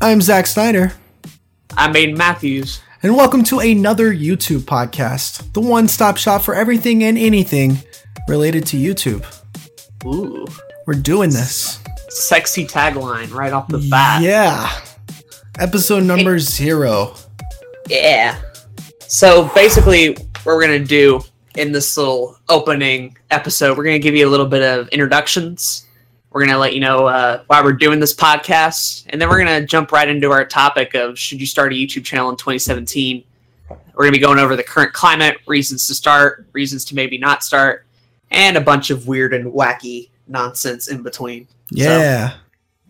I'm Zack Snyder, I'm Aiden Matthews. and welcome to another YouTube podcast, the one stop shop for everything and anything related to YouTube. Ooh, We're doing this. sexy tagline right off the bat. Yeah. Episode number zero. Yeah. So basically, what we're gonna do in this little opening episode, we're gonna give you a little bit of introductions. We're gonna let you know uh, why we're doing this podcast, and then we're gonna jump right into our topic of should you start a YouTube channel in 2017. We're gonna be going over the current climate, reasons to start, reasons to maybe not start, and a bunch of weird and wacky nonsense in between. Yeah.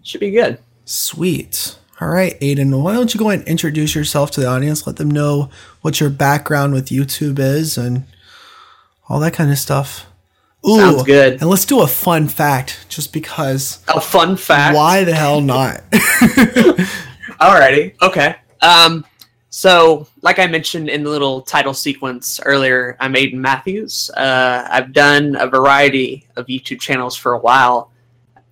Should be good. Sweet. All right, Aiden, why don't you go ahead and introduce yourself to the audience? Let them know what your background with YouTube is and all that kind of stuff. Ooh, Sounds good. And let's do a fun fact just because. A fun fact. Why the hell not? Alrighty. Okay. Um, so, like I mentioned in the little title sequence earlier, I'm Aiden Matthews. Uh, I've done a variety of YouTube channels for a while.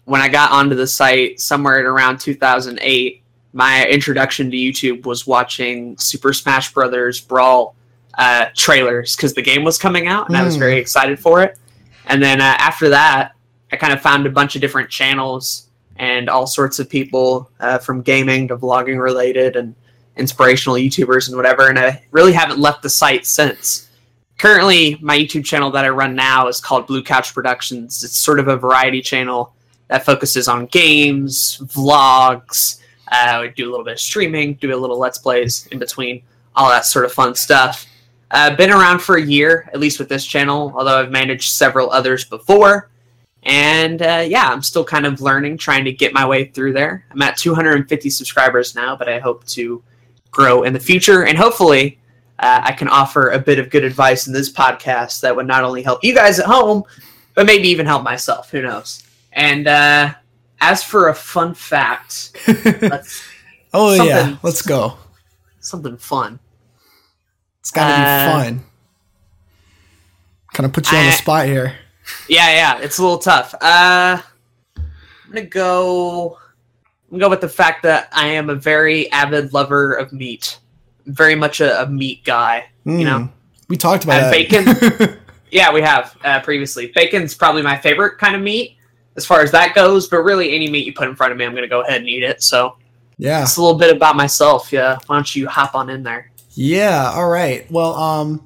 When I got onto the site somewhere around 2008, my introduction to YouTube was watching Super Smash Brothers Brawl uh, trailers because the game was coming out and I was Hmm. very excited for it. And then uh, after that, I kind of found a bunch of different channels and all sorts of people uh, from gaming to vlogging related and inspirational YouTubers and whatever. And I really haven't left the site since. Currently, my YouTube channel that I run now is called Blue Couch Productions. It's sort of a variety channel that focuses on games, vlogs. Uh, we do a little bit of streaming, do a little let's plays in between, all that sort of fun stuff. Uh, been around for a year, at least with this channel, although I've managed several others before. And uh, yeah, I'm still kind of learning, trying to get my way through there. I'm at 250 subscribers now, but I hope to grow in the future. And hopefully, uh, I can offer a bit of good advice in this podcast that would not only help you guys at home, but maybe even help myself. Who knows? And uh, as for a fun fact, let's, oh, yeah. Let's go. something fun. It's got to Uh, be fun. Kind of put you on the spot here. Yeah, yeah, it's a little tough. Uh, I'm gonna go. I'm gonna go with the fact that I am a very avid lover of meat. Very much a, a meat guy. You know, Mm. we talked about Uh, that. yeah, we have uh, previously. Bacon's probably my favorite kind of meat as far as that goes. But really, any meat you put in front of me, I'm gonna go ahead and eat it. So yeah. it's a little bit about myself. Yeah, why don't you hop on in there? Yeah, all right. Well, um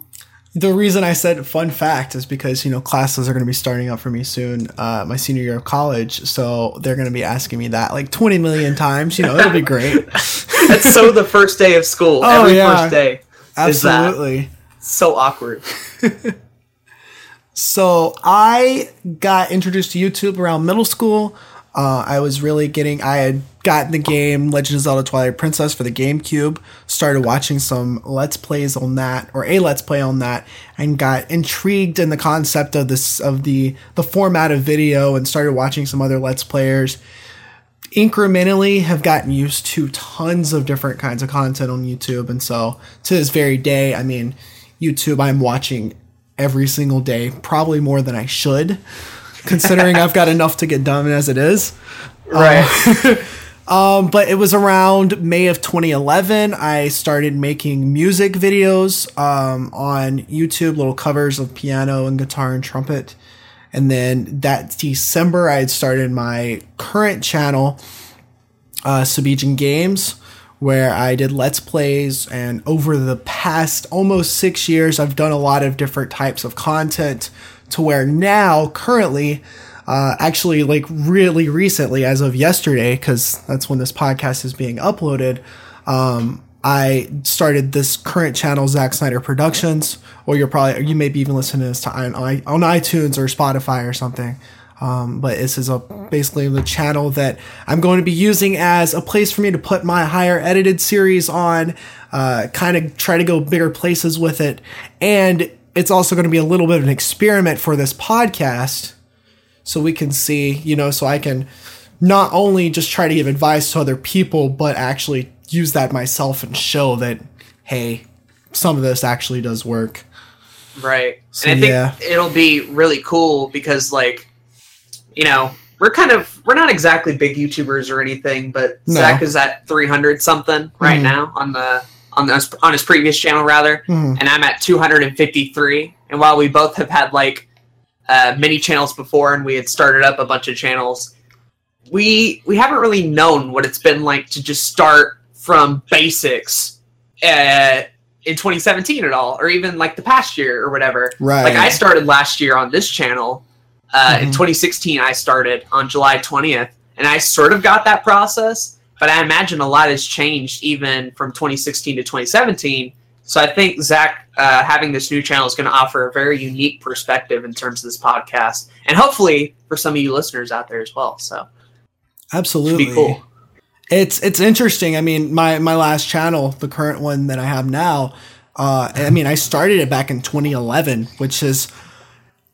the reason I said fun fact is because, you know, classes are going to be starting up for me soon, uh my senior year of college, so they're going to be asking me that like 20 million times, you know, it'll be great. That's so the first day of school. Oh, Every yeah. first day. Absolutely. So awkward. So I got introduced to YouTube around middle school. Uh, I was really getting. I had gotten the game Legend of Zelda: Twilight Princess for the GameCube. Started watching some Let's Plays on that, or a Let's Play on that, and got intrigued in the concept of this of the the format of video, and started watching some other Let's Players. Incrementally, have gotten used to tons of different kinds of content on YouTube, and so to this very day, I mean, YouTube, I'm watching every single day, probably more than I should, considering I've got enough to get done as it is. Right. Um, but it was around May of 2011. I started making music videos um, on YouTube, little covers of piano and guitar and trumpet. And then that December, I had started my current channel, uh, Games, where I did Let's Plays. And over the past almost six years, I've done a lot of different types of content to where now, currently, uh, actually, like really recently, as of yesterday, because that's when this podcast is being uploaded, um, I started this current channel, Zack Snyder Productions, or you're probably, you may be even listening to this to, on, on iTunes or Spotify or something. Um, but this is a basically the channel that I'm going to be using as a place for me to put my higher edited series on, uh, kind of try to go bigger places with it. And it's also going to be a little bit of an experiment for this podcast so we can see, you know, so I can not only just try to give advice to other people, but actually use that myself and show that, hey, some of this actually does work. Right. So, and I think it'll be really cool because, like, you know, we're kind of we're not exactly big YouTubers or anything, but No. Zach is at 300 something right Mhm. now on the on the on his previous channel rather, Mhm. and I'm at 253. And while we both have had like uh, many channels before, and we had started up a bunch of channels, we we haven't really known what it's been like to just start from basics uh, in 2017 at all, or even like the past year or whatever. Right. Like I started last year on this channel. Uh, In Mhm. 2016, I started on July 20th, and I sort of got that process. But I imagine a lot has changed even from 2016 to 2017. So I think Zach uh, having this new channel is going to offer a very unique perspective in terms of this podcast, and hopefully for some of you listeners out there as well. So Absolutely. be cool. It's it's interesting. I mean, my my last channel, the current one that I have now, uh, I mean, I started it back in 2011, which is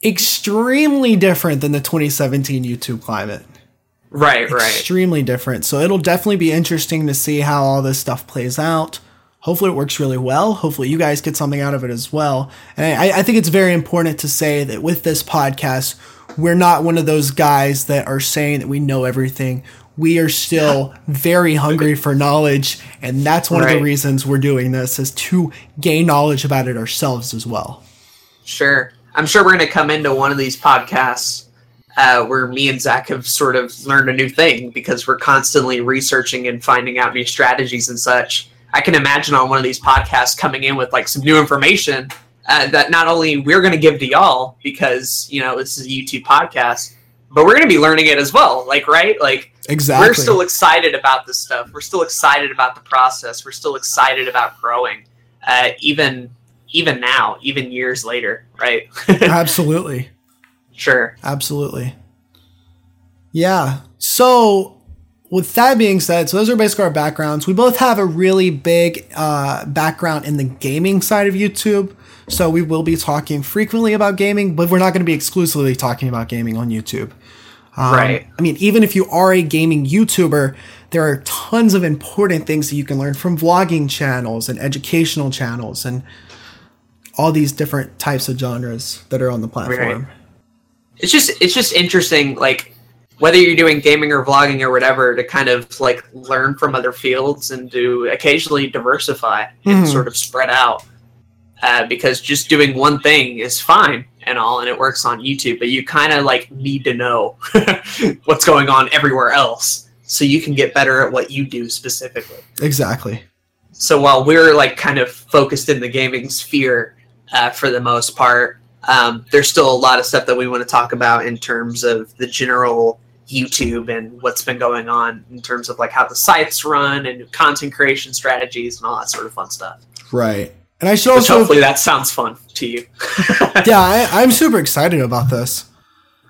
extremely different than the 2017 YouTube climate. Right, right. Extremely different. So it'll definitely be interesting to see how all this stuff plays out. Hopefully, it works really well. Hopefully, you guys get something out of it as well. And I, I think it's very important to say that with this podcast, we're not one of those guys that are saying that we know everything. We are still very hungry for knowledge, and that's one of the reasons we're doing this is to gain knowledge about it ourselves as well. Sure. I'm sure we're going to come into one of these podcasts uh, where me and Zach have sort of learned a new thing because we're constantly researching and finding out new strategies and such. I can imagine on one of these podcasts coming in with like some new information uh, that not only we're going to give to y'all because, you know, this is a YouTube podcast, but we're going to be learning it as well. Like, right? Like, Exactly. we're still excited about this stuff. We're still excited about the process. We're still excited about growing, uh, even even now, even years later, right? Absolutely. Sure. Absolutely. Yeah. So, with that being said, so those are basically our backgrounds. We both have a really big uh, background in the gaming side of YouTube. So, we will be talking frequently about gaming, but we're not going to be exclusively talking about gaming on YouTube. Um, Right. I mean, even if you are a gaming YouTuber, there are tons of important things that you can learn from vlogging channels and educational channels and all these different types of genres that are on the platform. It's just it's just interesting, like whether you're doing gaming or vlogging or whatever, to kind of like learn from other fields and to occasionally diversify and Mhm. sort of spread out. Uh, because just doing one thing is fine and all, and it works on YouTube, but you kind of like need to know what's going on everywhere else so you can get better at what you do specifically. Exactly. So while we're like kind of focused in the gaming sphere uh, for the most part, um, there's still a lot of stuff that we want to talk about in terms of the general YouTube and what's been going on in terms of like how the sites run and content creation strategies and all that sort of fun stuff. Right. And I should Which also, hopefully that sounds fun to you. yeah, I, I'm super excited about this.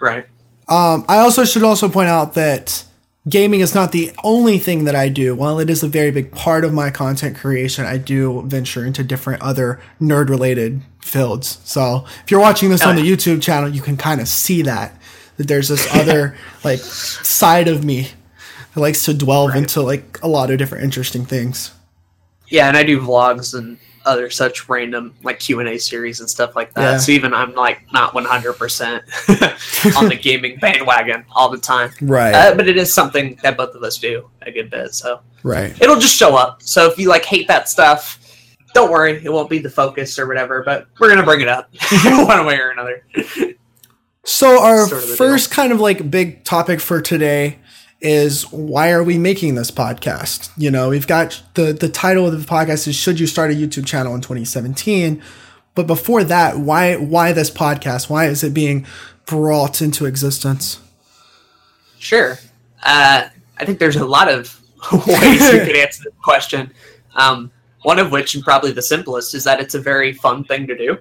right. Um, I also should also point out that gaming is not the only thing that I do. While it is a very big part of my content creation, I do venture into different other nerd related fields. So if you're watching this on the. YouTube channel, you can kind of see that that there's this other like side of me that likes to delve Right. into like a lot of different interesting things. Yeah, and I do vlogs and other such random like Q and A series and stuff like that. Yeah. So even I'm like not 100 percent on the gaming bandwagon all the time. Right. Uh, but it is something that both of us do a good bit. So right. it'll just show up. So if you like hate that stuff, don't worry, it won't be the focus or whatever. But we're gonna bring it up one way or another. So our Sort of first kind of like big topic for today is why are we making this podcast? You know, we've got the the title of the podcast is should you start a YouTube channel in 2017? But before that, why why this podcast? Why is it being brought into existence? Sure. Uh, I think there's a lot of ways you could answer the question. Um, one of which, and probably the simplest, is that it's a very fun thing to do.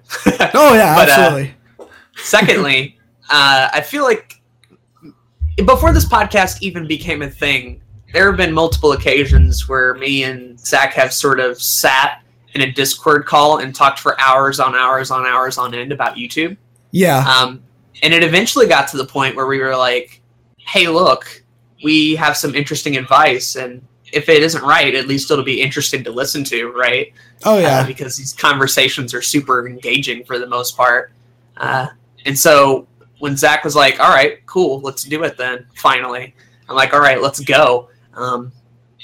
Oh yeah, But, uh, absolutely. Secondly, uh, I feel like before this podcast even became a thing, there have been multiple occasions where me and Zach have sort of sat in a Discord call and talked for hours on hours on hours on end about YouTube. yeah. Um, and it eventually got to the point where we were like, hey, look, we have some interesting advice. And if it isn't right, at least it'll be interesting to listen to, right? oh uh, yeah. because these conversations are super engaging for the most part. Uh, and so when Zach was like, "All right, cool, let's do it," then finally, I'm like, "All right, let's go." Um,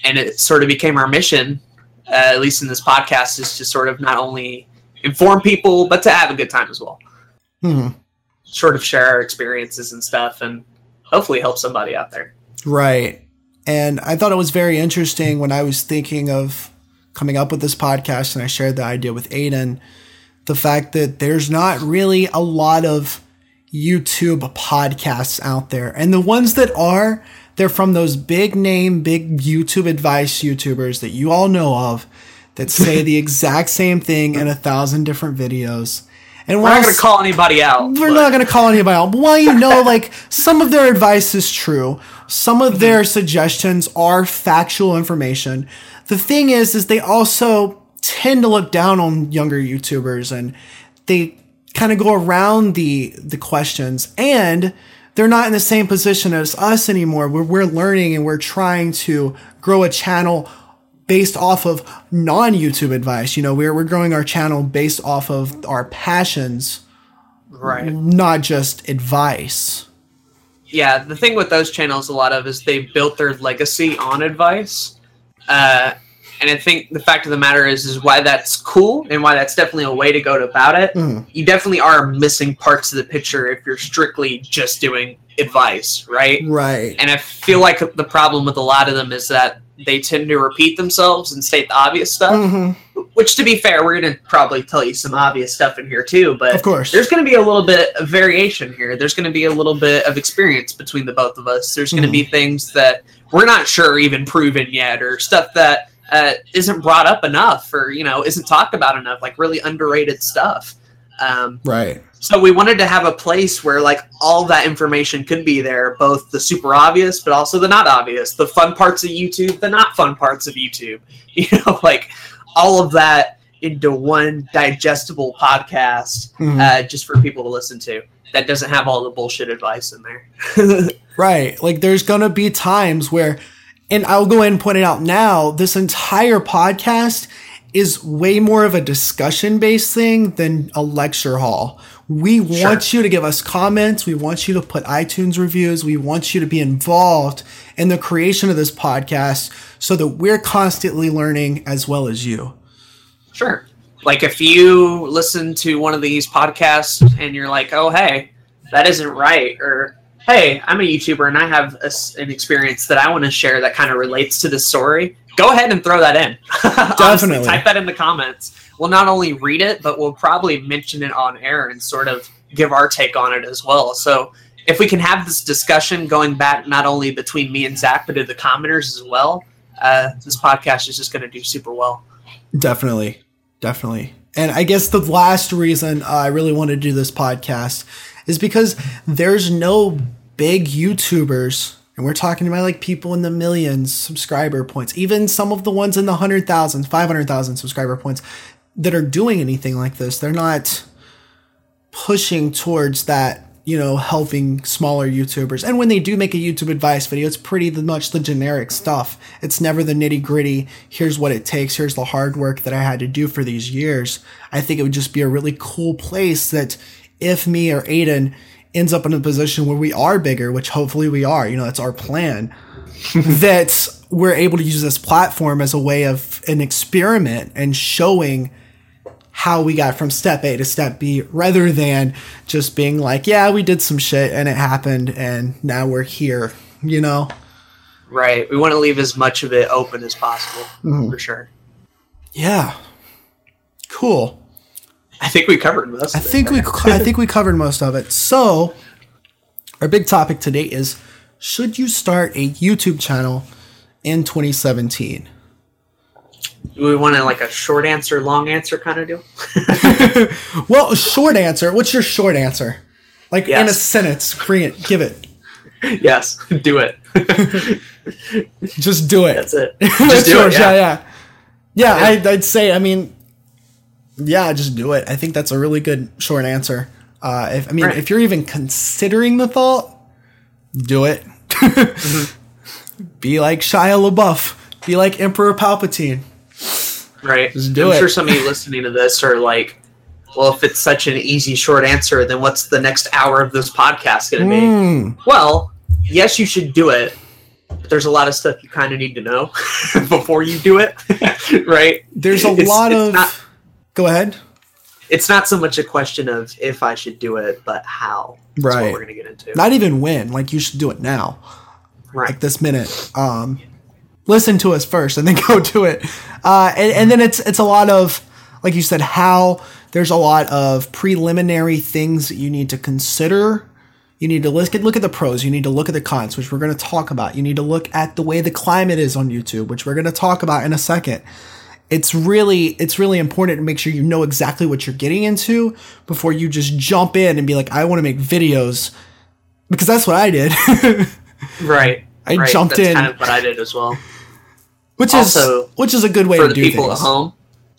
and it sort of became our mission, uh, at least in this podcast, is to sort of not only inform people but to have a good time as well. Hmm. Sort of share our experiences and stuff, and hopefully help somebody out there. Right. And I thought it was very interesting when I was thinking of coming up with this podcast and I shared the idea with Aiden. The fact that there's not really a lot of YouTube podcasts out there. And the ones that are, they're from those big name, big YouTube advice YouTubers that you all know of that say the exact same thing in a thousand different videos. And We're not going to call anybody out. we're but- not going to call anybody out. But while you know, like some of their advice is true, some of mm-hmm. their suggestions are factual information. The thing is, is they also tend to look down on younger YouTubers, and they kind of go around the the questions, and they're not in the same position as us anymore. Where we're learning and we're trying to grow a channel based off of non YouTube advice. You know, we're we're growing our channel based off of our passions Right. not just advice. yeah, the thing with those channels, a lot of is they built their legacy on advice, uh, and I think the fact of the matter is, is why that's cool and why that's definitely a way to go about it. Mhm. You definitely are missing parts of the picture if you're strictly just doing advice, right? Right. And I feel like the problem with a lot of them is that they tend to repeat themselves and state the obvious stuff. Mhm. Which, to be fair, we're going to probably tell you some obvious stuff in here too. But Of course. there's going to be a little bit of variation here. There's going to be a little bit of experience between the both of us. There's going to be things that we're not sure even proven yet, or stuff that uh, isn't brought up enough, or you know isn't talked about enough, like really underrated stuff. Um, Right. so we wanted to have a place where like all that information could be there, both the super obvious, but also the not obvious, the fun parts of YouTube, the not fun parts of YouTube. You know, like all of that into one digestible podcast, Mhm. uh, just for people to listen to. That doesn't have all the bullshit advice in there. Right. Like there's going to be times where, and I'll go ahead and point it out now, this entire podcast is way more of a discussion based thing than a lecture hall. We want you to give us comments. We want you to put iTunes reviews. We want you to be involved in the creation of this podcast so that we're constantly learning as well as you. Sure. Like if you listen to one of these podcasts and you're like, "Oh, hey, that isn't right," or "Hey, I'm a YouTuber and I have a an experience that I want to share that kind of relates to this story," go ahead and throw that in. Honestly, Definitely. type that in the comments. We'll not only read it, but we'll probably mention it on air and sort of give our take on it as well. So if we can have this discussion going back not only between me and Zach, but to the commenters as well, uh, this podcast is just going to do super well. Definitely. Definitely. And I guess the last reason I really want to do this podcast is because there's no big YouTubers, and we're talking about like people in the millions subscriber points, even some of the ones in the 100,000, 500,000 subscriber points that are doing anything like this. They're not pushing towards that, you know, helping smaller YouTubers. And when they do make a YouTube advice video, it's pretty much the generic stuff. It's never the nitty gritty. Here's what it takes. Here's the hard work that I had to do for these years. I think it would just be a really cool place that if me or Aiden ends up in a position where we are bigger, which hopefully we are, you know, that's our plan, that we're able to use this platform as a way of an experiment and showing how we got from step A to step B rather than just being like, yeah, we did some shit and it happened and now we're here, you know? Right. We want to leave as much of it open as possible, Mm-hmm. for sure. Yeah. Cool. I think we covered most. I of it. think we I think we covered most of it. So, our big topic today is should you start a YouTube channel in 2017? Do we want to like a short answer, long answer kind of deal. Well, a short answer. What's your short answer? Like in a sentence, create, it, give it. yes, do it. Just do it. That's it. That's Just do yours, it. yeah, Yeah. yeah. Yeah, I'd, I'd say, I mean, yeah, just do it. I think that's a really good short answer. Uh, if I mean, Right. if you're even considering the thought, do it. Be like Shia LaBeouf. Be like Emperor Palpatine. Right. Just do I'm it. sure some of you listening to this are like well, if it's such an easy, short answer, then what's the next hour of this podcast going to be? Mm, Well, yes, you should do it. But there's a lot of stuff you kind of need to know before you do it, right? there's a It's- lot it's of. not- Go ahead. It's not so much a question of if I should do it, but how. That's Right. what we're going to get into. Not even when. Like you should do it now. right. like this minute. Um, listen to us first and then go do it. Uh, and, and then it's it's a lot of like you said how there's a lot of preliminary things that you need to consider. You need to look at look at the pros. You need to look at the cons, which we're going to talk about. You need to look at the way the climate is on YouTube, which we're going to talk about in a second. It's really it's really important to make sure you know exactly what you're getting into before you just jump in and be like, I want to make videos because that's what I did. Right. I right. jumped That's in. kind of what I did as well. which Also, is which is a good way For to the do people things. at home,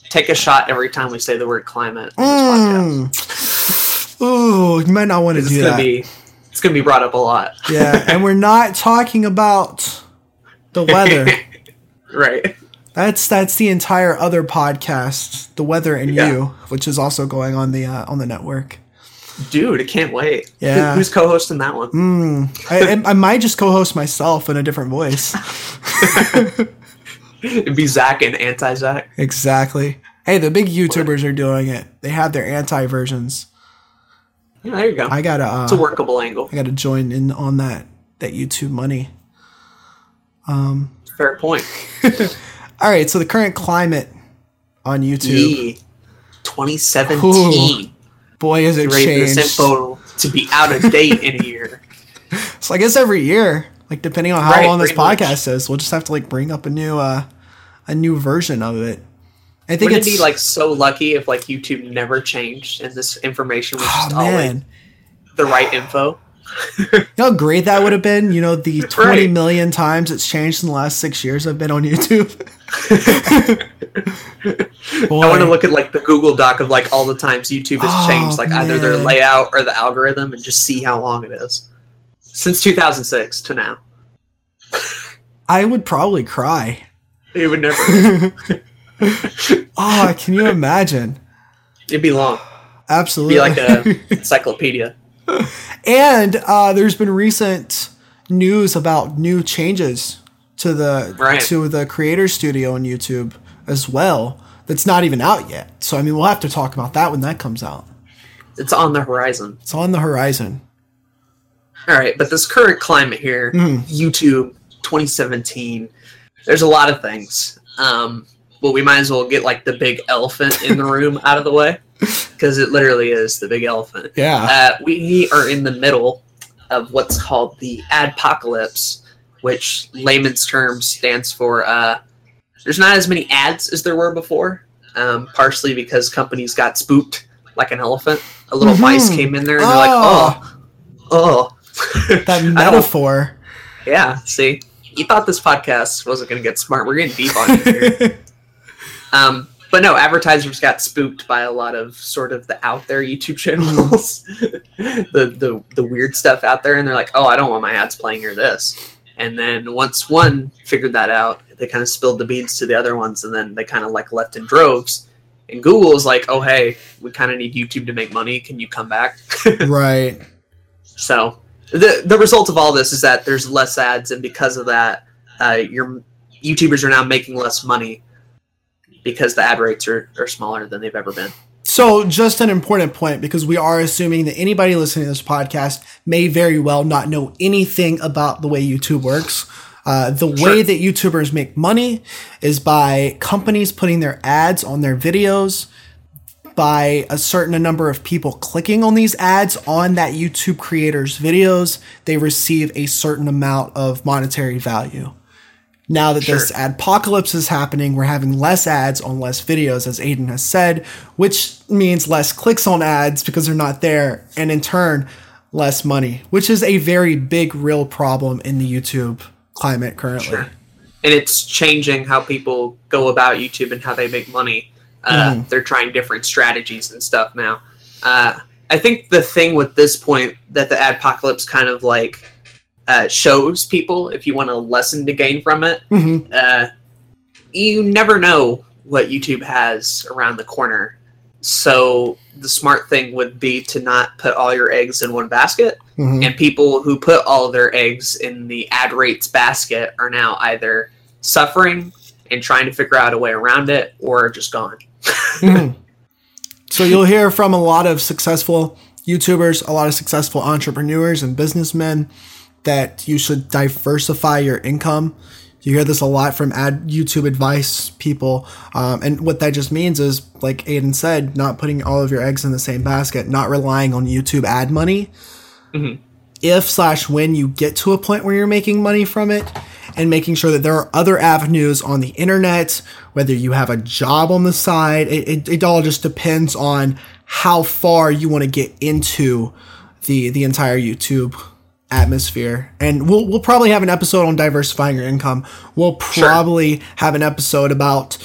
take a shot every time we say the word climate on this podcast. Mm. Ooh, you might not want to It's do gonna that. be it's gonna be brought up a lot. yeah, and we're not talking about the weather. right. That's that's the entire other podcast, the weather and Yeah. you, which is also going on the uh, on the network. Dude, I can't wait. Yeah. Mm. Who's co-hosting that one? I, I, I might just co-host myself in a different voice. It'd be Zach and anti-Zach. exactly. Hey, the big YouTubers are doing it. They have their anti versions. Yeah, there you go. I gotta uh, it's a workable angle. I gotta join in on that that YouTube money. Um, Fair point. All right, so the current climate on YouTube, Yee. 2017. boy, has it Ready for this changed. info to be out of date in a year. So I guess every year, like depending on how Right, long this pretty much. podcast is, we'll just have to like bring up a new uh a new version of it. I think Wouldn't it be like so lucky if like YouTube never changed and this information was oh just always the right info? you know how great that would have been. You know the twenty Right. million times it's changed in the last six years I've been on YouTube. I want to look at like the Google Doc of like all the times YouTube has Oh, changed, like either their layout or the algorithm, and just see how long it is since 2006 to now. I would probably cry. It would never. Oh, can you imagine? It'd be long. Absolutely. Be like a encyclopedia. And uh, there's been recent news about new changes to the Right. to the creator studio on YouTube as well. That's not even out yet. So I mean, we'll have to talk about that when that comes out. It's on the horizon. It's on the horizon. All right, but this current climate here, Mm. YouTube 2017, there's a lot of things. Um, well, we might as well get like the big elephant in the room out of the way because it literally is the big elephant. Yeah. Uh, we are in the middle of what's called the adpocalypse, which layman's terms stands for uh, there's not as many ads as there were before, um, partially because companies got spooked like an elephant. A little Mhm. mice came in there and they're like, Oh. oh, oh. that metaphor. Yeah, see, you thought this podcast wasn't going to get smart. We're getting deep on it here. um, but no, advertisers got spooked by a lot of sort of the out there YouTube channels, the, the the weird stuff out there, and they're like, "Oh, I don't want my ads playing near this." And then once one figured that out, they kind of spilled the beans to the other ones, and then they kind of like left in droves. And Google is like, "Oh, hey, we kind of need YouTube to make money. Can you come back?" right. So the the result of all this is that there's less ads, and because of that, uh, your YouTubers are now making less money because the ad rates are, are smaller than they've ever been. So, just an important point because we are assuming that anybody listening to this podcast may very well not know anything about the way YouTube works. Uh, the Sure. way that YouTubers make money is by companies putting their ads on their videos, by a certain number of people clicking on these ads on that YouTube creator's videos, they receive a certain amount of monetary value. Now that this Sure. adpocalypse is happening, we're having less ads on less videos, as Aiden has said, which means less clicks on ads because they're not there, and in turn, less money, which is a very big, real problem in the YouTube climate currently. Sure. And it's changing how people go about YouTube and how they make money. Uh, Mhm. They're trying different strategies and stuff now. Uh, I think the thing with this point that the adpocalypse kind of like uh, shows people, if you want a lesson to gain from it, Mhm. uh, you never know what YouTube has around the corner so the smart thing would be to not put all your eggs in one basket. Mhm. And people who put all their eggs in the ad rates basket are now either suffering and trying to figure out a way around it or just gone. Mhm. So you'll hear from a lot of successful YouTubers, a lot of successful entrepreneurs and businessmen that you should diversify your income. You hear this a lot from ad YouTube advice people, um, and what that just means is, like Aiden said, not putting all of your eggs in the same basket, not relying on YouTube ad money. Mhm. If slash when you get to a point where you're making money from it, and making sure that there are other avenues on the internet, whether you have a job on the side, it, it, it all just depends on how far you want to get into the the entire YouTube atmosphere. And we'll we'll probably have an episode on diversifying your income. We'll Sure. probably have an episode about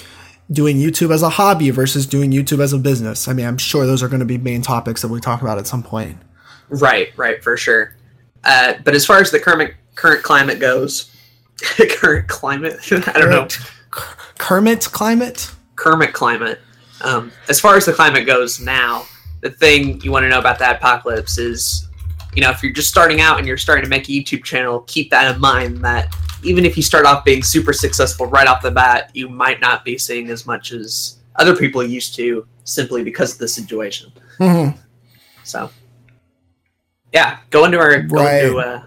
doing YouTube as a hobby versus doing YouTube as a business. I mean, I'm sure those are going to be main topics that we talk about at some point. Right, right, for sure. Uh, but as far as the current current climate goes, current climate, I don't know, Kermit climate? Kermit climate. Um, as far as the climate goes now, the thing you want to know about the adpocalypse is, you know, if you're just starting out and you're starting to make a YouTube channel, keep that in mind that even if you start off being super successful right off the bat, you might not be seeing as much as other people used to simply because of the situation. Mhm. So, yeah, go into our go Right. into uh,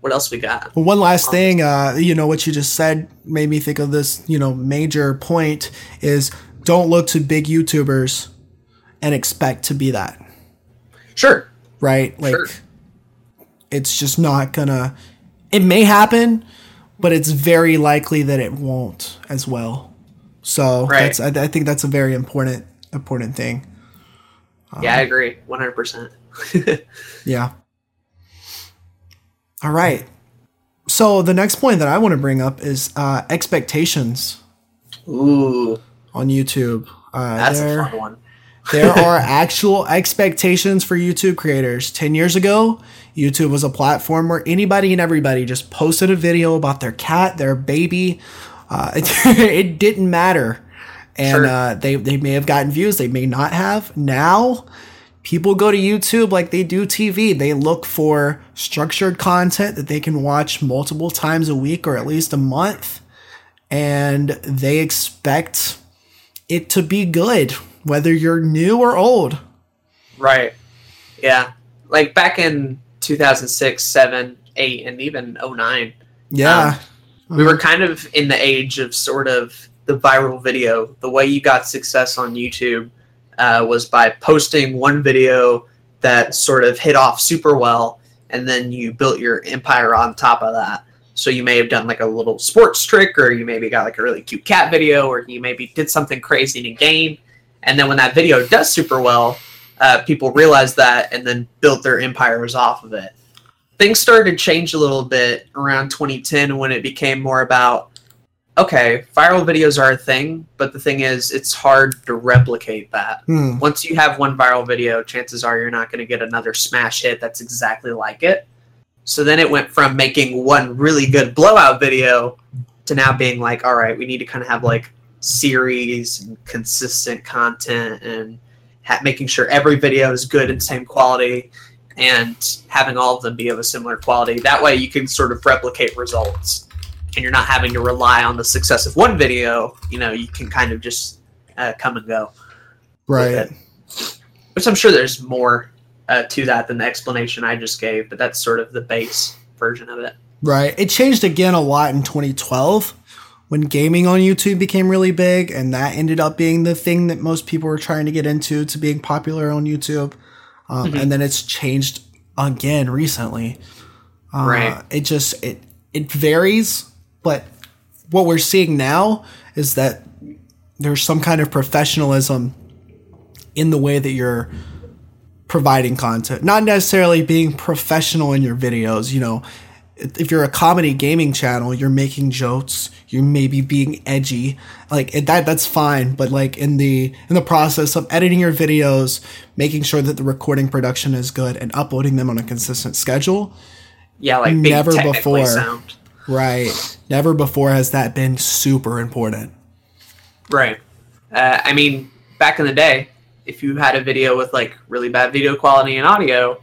what else we got. Well, one last thing, uh, you know, what you just said made me think of this, you know, major point is don't look to big YouTubers and expect to be that, Sure, right? Like, Sure. It's just not gonna, it may happen, but it's very likely that it won't as well. So Right. that's, I, I think that's a very important, important thing. yeah, I agree, one hundred percent. Yeah. All right. So the next point that I want to bring up is uh, expectations. Ooh, on YouTube. Uh, that's a fun one. There are actual expectations for YouTube creators. 10 years ago, YouTube was a platform where anybody and everybody just posted a video about their cat, their baby. Uh, it, it didn't matter. And Sure. uh, they, they may have gotten views, they may not have. Now, people go to YouTube like they do TV. They look for structured content that they can watch multiple times a week or at least a month. And they expect it to be good, whether you're new or old. Right. Yeah. Like back in 2006, 7, 8, and even 09, Yeah. we were kind of in the age of sort of the viral video. The way you got success on YouTube uh, was by posting one video that sort of hit off super well, and then you built your empire on top of that. So you may have done like a little sports trick, or you maybe got like a really cute cat video, or you maybe did something crazy in a game. And then when that video does super well, uh, people realize that and then built their empires off of it. Things started to change a little bit around 2010 when it became more about okay, viral videos are a thing, but the thing is, it's hard to replicate that. Hmm. Once you have one viral video, chances are you're not going to get another smash hit that's exactly like it. So then it went from making one really good blowout video to now being like, all right, we need to kind of have like series and consistent content and ha- making sure every video is good and same quality and having all of them be of a similar quality. That way you can sort of replicate results and you're not having to rely on the success of one video. You know, you can kind of just uh, come and go Right. which I'm sure there's more uh, to that than the explanation I just gave, but that's sort of the base version of it. Right. It changed again a lot in 2012 when gaming on YouTube became really big, and that ended up being the thing that most people were trying to get into to being popular on YouTube. Um, Mhm. And then it's changed again recently. Uh, Right. It just it it varies, but what we're seeing now is that there's some kind of professionalism in the way that you're providing content, not necessarily being professional in your videos. You know, if you're a comedy gaming channel, you're making jokes, you may be being edgy, like that. That's fine, but like in the in the process of editing your videos, making sure that the recording production is good and uploading them on a consistent schedule, Yeah, like Never before. sound. right? Never before has that been super important. Right. Uh, I mean, back in the day, if you had a video with like really bad video quality and audio,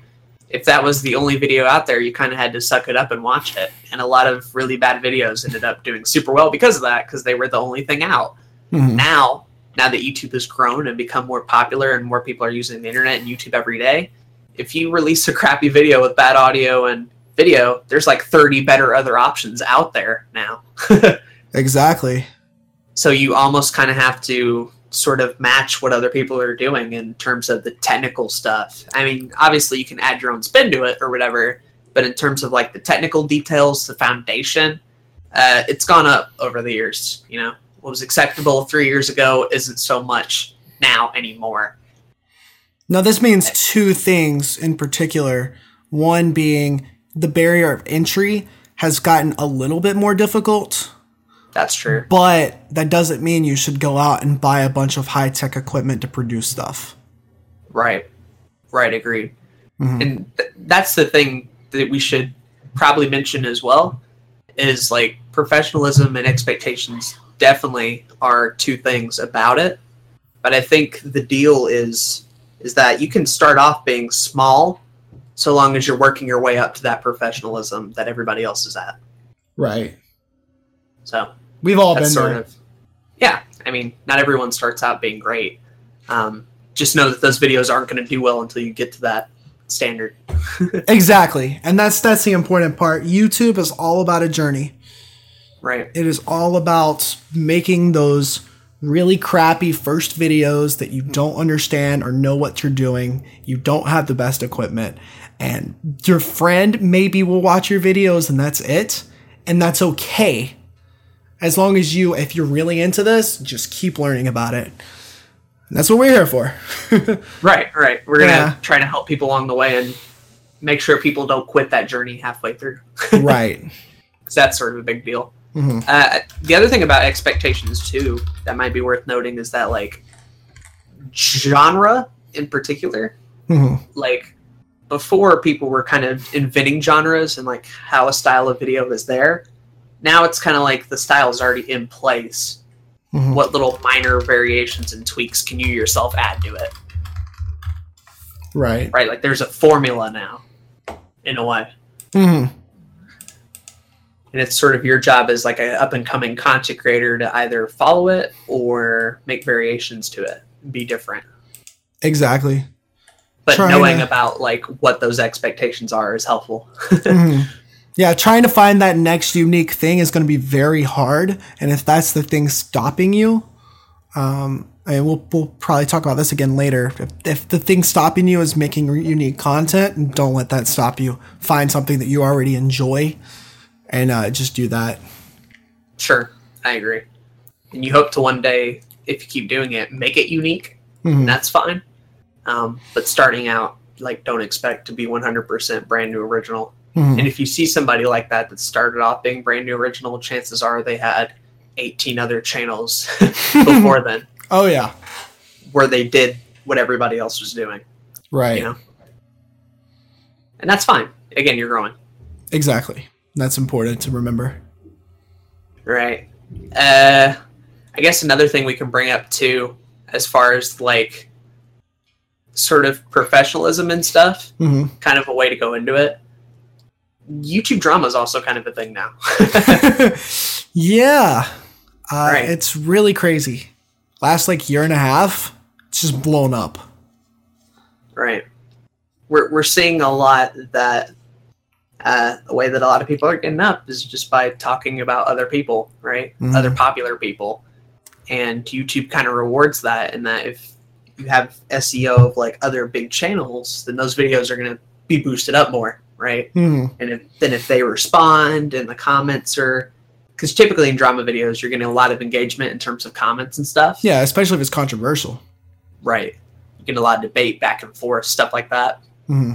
if that was the only video out there, you kind of had to suck it up and watch it. And a lot of really bad videos ended up doing super well because of that, because they were the only thing out. Mhm. Now, now that YouTube has grown and become more popular and more people are using the internet and YouTube every day, if you release a crappy video with bad audio and video, there's like 30 better other options out there now. Exactly. so you almost kind of have to sort of match what other people are doing in terms of the technical stuff. I mean, obviously you can add your own spin to it or whatever, but in terms of like the technical details, the foundation, uh, it's gone up over the years. You know, what was acceptable three years ago isn't so much now anymore. Now, this means two things in particular. One being the barrier of entry has gotten a little bit more difficult, That's true. but that doesn't mean you should go out and buy a bunch of high tech equipment to produce stuff. Right. Right. Agreed. Mhm. And th- that's the thing that we should probably mention as well is like professionalism and expectations definitely are two things about it. But I think the deal is is that you can start off being small so long as you're working your way up to that professionalism that everybody else is at. Right. So We've all been sort there. of yeah i mean not everyone starts out being great um, just know that those videos aren't going to do well until you get to that standard Exactly. And that's that's the important part. YouTube is all about a journey. right It is all about making those really crappy first videos that you don't understand or know what you're doing. You don't have the best equipment. And your friend maybe will watch your videos and that's it. And that's okay. As long as you, if you're really into this, just keep learning about it. And that's what we're here for. right right we're going to Yeah. try to help people along the way and make sure people don't quit that journey halfway through right. because that's sort of a big deal Mhm. uh, the other thing about expectations too that might be worth noting is that like genre in particular Mhm. like before people were kind of inventing genres and like how a style of video is there now it's kind of like the style is already in place Mhm. what little minor variations and tweaks can you yourself add to it Right. right like there's a formula now in a way Mhm. and it's sort of your job as like an up and coming content creator to either follow it or make variations to it be different Exactly. but Trying knowing to- about like what those expectations are is helpful Mhm. Yeah, trying to find that next unique thing is going to be very hard, and if that's the thing stopping you, um, and we'll we'll probably talk about this again later. If, if the thing stopping you is making unique content, don't let that stop you. Find something that you already enjoy, and uh, just do that. Sure, I agree. And you hope to one day, if you keep doing it, make it unique. Mhm. And that's fine. Um, but starting out, like, don't expect to be 100% brand new original. Mhm. And if you see somebody like that that started off being brand new original, chances are they had 18 other channels before then Oh yeah, where they did what everybody else was doing. right. You know? And that's fine. Again, you're growing. Exactly. That's important to remember. Right. Uh, I guess another thing we can bring up too, as far as like sort of professionalism and stuff, hmm kind of a way to go into it. YouTube drama is also kind of a thing now. yeah, uh, Right. it's really crazy. Last like year and a half, it's just blown up. right. We're we're seeing a lot that uh, the way that a lot of people are getting up is just by talking about other people, right? Mhm. Other popular people, and YouTube kind of rewards that. And that if you have SEO of like other big channels, then those videos are going to be boosted up more, right? hmm And if, then if they respond and the comments are, because typically in drama videos you're getting a lot of engagement in terms of comments and stuff, Yeah, especially if it's controversial. right? You get a lot of debate back and forth, stuff like that. hmm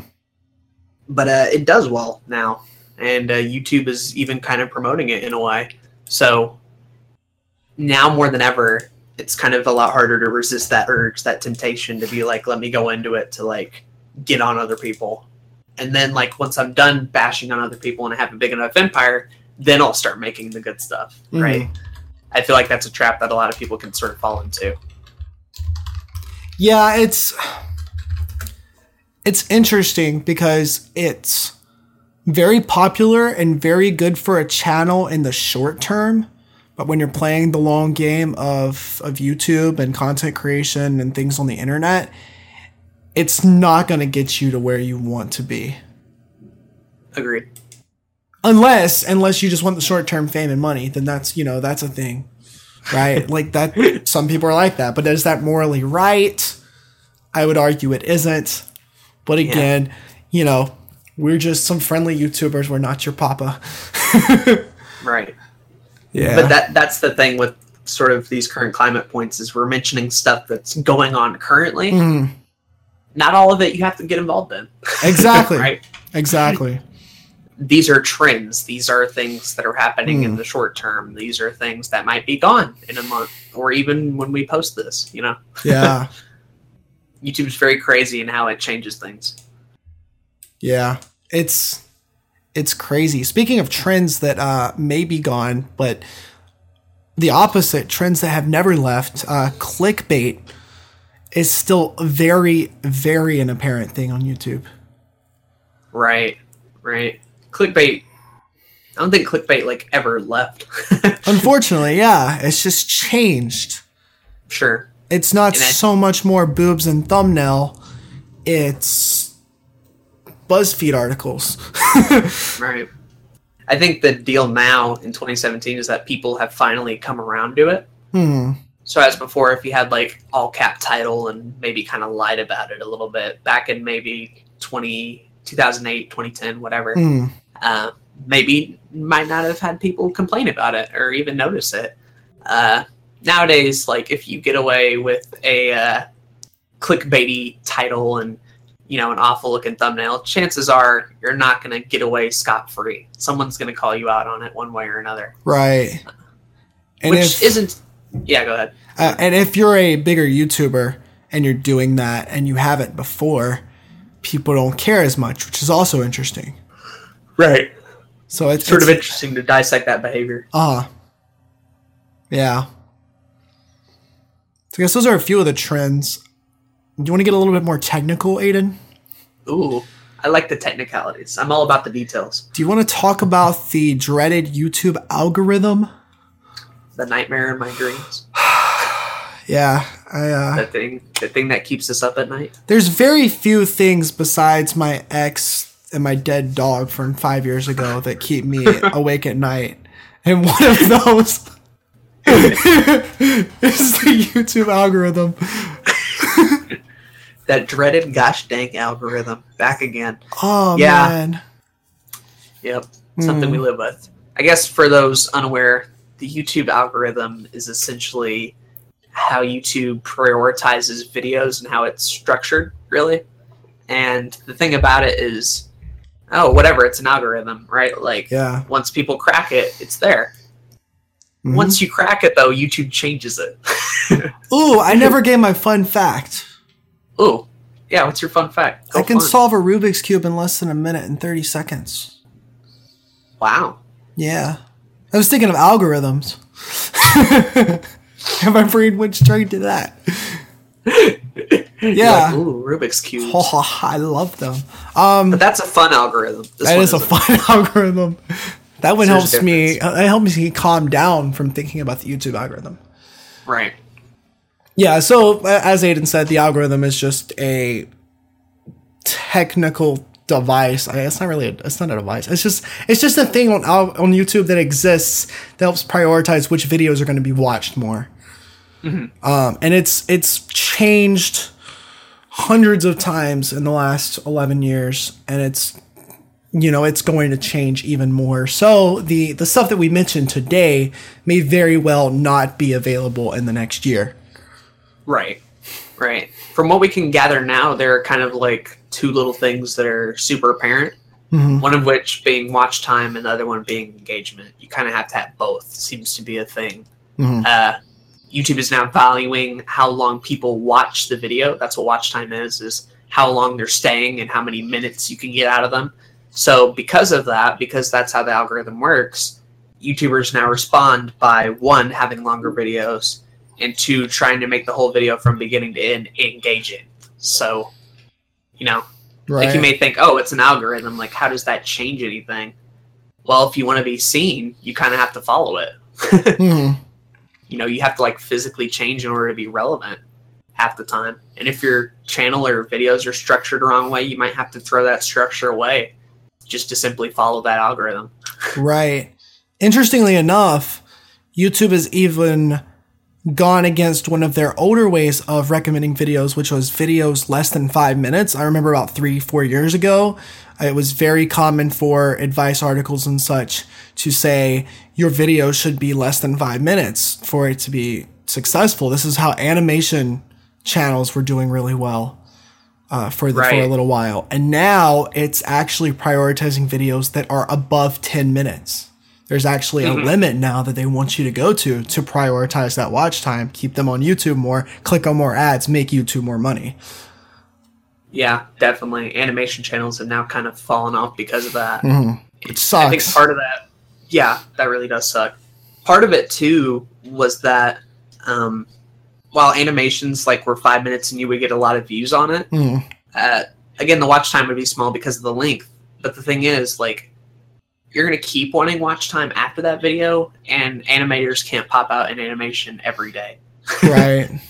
but uh, it does well now, and uh, YouTube is even kind of promoting it in a way. So now more than ever, it's kind of a lot harder to resist that urge, that temptation to be like, let me go into it to like get on other people, and then like once I'm done bashing on other people and I have a big enough empire, then I'll start making the good stuff, mm. right? I feel like that's a trap that a lot of people can sort of fall into. Yeah, it's it's interesting because it's very popular and very good for a channel in the short term. But when you're playing the long game of, of YouTube and content creation and things on the internet, it's not going to get you to where you want to be. Agreed. Unless, unless you just want the short term fame and money, then that's, you know, that's a thing, right? like that, some people are like that, but is that morally right? I would argue it isn't. But again, yeah. you know, we're just some friendly YouTubers. We're not your papa. right. Yeah. But that that's the thing with sort of these current climate points is we're mentioning stuff that's going on currently. Mm. Not all of it you have to get involved in. Exactly. right. Exactly. These are trends. These are things that are happening mm. in the short term. These are things that might be gone in a month or even when we post this, you know? Yeah. YouTube's very crazy in how it changes things. Yeah. It's it's crazy. Speaking of trends that uh, may be gone, but the opposite, trends that have never left, uh, clickbait is still very, very an apparent thing on YouTube. Right, right. Clickbait. I don't think clickbait like ever left. Unfortunately, yeah, it's just changed. Sure. It's not so much more boobs and thumbnail. It's BuzzFeed articles. right. I think the deal now in 2017 is that people have finally come around to it. Hmm. So as before, if you had like all cap title and maybe kind of lied about it a little bit back in maybe 20, 2008, 2010, whatever, hmm. uh, maybe might not have had people complain about it or even notice it. Uh, nowadays, like if you get away with a uh, clickbaity title and you know, an awful looking thumbnail, chances are you're not going to get away scot free. Someone's going to call you out on it one way or another. Right. And Which if, isn't. Yeah, go ahead. Uh, and if you're a bigger YouTuber and you're doing that and you haven't before, people don't care as much, which is also interesting. Right. So it's sort it's, of interesting to dissect that behavior. Ah. Uh, yeah. So I guess those are a few of the trends do you want to get a little bit more technical, Aiden? Ooh, I like the technicalities. I'm all about the details. Do you want to talk about the dreaded YouTube algorithm? The nightmare in my dreams. Yeah, I. Uh, the thing, the thing that keeps us up at night. There's very few things besides my ex and my dead dog from five years ago that keep me awake at night, and one of those is the YouTube algorithm that dreaded gosh dang algorithm back again. Oh yeah. man. Yep. Something mm. we hmm. live with. I guess for those unaware, the YouTube algorithm is essentially how YouTube prioritizes videos and how it's structured, really. And the thing about it is, oh, whatever, it's an algorithm, right? Like, yeah. once people crack it, it's there. Mm-hmm. Once you crack it, though, YouTube changes it. Ooh, I never gave my fun fact. Oh, yeah. What's your fun fact? Go I can fun. solve a Rubik's cube in less than a minute and thirty seconds. Wow. Yeah, I was thinking of algorithms. Have my brain went straight to that? yeah. Like, Ooh, Rubik's cube. Oh, I love them. Um, but that's a fun algorithm. This that is a fun algorithm. That one helps me. It helps me calm down from thinking about the YouTube algorithm. Right. Yeah, so as Aiden said, the algorithm is just a technical device. I, it's not really. A, it's not a device. It's just. It's just a thing on on YouTube that exists that helps prioritize which videos are going to be watched more. Mm-hmm. Um, and it's it's changed hundreds of times in the last eleven years, and it's you know it's going to change even more. So the the stuff that we mentioned today may very well not be available in the next year. Right. Right. From what we can gather now, there are kind of like two little things that are super apparent. Mm-hmm. One of which being watch time, and the other one being engagement. You kind of have to have both. Seems to be a thing. Mm-hmm. Uh, YouTube is now valuing how long people watch the video. That's what watch time is: is how long they're staying and how many minutes you can get out of them. So, because of that, because that's how the algorithm works, YouTubers now respond by one having longer videos, and two, trying to make the whole video from beginning to end engaging. So, you know, Right. like you may think, oh, it's an algorithm. Like, how does that change anything? Well, if you want to be seen, you kind of have to follow it. Mhm. you know, you have to like physically change in order to be relevant half the time. And if your channel or videos are structured the wrong way, you might have to throw that structure away just to simply follow that algorithm. Right. Interestingly enough, YouTube is even gone against one of their older ways of recommending videos, which was videos less than five minutes. I remember about three, four years ago, it was very common for advice articles and such to say your video should be less than five minutes for it to be successful. This is how animation channels were doing really well. Uh, for the, for a little while, and now it's actually prioritizing videos that are above ten minutes. There's actually a limit now that they want you to go to to prioritize that watch time, keep them on YouTube more, click on more ads, make YouTube more money. Yeah, definitely. Animation channels have now kind of fallen off because of that. Which I think part of that, yeah, that really does suck. Part of it too was that um, while animations like were five minutes and you would get a lot of views on it, Mm, uh, again the watch time would be small because of the length. But the thing is, like, you're gonna keep wanting watch time after that video, and animators can't pop out an animation every day. right.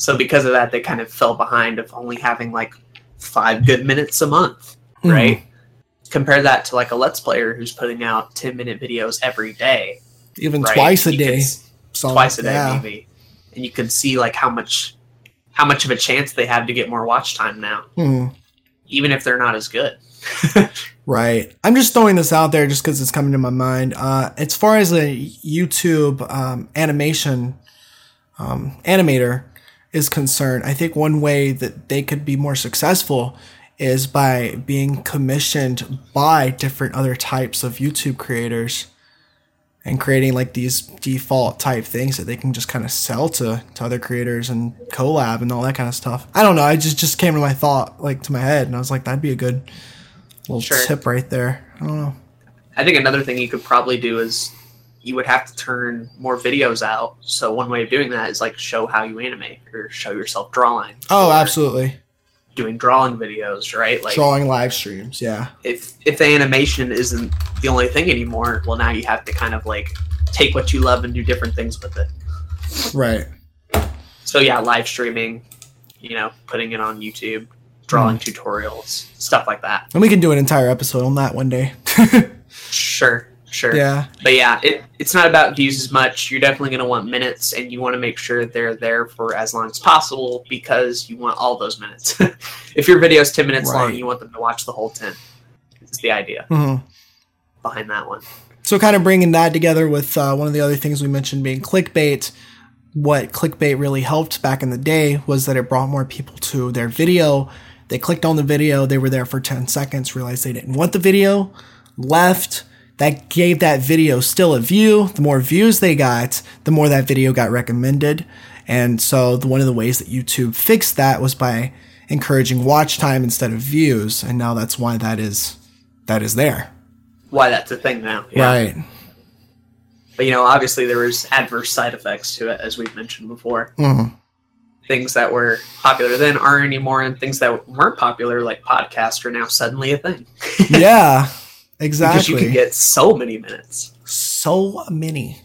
So because of that, they kind of fell behind of only having like five good minutes a month, Mhm. right? Compare that to like a let's player who's putting out ten minute videos every day, Even right? twice a You day. s- So, twice a day yeah. maybe, and you can see like how much how much of a chance they have to get more watch time now, Mhm. even if they're not as good. Right. I'm just throwing this out there just because it's coming to my mind. Uh, as far as a YouTube um, animation um, animator is concerned, I think one way that they could be more successful is by being commissioned by different other types of YouTube creators and creating like these default type things that they can just kind of sell to, to other creators and collab and all that kind of stuff. I don't know. I just just came to my thought like to my head and I was like that'd be a good little Sure. tip right there. I don't know. I think another thing you could probably do is you would have to turn more videos out. So one way of doing that is like show how you animate or show yourself drawing. Oh, absolutely. Doing drawing videos, right? Like Drawing live streams, yeah. if if the animation isn't the only thing anymore, well now you have to kind of like take what you love and do different things with it. Right. So yeah, live streaming, you know, putting it on YouTube, drawing tutorials, stuff like that. And we can do an entire episode on that one day. Sure, sure. yeah. But yeah, it, it's not about views as much. You're definitely going to want minutes, and you want to make sure they're there for as long as possible because you want all those minutes. if your video is 10 minutes long, you want them to watch the whole 10. Is the idea hmm behind that one. So, kind of bringing that together with uh, one of the other things we mentioned being clickbait. What clickbait really helped back in the day was that it brought more people to their video. They clicked on the video, they were there for 10 seconds, realized they didn't want the video, left. That gave that video still a view. The more views they got, the more that video got recommended. And so, the, one of the ways that YouTube fixed that was by encouraging watch time instead of views. And now that's why that is that is there. Why that's a thing now. Yeah. Right. But you know, obviously there was adverse side effects to it, as we've mentioned before. Mhm. Things that were popular then aren't anymore, and things that weren't popular, like podcasts, are now suddenly a thing. yeah, exactly Because you can get so many minutes. so many.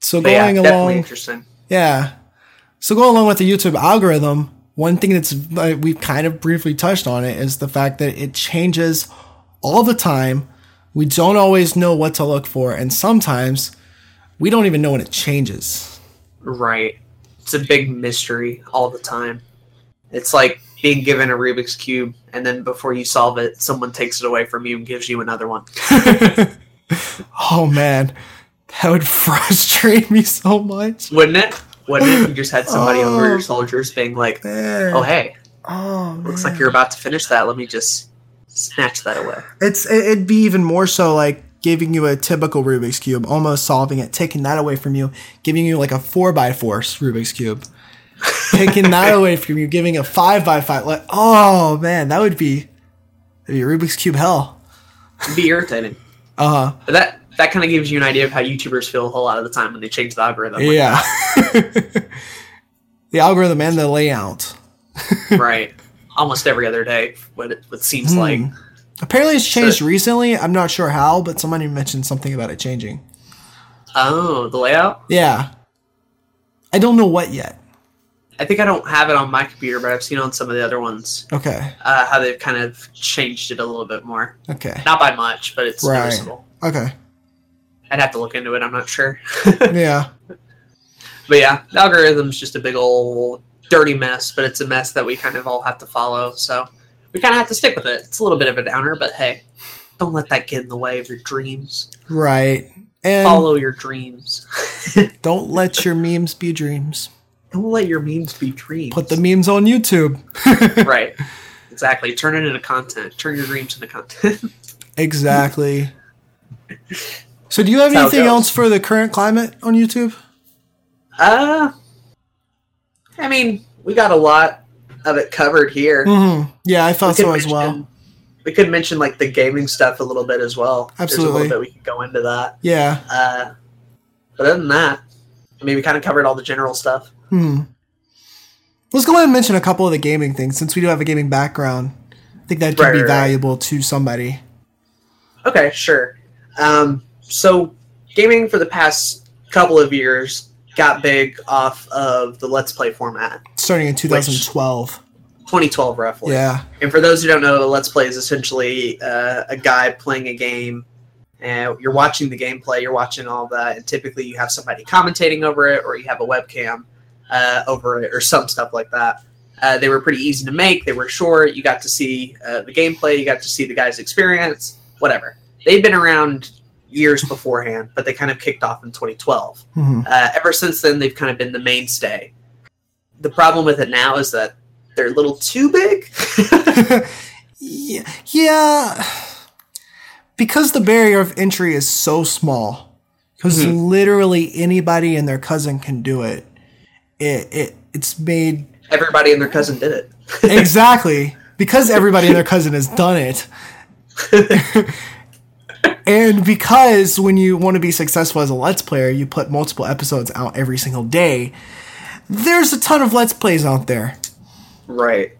So But going definitely along, interesting. yeah. So going along with the YouTube algorithm, one thing that's uh, we've kind of briefly touched on it is the fact that it changes all the time. We don't always know what to look for, and sometimes we don't even know when it changes. Right. It's a big mystery all the time. It's like being given a Rubik's Cube, and then before you solve it, someone takes it away from you and gives you another one. oh man, that would frustrate me so much. Wouldn't it? Wouldn't it? You just had somebody over Oh. your soldiers being like, Man. oh, hey, oh, looks man. like you're about to finish that. Let me just snatch that away. It's it'd be even more so like giving you a typical Rubik's cube, almost solving it, taking that away from you, giving you like a four by four Rubik's cube, taking that away from you, giving a five by five. Like, oh man, that would be, that'd be Rubik's cube hell. It'd be irritating. Uh huh. That that kind of gives you an idea of how YouTubers feel a whole lot of the time when they change the algorithm. like Yeah. the algorithm and the layout. right. Almost every other day, what it, what seems Hmm. like. Apparently, it's changed So- recently. I'm not sure how, but somebody mentioned something about it changing. Oh, the layout. Yeah. I don't know what yet. I think I don't have it on my computer, but I've seen on some of the other ones Okay. uh, how they've kind of changed it a little bit more. Okay. Not by much, but it's Right. noticeable. Okay. I'd have to look into it. I'm not sure. Yeah. But yeah, the algorithm's just a big old dirty mess, but it's a mess that we kind of all have to follow. So we kind of have to stick with it. It's a little bit of a downer, but hey, don't let that get in the way of your dreams. Right. And Follow your dreams. don't let your memes be dreams. don't let your memes be dreams. Put the memes on YouTube. right. Exactly. Turn it into content. Turn your dreams into content. exactly. So, do you have That's anything else for the current climate on YouTube? uh, I mean, we got a lot of it covered here. hmm Yeah, I thought so as well. We could mention like the gaming stuff a little bit as well. There's a Absolutely. little bit we could go into that. Yeah. Uh, but other than that, I mean, we kind of covered all the general stuff. Hmm. Let's go ahead and mention a couple of the gaming things since we do have a gaming background. I think that could Right, be right, right. valuable to somebody. Okay, sure. Um, so, gaming for the past couple of years got big off of the Let's Play format, Starting in 2012. 2012 roughly. Yeah. And for those who don't know, a Let's Play is essentially uh, a guy playing a game. And you're watching the gameplay, you're watching all that, and typically you have somebody commentating over it, or you have a webcam uh, over it, or some stuff like that. Uh, they were pretty easy to make. They were short. You got to see uh, the gameplay. You got to see the guy's experience. Whatever. They've been around years beforehand, but they kind of kicked off in 2012 hmm uh, ever since then they've kind of been the mainstay the problem with it now is that they're a little too big yeah. Yeah. Because the barrier of entry is so small, because Mhm. literally anybody and their cousin can do it. It it it's made everybody and their cousin did it exactly because everybody and their cousin has done it. and because when you want to be successful as a let's player, you put multiple episodes out every single day. There's a ton of let's plays out there. right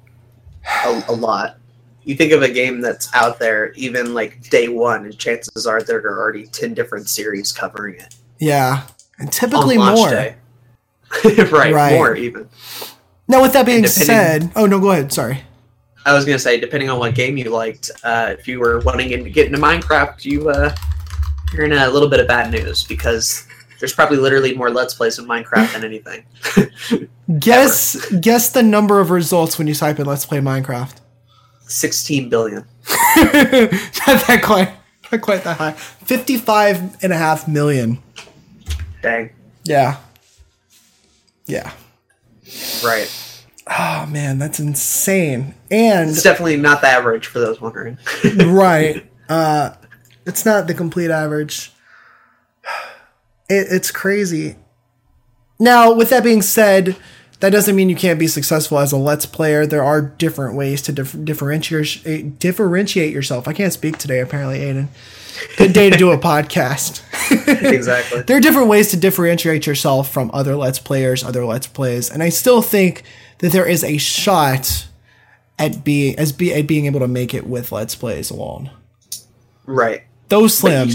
a, a lot you think of a game that's out there even like day one and chances are there are already 10 different series covering it Yeah, and typically more. right, Right. more even Now, with that being said, oh no, go ahead. Sorry. i was going to say depending on what game you liked uh, if you were wanting to get into minecraft you uh, you're in a little bit of bad news because there's probably literally more let's plays in minecraft than anything Guess guess the number of results when you type in "Let's play Minecraft." 16 billion not that quite, not quite that high. Fifty-five and a half million. dang Yeah. Yeah. right Oh man, that's insane. And It's definitely not the average for those wondering. right, uh, it's not the complete average. It, it's crazy. Now, with that being said, that doesn't mean you can't be successful as a let's player. There are different ways to dif- differentiate differentiate yourself. I can't speak today, apparently, Aiden. Good day to do a podcast. exactly. there are different ways to differentiate yourself from other let's players, other let's plays, and I still think that there is a shot at being as be at being able to make it with let's plays alone. Right. But slim,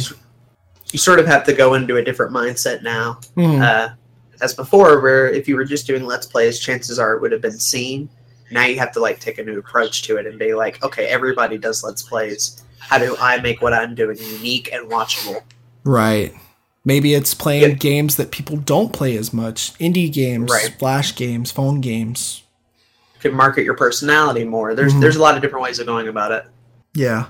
you sort of have to go into a different mindset now. Mhm. Uh, as before, where if you were just doing Let's Plays, chances are it would have been seen. Now you have to like take a new approach to it and be like, okay, everybody does Let's Plays. How do I make what I'm doing unique and watchable? right? Maybe it's playing Yeah. games that people don't play as much, indie games, Right. flash games, phone games. You can market your personality more. There's Mhm. there's a lot of different ways of going about it. Yeah.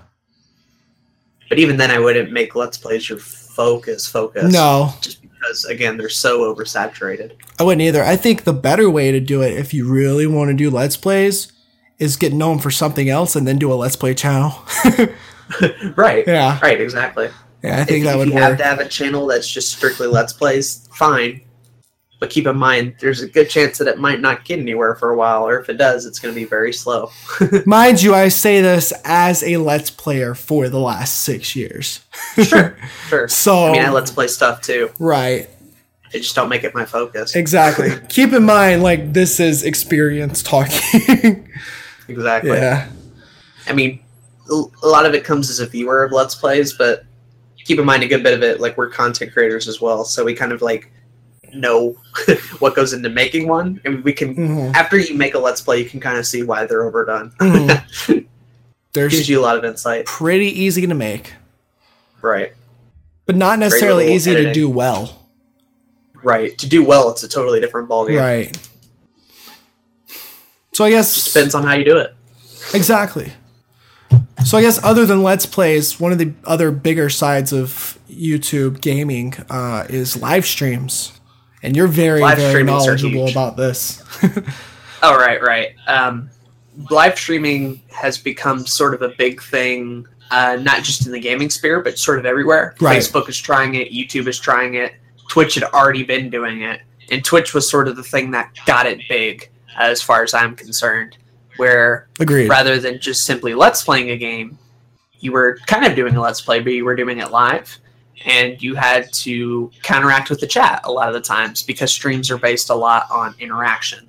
But even then, I wouldn't make Let's Plays your focus. Focus. No, Just because again, they're so oversaturated. I wouldn't either. I think the better way to do it, if you really want to do let's plays, is get known for something else and then do a let's play channel. right. yeah, Right. Exactly. yeah, I think if, that if would you have to have a channel that's just strictly Let's Plays, fine. But keep in mind, there's a good chance that it might not get anywhere for a while, or if it does, it's going to be very slow. Mind you, I say this as a Let's Player for the last six years. sure, sure. So, I mean, I let's play stuff too. right, I just don't make it my focus. exactly. Keep in mind, like, this is experience talking. Exactly. yeah. I mean, a a lot of it comes as a viewer of Let's Plays, but keep in mind a good bit of it, like we're content creators as well, so we kind of like know what goes into making one, and we can. Mhm. After you make a Let's Play, you can kind of see why they're overdone. Mhm. There's Gives you a lot of insight, pretty easy to make, right? but not necessarily easy to do well. Right. To do well, it's a totally different ballgame. Right. So I guess Just depends on how you do it. Exactly. So I guess other than Let's Plays, one of the other bigger sides of YouTube gaming uh, is live streams, and you're very Live very knowledgeable about this. Oh, right, right. Um, live streaming has become sort of a big thing, uh, not just in the gaming sphere, but sort of everywhere. Right. Facebook is trying it, YouTube is trying it, Twitch had already been doing it, and Twitch was sort of the thing that got it big, uh, as far as I'm concerned. Where Agreed. rather than just simply let's playing a game, you were kind of doing a let's play, but you were doing it live. And you had to counteract with the chat a lot of the times because streams are based a lot on interaction.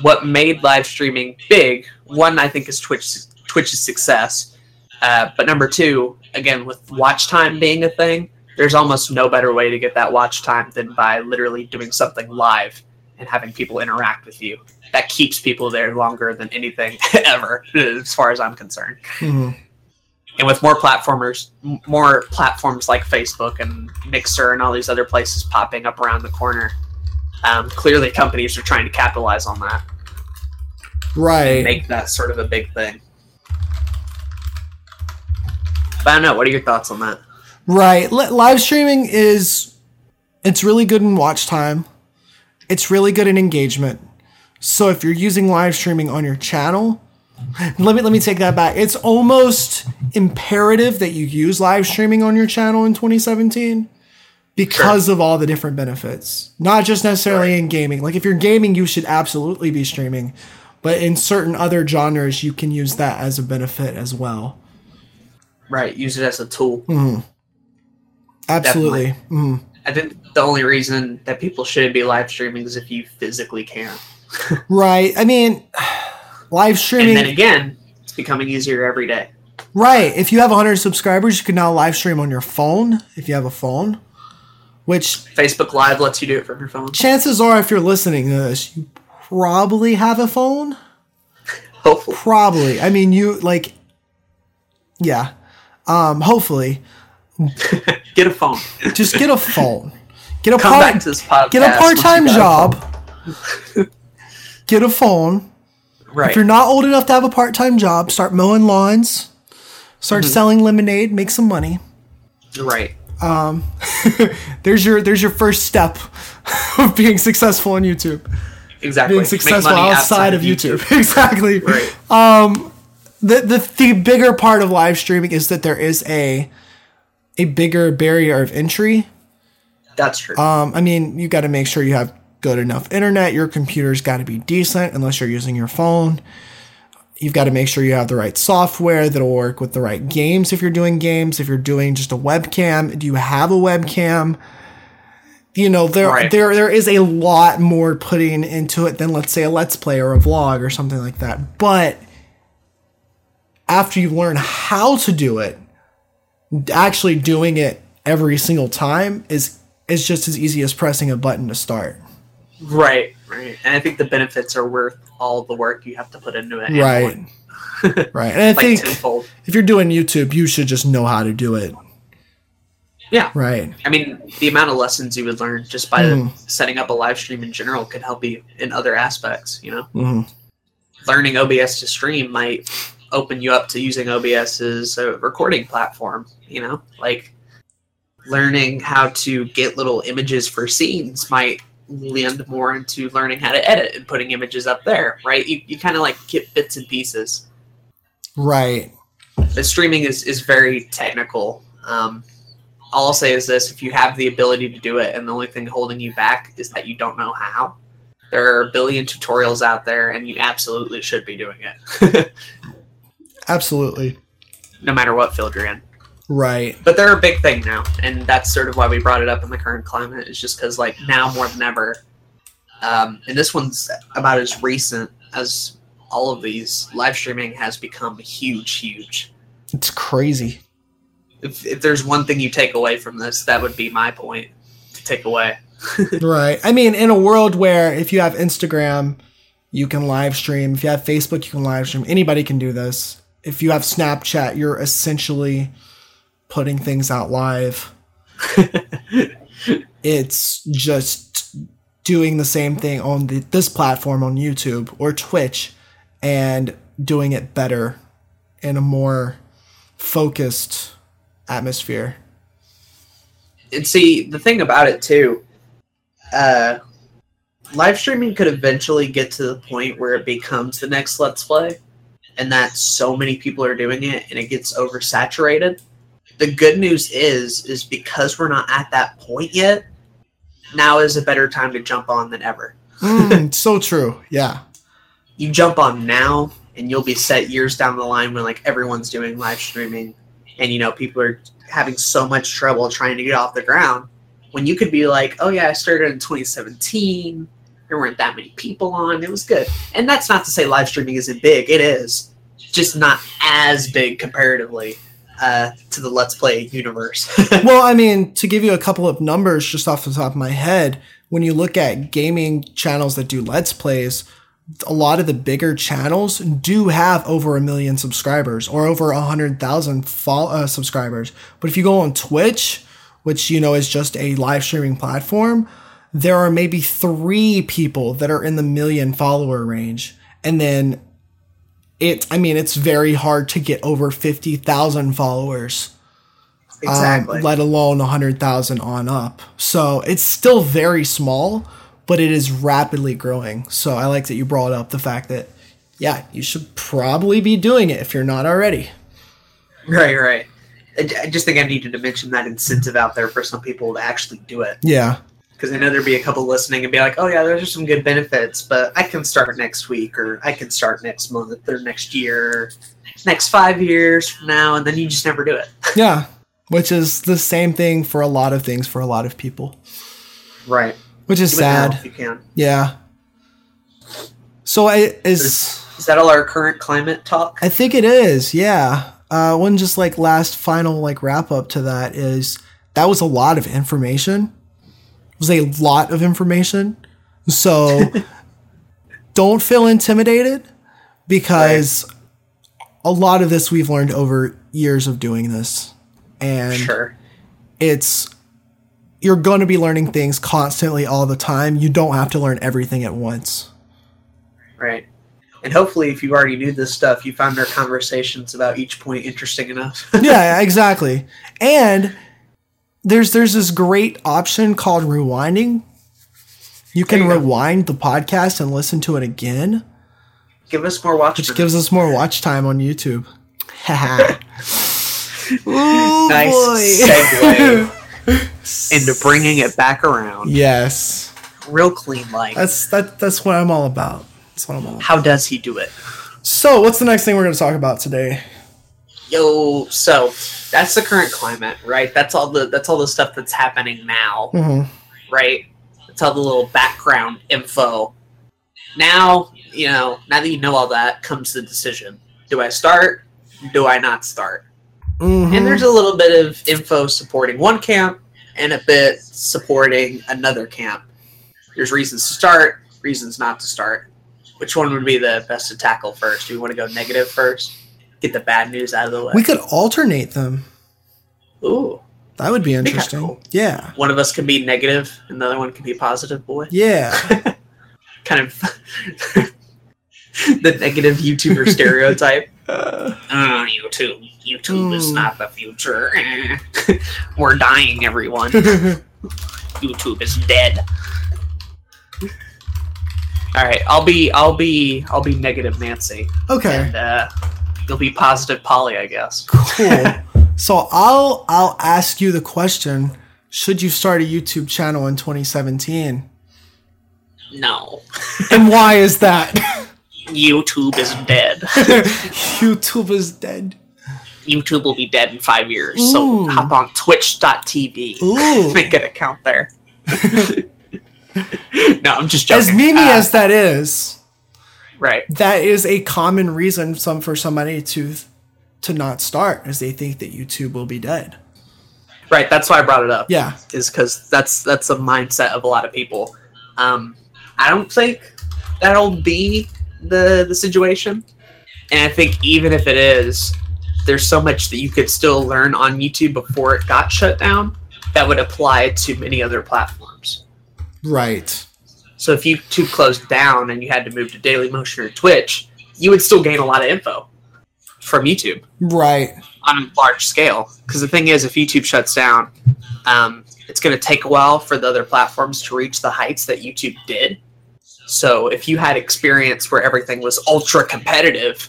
What made live streaming big, one, I think, is Twitch, Twitch's success. Uh, but number two, again, with watch time being a thing, there's almost no better way to get that watch time than by literally doing something live and having people interact with you. That keeps people there longer than anything ever, as far as I'm concerned. Mhm. And with more platformers, more platforms like Facebook and Mixer and all these other places popping up around the corner, um, clearly companies are trying to capitalize on that, Right. make that sort of a big thing. But I don't know. What are your thoughts on that? Right. Li- live streaming is it's really good in watch time. It's really good in engagement. So if you're using live streaming on your channel, let me let me take that back. It's almost imperative that you use live streaming on your channel in 2017 because of all the different benefits. Not just necessarily in gaming. Like if you're gaming, you should absolutely be streaming. But in certain other genres, you can use that as a benefit as well. Right. Use it as a tool. Absolutely. Mhm. I think the only reason that people shouldn't be live streaming is if you physically can. Right. I mean, live streaming. And then again, it's becoming easier every day. right. If you have 100 subscribers, you can now live stream on your phone if you have a phone. Which Facebook Live lets you do it from your phone. chances are, if you're listening to this, you probably have a phone. Hopefully. Probably. I mean, you like. Yeah. Um. Hopefully, Get a phone. just get a phone. Get a Come part. Back to this podcast get a part-time job. get a phone. Right. If you're not old enough to have a part-time job, start mowing lawns. Start Mm-hmm. selling lemonade, make some money. right. there's your there's your first step of being successful on YouTube. Exactly. Being successful money outside, of YouTube. exactly. Right. The, the the bigger part of live streaming is that there is a a bigger barrier of entry. That's true. Um, I mean, you got to make sure you have good enough internet. Your computer's got to be decent, unless you're using your phone. You've got to make sure you have the right software that'll work with the right games if you're doing games. If you're doing just a webcam, do you have a webcam? You know, there Right. there there is a lot more putting into it than let's say a let's play or a vlog or something like that. But after you learn how to do it, actually doing it every single time is is just as easy as pressing a button to start. Right. Right. And I think the benefits are worth all the work you have to put into it. Right. Right. And I Like think tenfold. if you're doing YouTube, you should just know how to do it. Yeah. Right. I mean, the amount of lessons you would learn just by Mhm. setting up a live stream in general could help you in other aspects. You know, Mhm. learning OBS to stream might open you up to using OBS as a recording platform. You know, like learning how to get little images for scenes might lend more into learning how to edit and putting images up there. Right? You you kind of like get bits and pieces. Right. the streaming is is very technical. Um, all I'll say is this: if you have the ability to do it, and the only thing holding you back is that you don't know how, there are a billion tutorials out there, and you absolutely should be doing it, Absolutely. no matter what field you're in. Right. But they're a big thing now, and that's sort of why we brought it up in the current climate. Is just because like now more than ever, um, and this one's about as recent as all of these. Live streaming has become huge, huge. It's crazy. If, if there's one thing you take away from this, that would be my point to take away. right. I mean, in a world where if you have Instagram, you can live stream. If you have Facebook, you can live stream. Anybody can do this. If you have Snapchat, you're essentially putting things out live. it's just doing the same thing on the, this platform on YouTube or Twitch and doing it better in a more focused atmosphere. and see the thing about it too uh live streaming could eventually get to the point where it becomes the next let's play and that so many people are doing it and it gets oversaturated the good news is is because we're not at that point yet now is a better time to jump on than ever. Mm, so true. Yeah. you jump on now and you'll be set years down the line when like everyone's doing live streaming and you know people are having so much trouble trying to get off the ground when you could be like oh yeah i started in 2017 there weren't that many people on. It was good. And that's not to say live streaming isn't big. It is. Just not as big comparatively uh, to the let's play universe well, I mean, to give you a couple of numbers just off the top of my head, when you look at gaming channels that do Let's Plays, a lot of the bigger channels do have over a million subscribers or over a hundred thousand fol- uh, subscribers. But if you go on Twitch, which you know is just a live streaming platform, there are maybe three people that are in the million follower range, and then it. I mean, it's very hard to get over fifty thousand followers exactly um, let alone 100,000 on up. So it's still very small, but it is rapidly growing. So I like that you brought up the fact that, yeah, you should probably be doing it if you're not already. right right I, I just think i needed to mention that incentive out there for some people to actually do it Yeah. Because I know there'd be a couple listening and be like, "Oh yeah, those are some good benefits, but I can start next week, or I can start next month, or next year, next five years from now," and then you just never do it. Yeah. Which is the same thing for a lot of things for a lot of people, Right. which is sad. you can. Yeah. So I is Is that all our current climate talk? I think it is, yeah. Uh, one just like last final like wrap up to that is that was a lot of information. Was a lot of information. So don't feel intimidated because a lot of this we've learned over years of doing this. And Sure. it's you're going to be learning things constantly all the time. You don't have to learn everything at once. Right. And hopefully, if you already knew this stuff, you found our conversations about each point interesting enough. yeah, exactly. And there's there's this great option called rewinding. You can you go. rewind the podcast and listen to it again, Give us more watch. which minutes. gives us more watch time on YouTube. Haha. Ooh, nice segue into bringing it back around. yes, Real clean, like. that's that. That's what I'm all about. That's what I'm all about. How does he do it? So, what's the next thing we're going to talk about today? Yo, so that's the current climate, right? That's all the that's all the stuff that's happening now, hmm right? That's all the little background info. Now, you know, now that you know all that, comes the decision: do I start? Do I not start? hmm And there's a little bit of info supporting one camp and a bit supporting another camp. There's reasons to start, reasons not to start. Which one would be the best to tackle first? Do you want to go negative first? Get the bad news out of the way. we could alternate them. Ooh. That would be Be interesting. cool. Yeah. One of us can be negative and the other one can be positive, boy. Yeah. Kind of the negative YouTuber stereotype. Uh, Oh, YouTube. YouTube is Mm. not the future. We're dying, everyone. YouTube is dead. All right, I'll be, I'll be, I'll be negative Nancy, okay. and uh, you'll be positive Polly, I guess. Cool. So I'll I'll ask you the question: Should you start a YouTube channel in 2017? No. And why is that? YouTube is dead. YouTube is dead. YouTube will be dead in five years. Ooh. So hop on twitch.tv. Make an account there. no, I'm just joking. As memey Uh, as that is, right. that is a common reason some for somebody to to not start, is they think that YouTube will be dead. Right. That's why I brought it up. Yeah. Is because that's that's a mindset of a lot of people. Um, I don't think that'll be the the situation, and I think even if it is, there's so much that you could still learn on YouTube before it got shut down that would apply to many other platforms. Right. So if YouTube closed down and you had to move to Daily Motion or Twitch, you would still gain a lot of info from YouTube Right. on a large scale. Because the thing is, if YouTube shuts down, um, it's going to take a while for the other platforms to reach the heights that YouTube did. So if you had experience where everything was ultra competitive,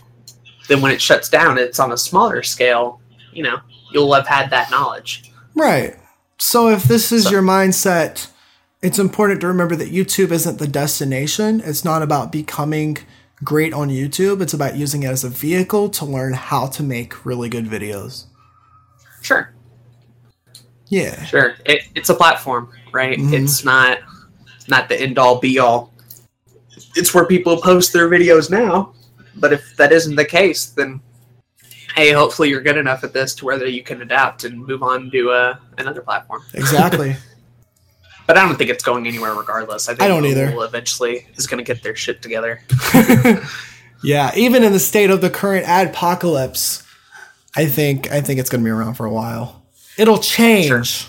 then when it shuts down, it's on a smaller scale. You know, you'll have had that knowledge. Right. So if this is So- your mindset, it's important to remember that YouTube isn't the destination. It's not about becoming great on YouTube. It's about using it as a vehicle to learn how to make really good videos. Sure, Yeah. sure. It, it's a platform, right? Mhm. It's not not the end all be all. It's where people post their videos now. But if that isn't the case, then hey, hopefully you're good enough at this to whether you can adapt and move on to uh, another platform. Exactly. But I don't think it's going anywhere regardless. I think I don't Google either. eventually is going to get their shit together. yeah, even in the state of the current adpocalypse, I think I think it's going to be around for a while. It'll change,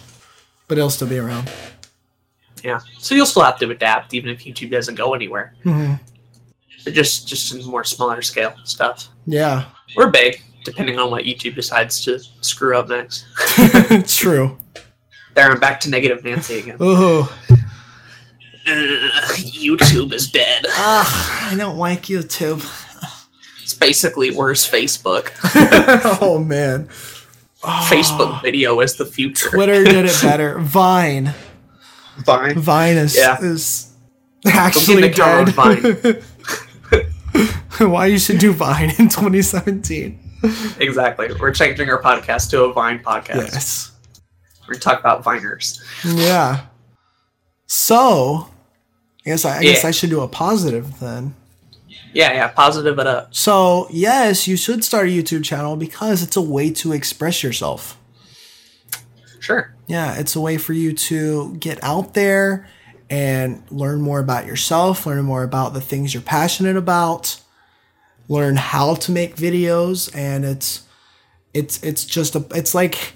but it'll still be around. Yeah. So you'll still have to adapt even if YouTube doesn't go anywhere. Mhm. But just just in more smaller scale stuff. Yeah. Or big, depending on what YouTube decides to screw up next. True. There I'm back to negative Nancy again. Oh, Ugh, YouTube is dead. ah, I don't like YouTube. It's basically worse Facebook. oh man. Ah, Facebook video is the future. Twitter did it better. Vine. Fine. Vine is Yeah. is actually Don't get me dead. Why you should do Vine in 2017? Exactly. We're changing our podcast to a Vine podcast. Yes. We're talk about Viners. Yeah. So, I guess I, I guess Yeah. I should do a positive then. Yeah, yeah. Positive it up. So, yes, you should start a YouTube channel because it's a way to express yourself. Sure. Yeah, it's a way for you to get out there and learn more about yourself, learn more about the things you're passionate about, learn how to make videos and it's it's it's just a it's like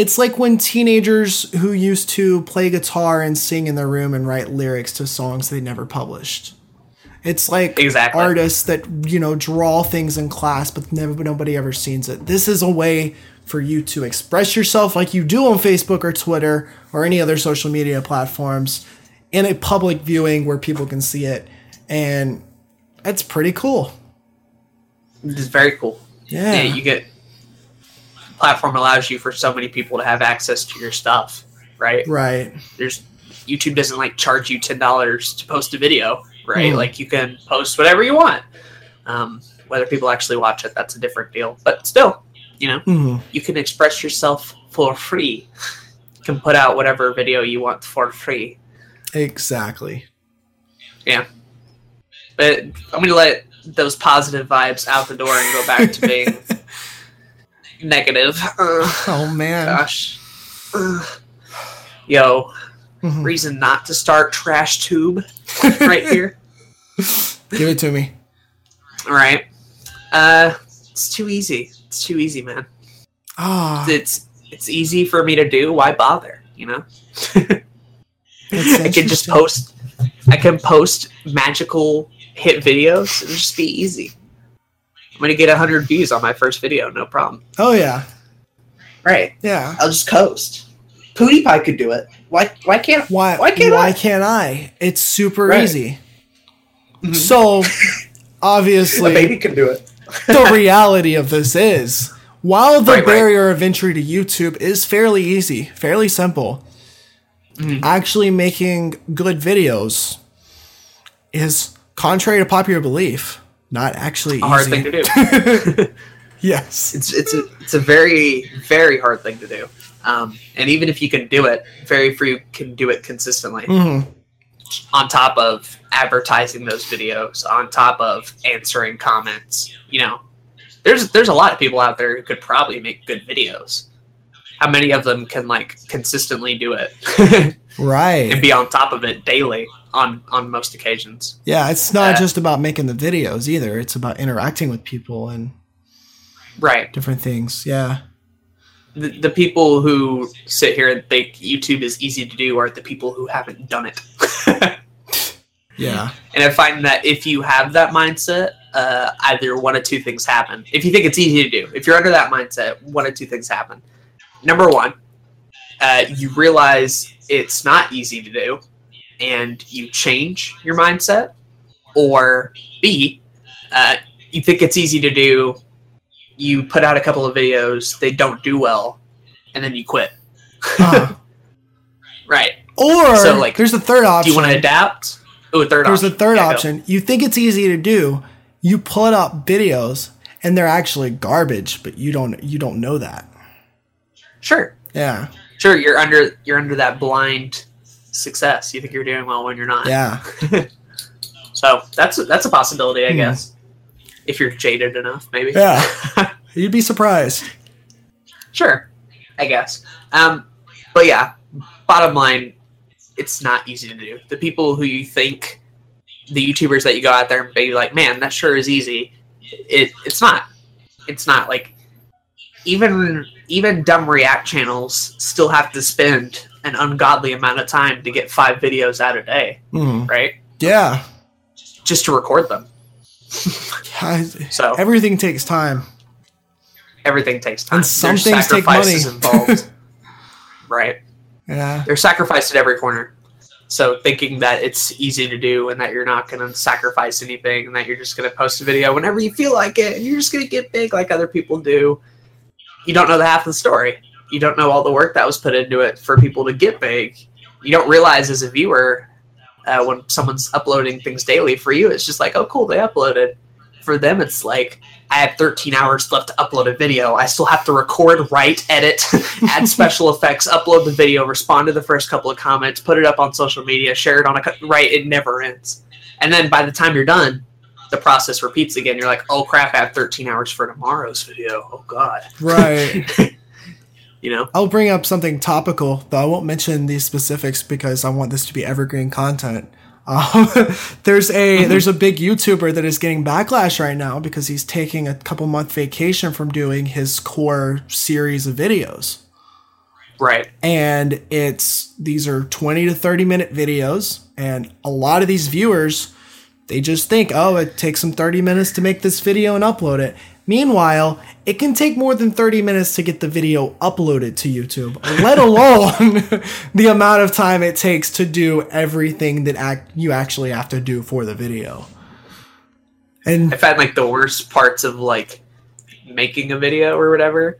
it's like when teenagers who used to play guitar and sing in their room and write lyrics to songs they never published. It's like Exactly. artists that you know draw things in class, but never nobody ever sees it. This is a way for you to express yourself like you do on Facebook or Twitter or any other social media platforms in a public viewing where people can see it, and it's pretty cool. It's very cool. Yeah, Yeah, you get platform allows you for so many people to have access to your stuff, right? right. There's YouTube doesn't like charge you ten dollars to post a video, right? Mhm. Like you can post whatever you want. Um, whether people actually watch it, that's a different deal. But still, you know, Mhm. you can express yourself for free. You can put out whatever video you want for free. Exactly. Yeah. But I'm gonna let those positive vibes out the door and go back to being negative. Oh man. gosh. Yo, Mhm. reason not to start Trash Tube right here. Give it to me. All right. Uh, it's too easy. It's too easy, man. Ah, It's it's easy for me to do. Why bother? You know. I can just post. I can post magical hit videos and just be easy. I'm gonna get hundred views on my first video, no problem. Oh yeah, Right. yeah. I'll just coast. PewDiePie could do it. Why? Why can't? Why? Why can't why I? can't I? It's super Right. easy. Mhm. So, obviously, baby can do it. the reality of this is while the Right, right. barrier of entry to YouTube is fairly easy, fairly simple, Mm-hmm. actually making good videos is contrary to popular belief, not actually easy. A hard thing to do. Yes. it's it's a it's a very very hard thing to do. Um, and even if you can do it, very few can do it consistently. Mhm. On top of advertising those videos, on top of answering comments, you know, there's there's a lot of people out there who could probably make good videos. How many of them can like consistently do it right. and be on top of it daily on on most occasions? Yeah, it's not Uh, just about making the videos either. It's about interacting with people and Right. different things. Yeah. the, the people who sit here and think YouTube is easy to do are the people who haven't done it. Yeah. and I find that if you have that mindset, uh, either one of two things happen. If you think it's easy to do, if you're under that mindset, one of two things happen. Number one, uh, you realize it's not easy to do, and you change your mindset. Or B, uh, you think it's easy to do, you put out a couple of videos, they don't do well, and then you quit. Uh, Right. or So, like, there's a third option. Do you want to adapt? Oh, a third there's option. a third Yeah, go. option. You think it's easy to do. You put up videos and they're actually garbage, but you don't you don't know that. Sure. Yeah. Sure, you're under you're under that blind success. You think you're doing well when you're not. Yeah. So that's that's a possibility, I Hmm. guess. If you're jaded enough, maybe. Yeah. You'd be surprised. Sure, I guess. Um, but yeah, bottom line, it's not easy to do. The people who you think, the YouTubers that you go out there and be like, man, that sure is easy. It it's not. It's not like even even dumb React channels still have to spend an ungodly amount of time to get five videos out a day, Mhm. right? Yeah. Just to record them. So Everything takes time. everything takes time. And some There's things take money. involved. right. Yeah. They're sacrificed at every corner. So thinking that it's easy to do and that you're not going to sacrifice anything and that you're just going to post a video whenever you feel like it and you're just going to get big like other people do, you don't know the half of the story. You don't know all the work that was put into it for people to get big. You don't realize as a viewer uh, when someone's uploading things daily. For you, it's just like, oh, cool, they uploaded. For them, it's like, I have 13 hours left to upload a video. I still have to record, write, edit, add special effects, upload the video, respond to the first couple of comments, put it up on social media, share it on a co- right. It never ends. And then by the time you're done, the process repeats again. You're like, oh crap, I have 13 hours for tomorrow's video. Oh god, Right. you know. I'll bring up something topical, though I won't mention these specifics because I want this to be evergreen content. Um, there's a there's a big YouTuber that is getting backlash right now because he's taking a couple month vacation from doing his core series of videos. Right. and it's these are 20 to 30 minute videos and a lot of these viewers they just think oh it takes them 30 minutes to make this video and upload it meanwhile it can take more than 30 minutes to get the video uploaded to youtube let alone the amount of time it takes to do everything that act you actually have to do for the video. And I find like the worst parts of like making a video or whatever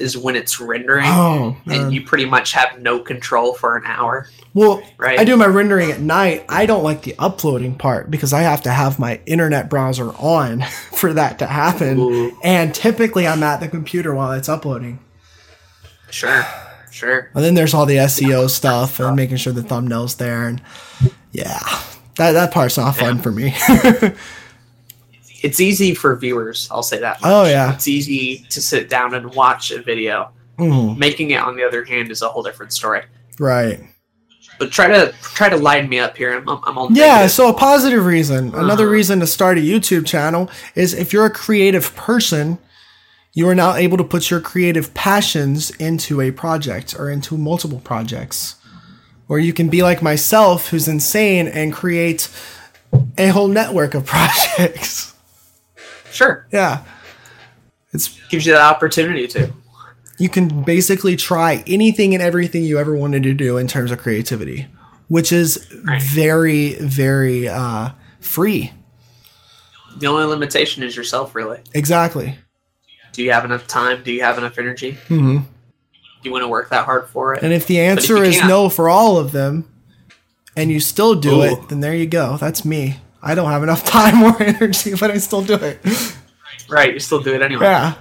is when it's rendering oh and you pretty much have no control for an hour. Well, Right. I do my rendering at night. I don't like the uploading part because I have to have my internet browser on for that to happen. Ooh. And typically I'm at the computer while it's uploading. Sure. Sure. And then there's all the SEO stuff and making sure the thumbnail's there and yeah. That that part's not fun Yeah. for me. It's easy for viewers, I'll say that. Oh, yeah. It's easy to sit down and watch a video. Mhm. Making it on the other hand is a whole different story. Right. But try to try to line me up here. I'm, I'm all Yeah, negative. so a positive reason. Another Uh-huh. reason to start a YouTube channel is if you're a creative person, you are now able to put your creative passions into a project or into multiple projects. Or you can be like myself, who's insane, and create a whole network of projects. Sure. yeah. It Gives you that opportunity to. you can basically try anything and everything you ever wanted to do in terms of creativity, which is Right. very, very uh, free. The only limitation is yourself, really. Exactly. Do you have enough time? Do you have enough energy? hmm Do you want to work that hard for it? And if the answer you is can't- no for all of them, and you still do Ooh. it, then there you go. That's me. I don't have enough time or energy, but I still do it. Right, you still do it anyway. Yeah.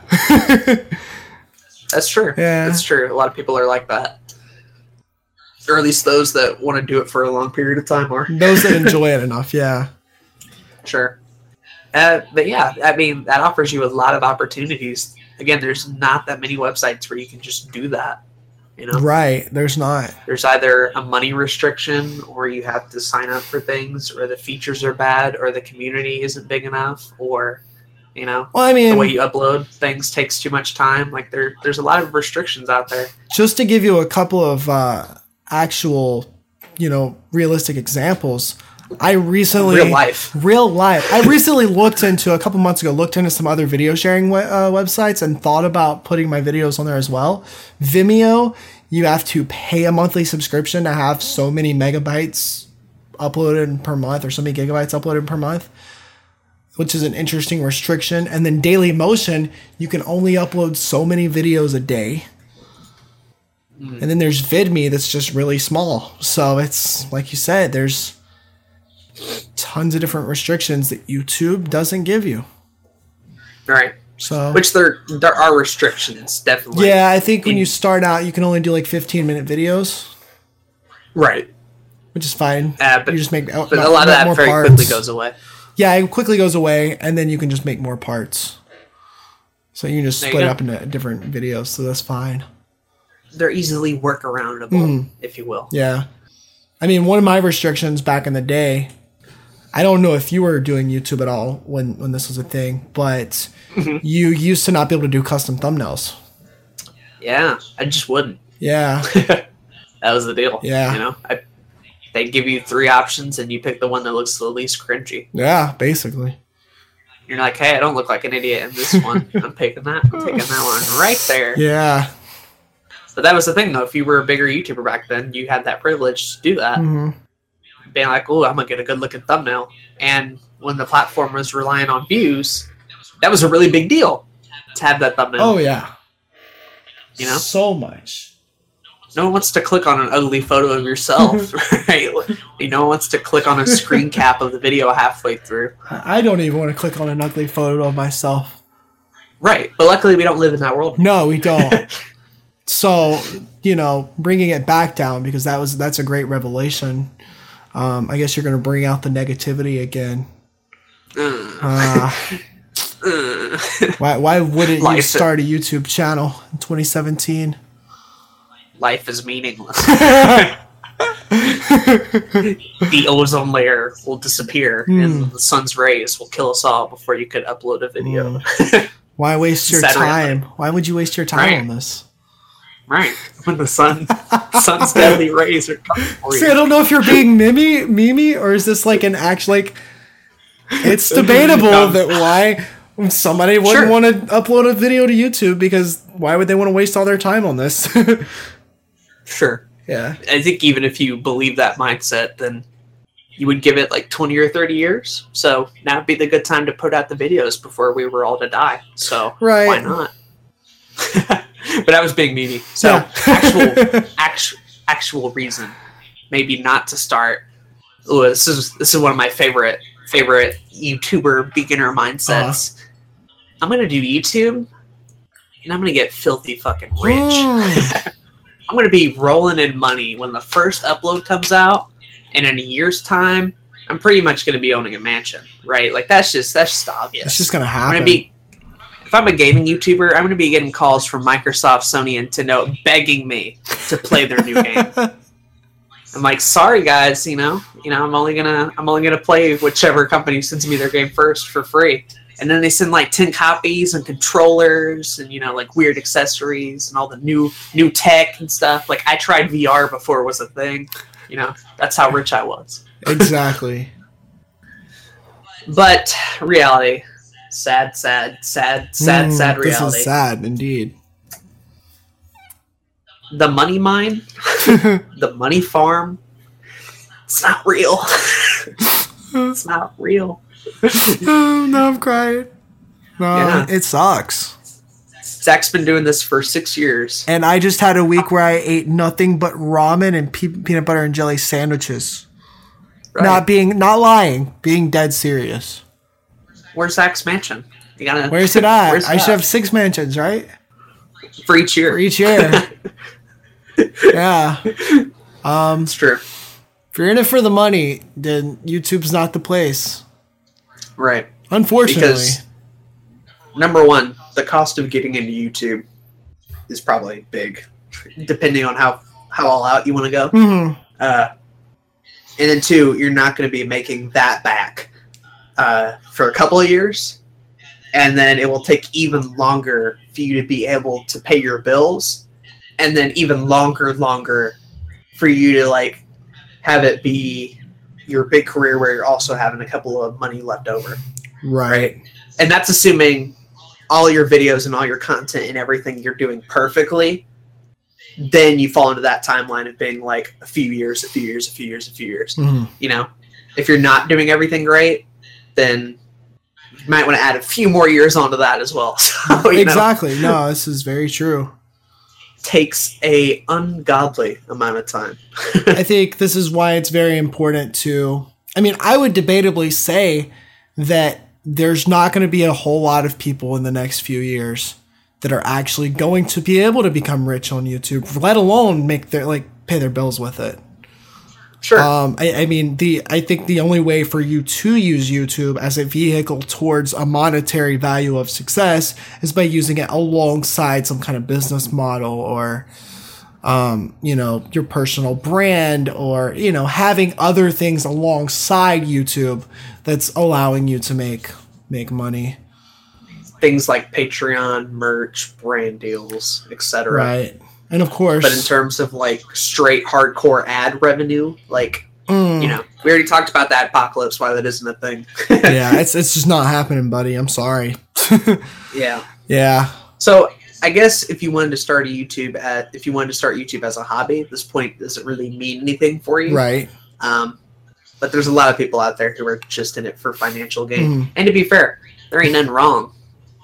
That's true. Yeah. That's true. A lot of people are like that. Or at least those that want to do it for a long period of time are. Those that enjoy it enough, yeah. Sure. Uh, but yeah, I mean, that offers you a lot of opportunities. Again, there's not that many websites where you can just do that. You know, Right. There's not. there's either a money restriction, or you have to sign up for things, or the features are bad, or the community isn't big enough, or you know, Well, I mean the way you upload things takes too much time. Like there, there's a lot of restrictions out there. just to give you a couple of uh, actual, you know, realistic examples, I recently Real life. real life. I recently looked into a couple months ago, looked into some other video sharing uh, websites and thought about putting my videos on there as well. Vimeo, you have to pay a monthly subscription to have so many megabytes uploaded per month or so many gigabytes uploaded per month, which is an interesting restriction. And then Dailymotion, you can only upload so many videos a day. And then there's VidMe that's just really small. So it's like you said, there's tons of different restrictions that YouTube doesn't give you. Right. So Which there there are restrictions, definitely. yeah, I think when you start out, you can only do like 15 minute videos, Right. which is fine. Uh, but you just make but a lot of that very quickly goes away. Yeah, it quickly goes away, and then you can just make more parts. So you can just There split it up into different videos, so that's fine. They're easily workaroundable, Mm-hmm. if you will. Yeah. I mean, one of my restrictions back in the day, I don't know if you were doing YouTube at all when, when this was a thing, but Mm-hmm. you used to not be able to do custom thumbnails. Yeah, I just wouldn't. Yeah. That was the deal. Yeah. You know, I, they give you three options and you pick the one that looks the least cringy. Yeah, basically. You're like, hey, I don't look like an idiot in this one. I'm picking that. I'm picking that one right there. Yeah. But that was the thing, though. If you were a bigger YouTuber back then, you had that privilege to do that. hmm Being like, oh, I'm going to get a good looking thumbnail. And when the platform was relying on views, that was a really big deal to have that thumbnail. Oh, yeah. You know? So much. No one wants to click on an ugly photo of yourself, right? No one wants to click on a screen cap of the video halfway through. I I don't even want to click on an ugly photo of myself. Right. But luckily, we don't live in that world. No, we don't. so, you know, bringing it back down because that was that's a great revelation. Um, I guess you're going to bring out the negativity again. Uh, why why wouldn't you start a YouTube channel in 2017? Life is meaningless. the ozone layer will disappear and the sun's rays will kill us all before you could upload a video. Why waste your time? Why would you waste your time Right. on this? Right. When the sun sun's deadly rays are coming for See, I don't know if you're being mimi, mimi, or is this like an act like it's debatable No. that why somebody wouldn't Sure. want to upload a video to YouTube because why would they want to waste all their time on this? Sure. yeah. I think even if you believe that mindset, then you would give it like 20 or 30 years. So now would be the good time to put out the videos before we were all to die. So Right. why not? but I was being meanie. So Yeah. actual, actual, actual reason, maybe not to start. Ooh, this is this is one of my favorite favorite YouTuber beginner mindsets. Uh-huh. I'm gonna do YouTube, and I'm gonna get filthy fucking rich. I'm gonna be rolling in money when the first upload comes out, and in a year's time, I'm pretty much gonna be owning a mansion, right? Like that's just that's just obvious. It's just gonna I'm happen. gonna be. If I'm a gaming YouTuber, I'm gonna be getting calls from Microsoft, Sony, and Nintendo begging me to play their new game. I'm like, sorry guys, you know, you know, I'm only gonna, I'm only gonna play whichever company sends me their game first for free. And then they send like ten copies and controllers and you know like weird accessories and all the new new tech and stuff. Like I tried VR before it was a thing. You know, that's how rich I was. exactly. But reality, sad, sad, sad, sad, Mm, sad This is sad indeed. The money mine, the money farm. It's not real. it's not real. oh, no, I'm crying. No, Yeah. it sucks. Zach's been doing this for six years. And I just had a week where I ate nothing but ramen and pe- peanut butter and jelly sandwiches. Right. Not being, not lying, being dead serious. Where's Zach's mansion? You gotta. Where's it at? Where's I should have six mansions, right? for each year. For each year. yeah. Um, It's true. if you're in it for the money, then YouTube's not the place. Right. Unfortunately. Because number one, the cost of getting into YouTube is probably big, depending on how how all out you want to go. Mhm. Uh, and then two, you're not going to be making that back uh, for a couple of years, and then it will take even longer for you to be able to pay your bills, and then even longer, longer for you to like have it be your big career where you're also having a couple of money left over right. and that's assuming all your videos and all your content and everything you're doing perfectly then you fall into that timeline of being like a few years a few years a few years a few years Mhm. you know if you're not doing everything great then you might want to add a few more years onto that as well so you know, Exactly. No, this is very true. takes a ungodly amount of time I think this is why it's very important to. I mean, I would debatably say that there's not going to be a whole lot of people in the next few years that are actually going to be able to become rich on YouTube, let alone make their like pay their bills with it. Sure Um, I, I mean, the I think the only way for you to use YouTube as a vehicle towards a monetary value of success is by using it alongside some kind of business model or, um, you know, your personal brand or you know having other things alongside YouTube that's allowing you to make make money. things like patreon merch brand deals etc Right. And of course, but in terms of like straight hardcore ad revenue like Mm, you know, we already talked about that adpocalypse, why that isn't a thing. yeah, it's it's just not happening, buddy. I'm sorry. yeah. yeah. So I guess if you wanted to start a YouTube at if you wanted to start YouTube as a hobby, at this point doesn't really mean anything for you. Right. Um, but there's a lot of people out there who are just in it for financial gain. Mhm. And to be fair, there ain't nothing wrong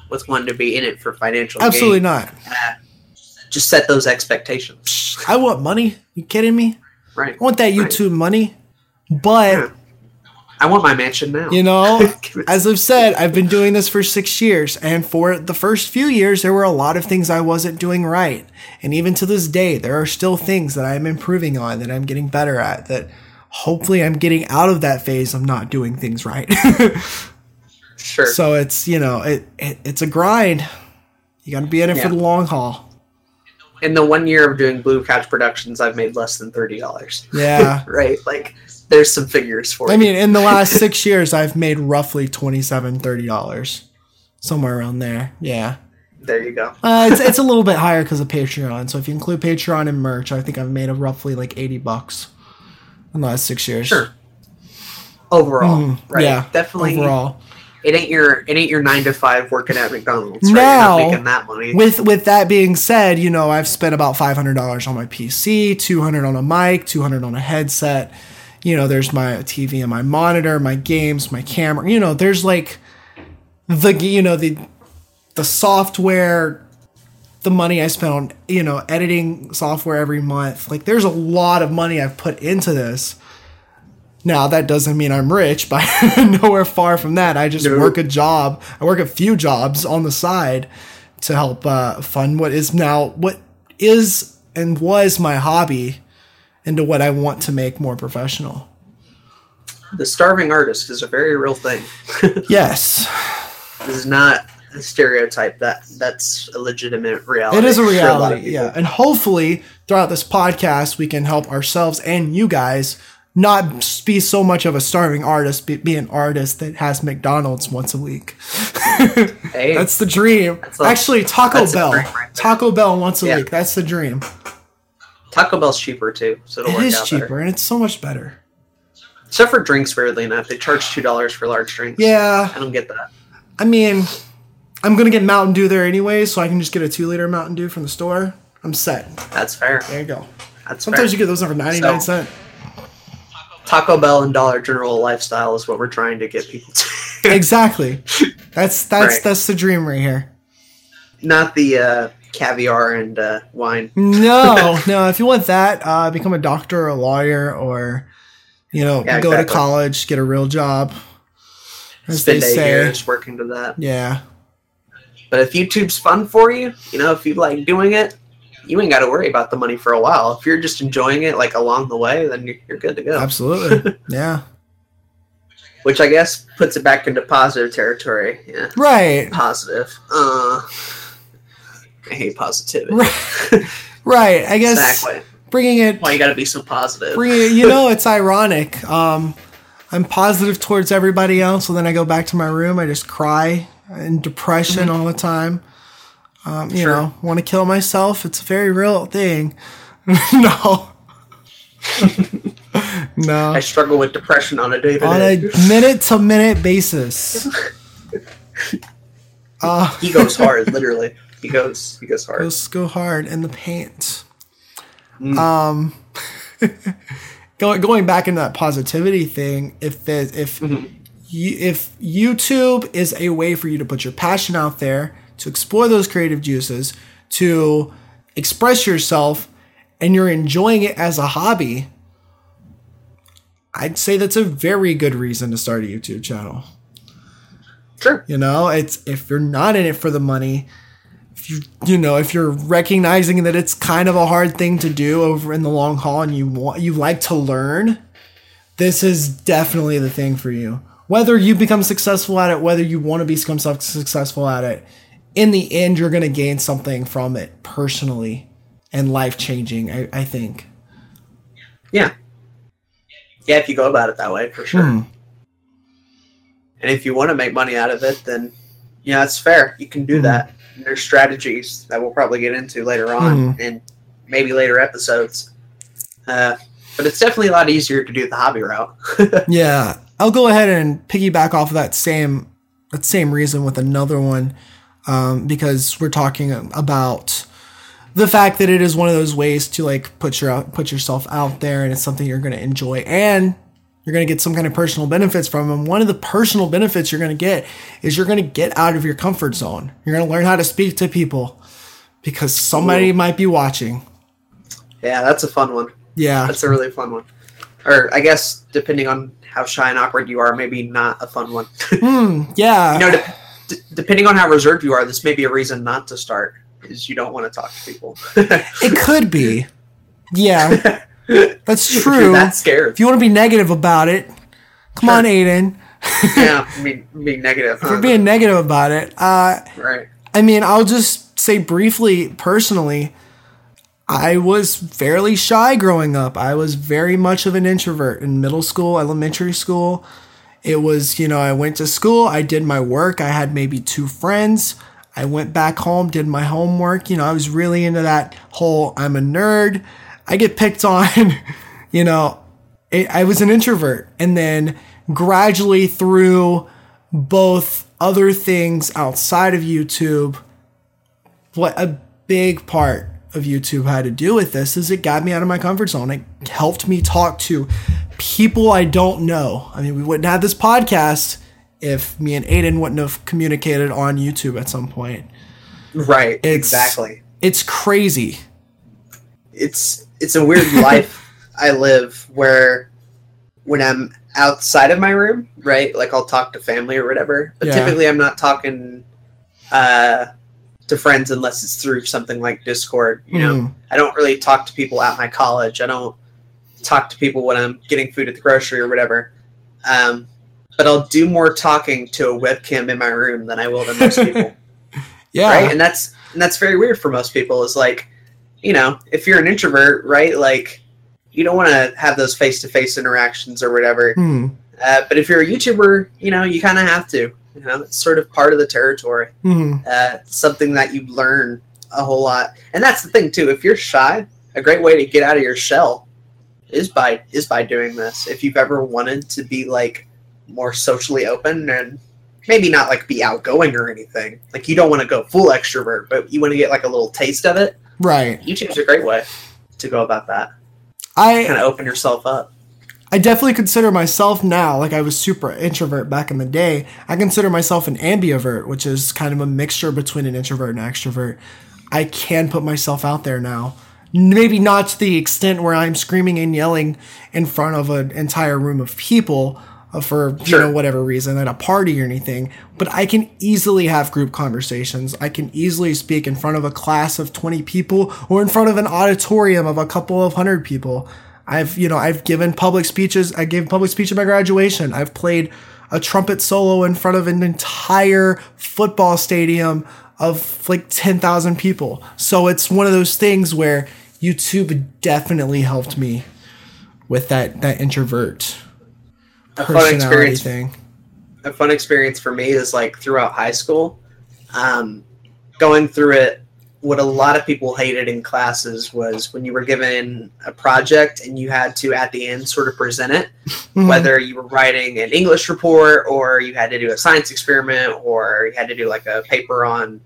with wanting to be in it for financial gain. Absolutely gain. not. Uh, just set those expectations. I want money. You kidding me? Right. I want that YouTube money. But, Yeah. I want my mansion now. you know, as I've said, I've been doing this for six years. And for the first few years, there were a lot of things I wasn't doing right. And even to this day, there are still things that I'm improving on, that I'm getting better at, that hopefully I'm getting out of that phase of not doing things right. sure. so it's, you know, it, it it's a grind. You got to be in it Yeah. for the long haul. In the one year of doing Blue Couch Productions, I've made less than thirty dollars. Yeah. right? Like, there's some figures for I you. mean, in the last six years, I've made roughly $27, $30. Somewhere around there. Yeah. there you go. Uh, it's, it's a little bit higher because of Patreon. So if you include Patreon and merch, I think I've made a roughly like 80 bucks in the last six years. Sure. Overall, Mm, right? Yeah. definitely. Overall. It ain't your it ain't your nine to five working at McDonald's. Right? Now- You're not making that money. With with that being said, you know, I've spent about $500 on my PC, 200 on a mic, 200 on a headset. You know, there's my TV and my monitor, my games, my camera. You know, there's like the you know the the software, the money I spent on you know editing software every month. Like, there's a lot of money I've put into this. Now that doesn't mean I'm rich, but nowhere far from that. I just No. work a job. I work a few jobs on the side to help uh, fund what is now what is and was my hobby into what I want to make more professional. the starving artist is a very real thing. Yes, this is not a stereotype. That that's a legitimate reality. it is a for lot of reality. people. yeah, and hopefully throughout this podcast we can help ourselves and you guys not be so much of a starving artist, be, be an artist that has McDonald's once a week. Hey, That's the dream. That's Actually, Taco Bell. right. Taco Bell once a Yeah. week. That's the dream. Taco Bell's cheaper too, so it'll It work is out cheaper better. and it's so much better. Except for drinks, weirdly enough, they charge two dollars for large drinks. Yeah, I don't get that. I mean, I'm gonna get Mountain Dew there anyway, so I can just get a two liter Mountain Dew from the store. I'm set. That's fair. There you go. That's Sometimes fair. you get those for 99 So- cent. Taco Bell and Dollar General lifestyle is what we're trying to get people to. Exactly. That's that's Right. that's the dream right here. not the uh, caviar and uh, wine. No, no. If you want that, uh, become a doctor or a lawyer, or you know, Yeah, go to college, get a real job. As Spend they say, years working to that. yeah, But if YouTube's fun for you, you know, if you like doing it, you ain't got to worry about the money for a while. If you're just enjoying it like along the way, then you're, you're good to go. absolutely, yeah, Which I guess puts it back into positive territory. Yeah, right, positive. Uh, I hate positivity. right, right. I guess Exactly. bringing it Why you got to be so positive? bringing it, you know, it's ironic. Um, I'm positive towards everybody else, and then I go back to my room. I just cry in depression all the time. Um, you Sure. know, want to kill myself. It's a very real thing. no. no. I struggle with depression on a day to On a minute to minute basis. Uh, He goes hard, literally. He goes. He goes hard. let's go hard in the paint. Mm. Um, going going back into that positivity thing, if the, if Mhm. you, if YouTube is a way for you to put your passion out there, to explore those creative juices, to express yourself, and you're enjoying it as a hobby, I'd say that's a very good reason to start a YouTube channel. Sure. You know, it's if you're not in it for the money, if you you know, if you're recognizing that it's kind of a hard thing to do over in the long haul and you want you like to learn, this is definitely the thing for you. Whether you become successful at it, whether you want to become successful at it, in the end you're going to gain something from it personally and life changing, I, I think. Yeah. Yeah, if you go about it that way, for sure. Hmm. And if you want to make money out of it, then yeah, it's fair. You can do Mhm. that. And there's strategies that we'll probably get into later on, and maybe later episodes. Uh, but it's definitely a lot easier to do the hobby route. Yeah, I'll go ahead and piggyback off of that same that same reason with another one, um, because we're talking about the fact that it is one of those ways to like put your put yourself out there, and it's something you're going to enjoy, and you're going to get some kind of personal benefits from. them. one of the personal benefits you're going to get is you're going to get out of your comfort zone. You're going to learn how to speak to people because somebody might be watching. yeah, that's a fun one. Yeah, That's a really fun one. Or I guess depending on how shy and awkward you are, maybe not a fun one. Hmm, yeah. you know, de- d- depending on how reserved you are, this may be a reason not to start. Is you don't want to talk to people. it could be. Yeah, that's true. that scared. If you want to be negative about it, come on, Aiden. yeah, being, being negative. If huh? you're being negative about it, uh, right. I mean, I'll just say briefly, personally, I was fairly shy growing up. I was very much of an introvert in middle school, elementary school. It was, you know, I went to school, I did my work, I had maybe two friends. I went back home, did my homework. You know, I was really into that whole I'm a nerd. I get picked on, you know, it, I was an introvert. And then gradually through both other things outside of YouTube, what a big part of YouTube had to do with this is it got me out of my comfort zone. It helped me talk to people I don't know. I mean, we wouldn't have this podcast if me and Aiden wouldn't have communicated on YouTube at some point. Right. It's- exactly. It's crazy. It's it's a weird life I live where when I'm outside of my room, right? Like I'll talk to family or whatever. But Yeah. typically I'm not talking uh to friends unless it's through something like Discord. You know, Mhm. I don't really talk to people at my college. I don't talk to people when I'm getting food at the grocery or whatever. Um, but I'll do more talking to a webcam in my room than I will to most people, Yeah. right? And that's and that's very weird for most people. Is like, you know, if you're an introvert, right? Like, you don't want to have those face to face interactions or whatever. Hmm. Uh, but if you're a YouTuber, you know, you kind of have to. You know, it's sort of part of the territory Hmm. uh, something that you learn a whole lot. And that's the thing too. If you're shy, a great way to get out of your shell is by is by doing this. If you've ever wanted to be like more socially open and maybe not like be outgoing or anything, like you don't want to go full extrovert, but you want to get like a little taste of it. Right. YouTube's a great way to go about that. I Kind of open yourself up. I definitely consider myself now, like I was super introvert back in the day. I consider myself an ambivert, which is kind of a mixture between an introvert and extrovert. I can put myself out there now. Maybe not to the extent where I'm screaming and yelling in front of an entire room of people uh, for you know whatever reason at a party or anything, but I can easily have group conversations. I can easily speak in front of a class of 20 people or in front of an auditorium of a couple of hundred people. I've, you know, I've given public speeches. I gave a public speech at my graduation. I've played a trumpet solo in front of an entire football stadium of like 10,000 people. So it's one of those things where YouTube definitely helped me with that that introvert A fun experience thing. a fun experience for me is like throughout high school, um, going through it. What a lot of people hated in classes was when you were given a project and you had to, at the end, sort of present it. Mhm. Whether you were writing an English report or you had to do a science experiment or you had to do like a paper on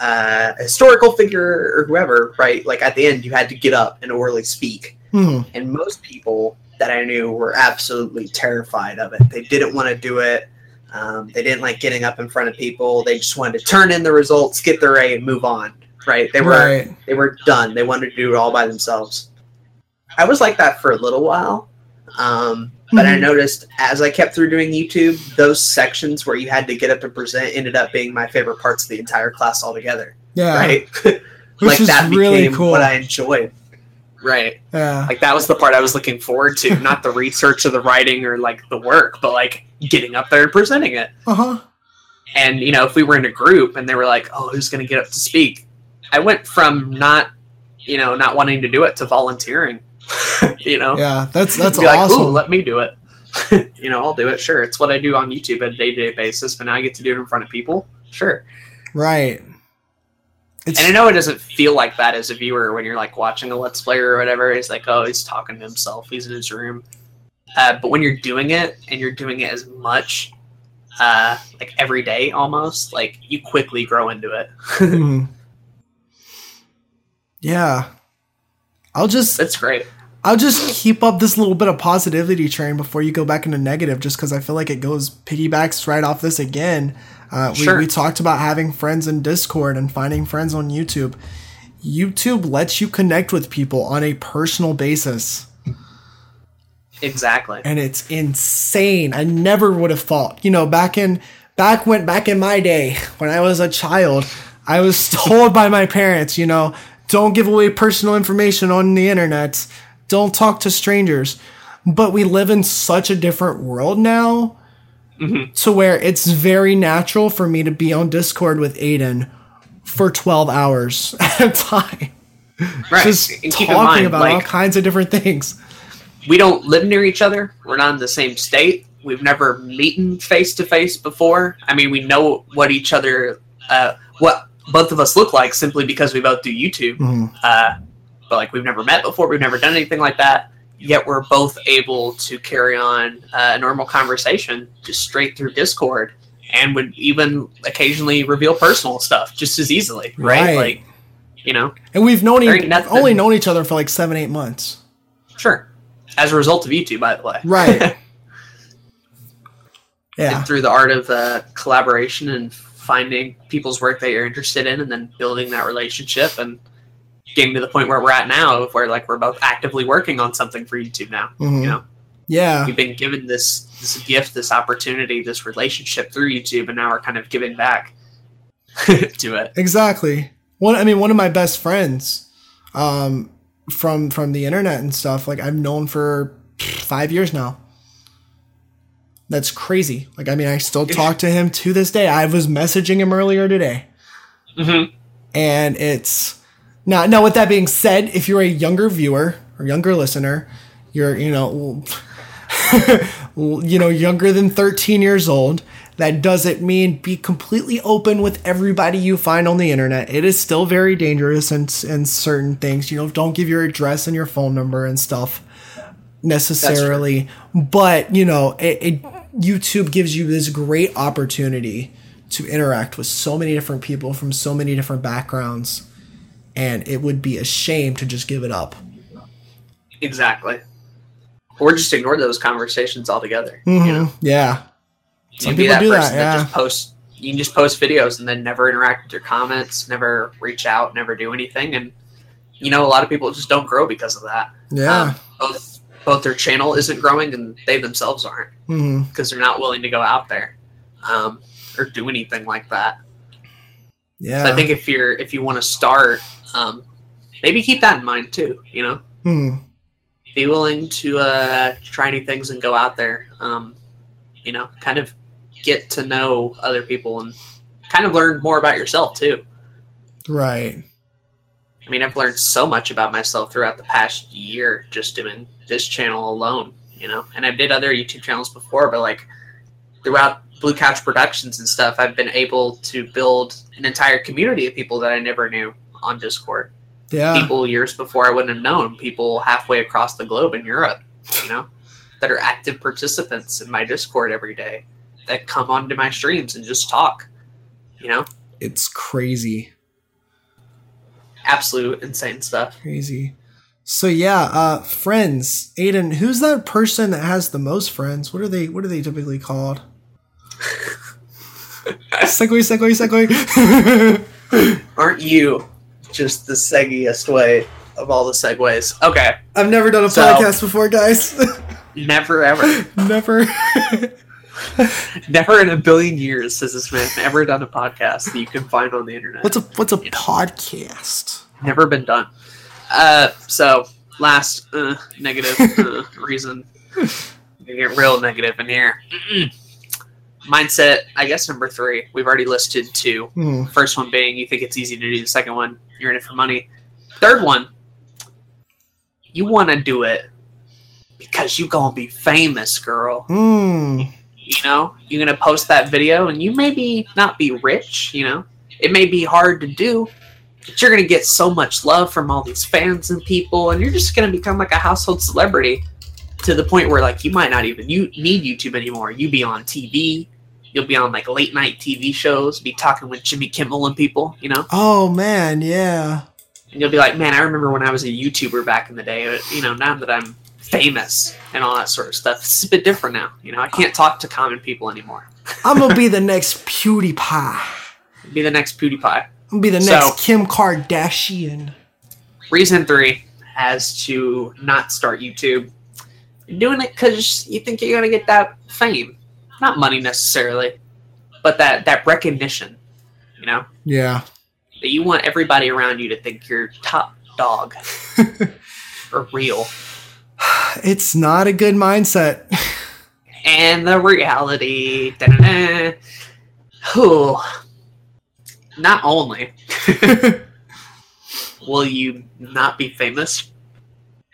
uh, a historical figure or whoever, right? Like at the end, you had to get up and orally speak Mhm. and most people that I knew were absolutely terrified of it. They didn't want to do it. Um, they didn't like getting up in front of people. They just wanted to turn in the results, get their A, and move on. Right? They were Right. they were done. They wanted to do it all by themselves. I was like that for a little while, um, but I Mhm. noticed as I kept through doing YouTube, those sections where you had to get up and present ended up being my favorite parts of the entire class altogether. Yeah. Right? Which like is that really became cool. what I enjoyed. Right yeah. like that was the part I was looking forward to, not the research or the writing or like the work, but like getting up there and presenting it. Uh huh. And you know, if we were in a group and they were like, "Oh, who's going to get up to speak?" I went from not, you know, not wanting to do it to volunteering. you know, Yeah. That's that's Be like, awesome. "Ooh, let me do it." you know, I'll do it. Sure, it's what I do on YouTube on a day-to-day basis, but now I get to do it in front of people. Sure. right. It's, And I know it doesn't feel like that as a viewer when you're like watching a let's player or whatever. He's like, oh, he's talking to himself. He's in his room. Uh, but when you're doing it and you're doing it as much, uh, like every day almost, like you quickly grow into it. Mhm. Yeah. I'll just It's great. I'll just keep up this little bit of positivity train before you go back into negative, just because I feel like it goes piggybacks right off this again. Uh, we, Sure. we talked about having friends in Discord and finding friends on YouTube. YouTube lets you connect with people on a personal basis, Exactly. and it's insane. I never would have thought, you know, back in back when back in my day when I was a child, I was told by my parents, you know, don't give away personal information on the internet. Don't talk to strangers. But we live in such a different world now to where it's very natural for me to be on Discord with Aiden for 12 hours at a time. Right. Just talking mind, about all kinds of different things. we don't live near each other. We're not in the same state. We've never meeting face to face before. I mean, we know what each other, uh, what both of us look like simply because we both do YouTube. Mhm. Uh, but like we've never met before. We've never done anything like that. Yet we're both able to carry on uh, a normal conversation just straight through Discord, and would even occasionally reveal personal stuff just as easily. Right? Right. Like, you know, And we've known e- only known each other for like seven, eight months. sure. As a result of YouTube, by the way. Right. Yeah. and through the art of uh, collaboration and finding people's work that you're interested in and then building that relationship and getting to the point where we're at now of where like we're both actively working on something for youtube now Mhm. you know Yeah. we've been given this this gift this opportunity this relationship through youtube and now we're kind of giving back to it Exactly. One I mean one of my best friends um from from the internet and stuff like I've known for 5 years now. That's crazy. Like I mean I still talk to him to this day. I was messaging him earlier today. mm-hmm. and it's now now with that being said if you're a younger viewer or younger listener you're you know you know younger than 13 years old that doesn't mean be completely open with everybody you find on the internet it is still very dangerous in, in certain things you know don't give your address and your phone number and stuff necessarily but you know it, it youtube gives you this great opportunity to interact with so many different people from so many different backgrounds and it would be a shame to just give it up exactly or just ignore those conversations altogether. Mhm. You know, Yeah. you Some can be people that do that, person that, yeah. just post. You can just post videos and then never interact with your comments, never reach out, never do anything, and you know a lot of people just don't grow because of that. Yeah. Um, both both their channel isn't growing and they themselves aren't hmm because they're not willing to go out there um, or do anything like that. Yeah. So I think if you're if you want to start, um, maybe keep that in mind too. You know, Hmm. be willing to uh, try new things and go out there. Um, you know, kind of get to know other people and kind of learn more about yourself too. Right. I mean, I've learned so much about myself throughout the past year just doing this channel alone, you know. And I did other YouTube channels before, but like throughout Blue Couch Productions and stuff, I've been able to build an entire community of people that I never knew on Discord. Yeah. People years before I wouldn't have known, people halfway across the globe in Europe, you know, that are active participants in my Discord every day that come onto my streams and just talk, you know, It's crazy. Absolute insane stuff. Crazy. So yeah, uh friends. Aiden, who's that person that has the most friends? What are they what are they typically called? segue, segue, segue. Aren't you just the seggiest way of all the segways? Okay, I've never done a So- podcast before, guys. never ever, never. never in a billion years has this man ever done a podcast that you can find on the internet. what's a what's a podcast? never been done. Uh, so last uh, negative uh, reason, we get real negative in here. Mm-mm. Mindset, I guess number three. We've already listed two. Hmm. First one being you think it's easy to do. The second one, you're in it for money. Third one, you want to do it because you gonna be famous, girl. Hmm. You know, you're gonna post that video, and you maybe not be rich. You know, it may be hard to do, but you're gonna get so much love from all these fans and people, and you're just gonna become like a household celebrity to the point where like you might not even you need YouTube anymore. You be on TV. You'll be on like late night TV shows, be talking with Jimmy Kimmel and people, you know? Oh man, yeah. And you'll be like, man, I remember when I was a YouTuber back in the day. You know, now that I'm famous and all that sort of stuff, it's a bit different now. You know, I can't talk to common people anymore. I'm gonna be the next PewDiePie. Be the next PewDiePie. I'm gonna be the So- next Kim Kardashian. Reason three as to not start YouTube. You're doing it because you think you're gonna get that fame, not money necessarily, but that that recognition. You know, Yeah. that you want everybody around you to think you're top dog or real. It's not a good mindset. And the reality, da-da-da, not only will you not be famous,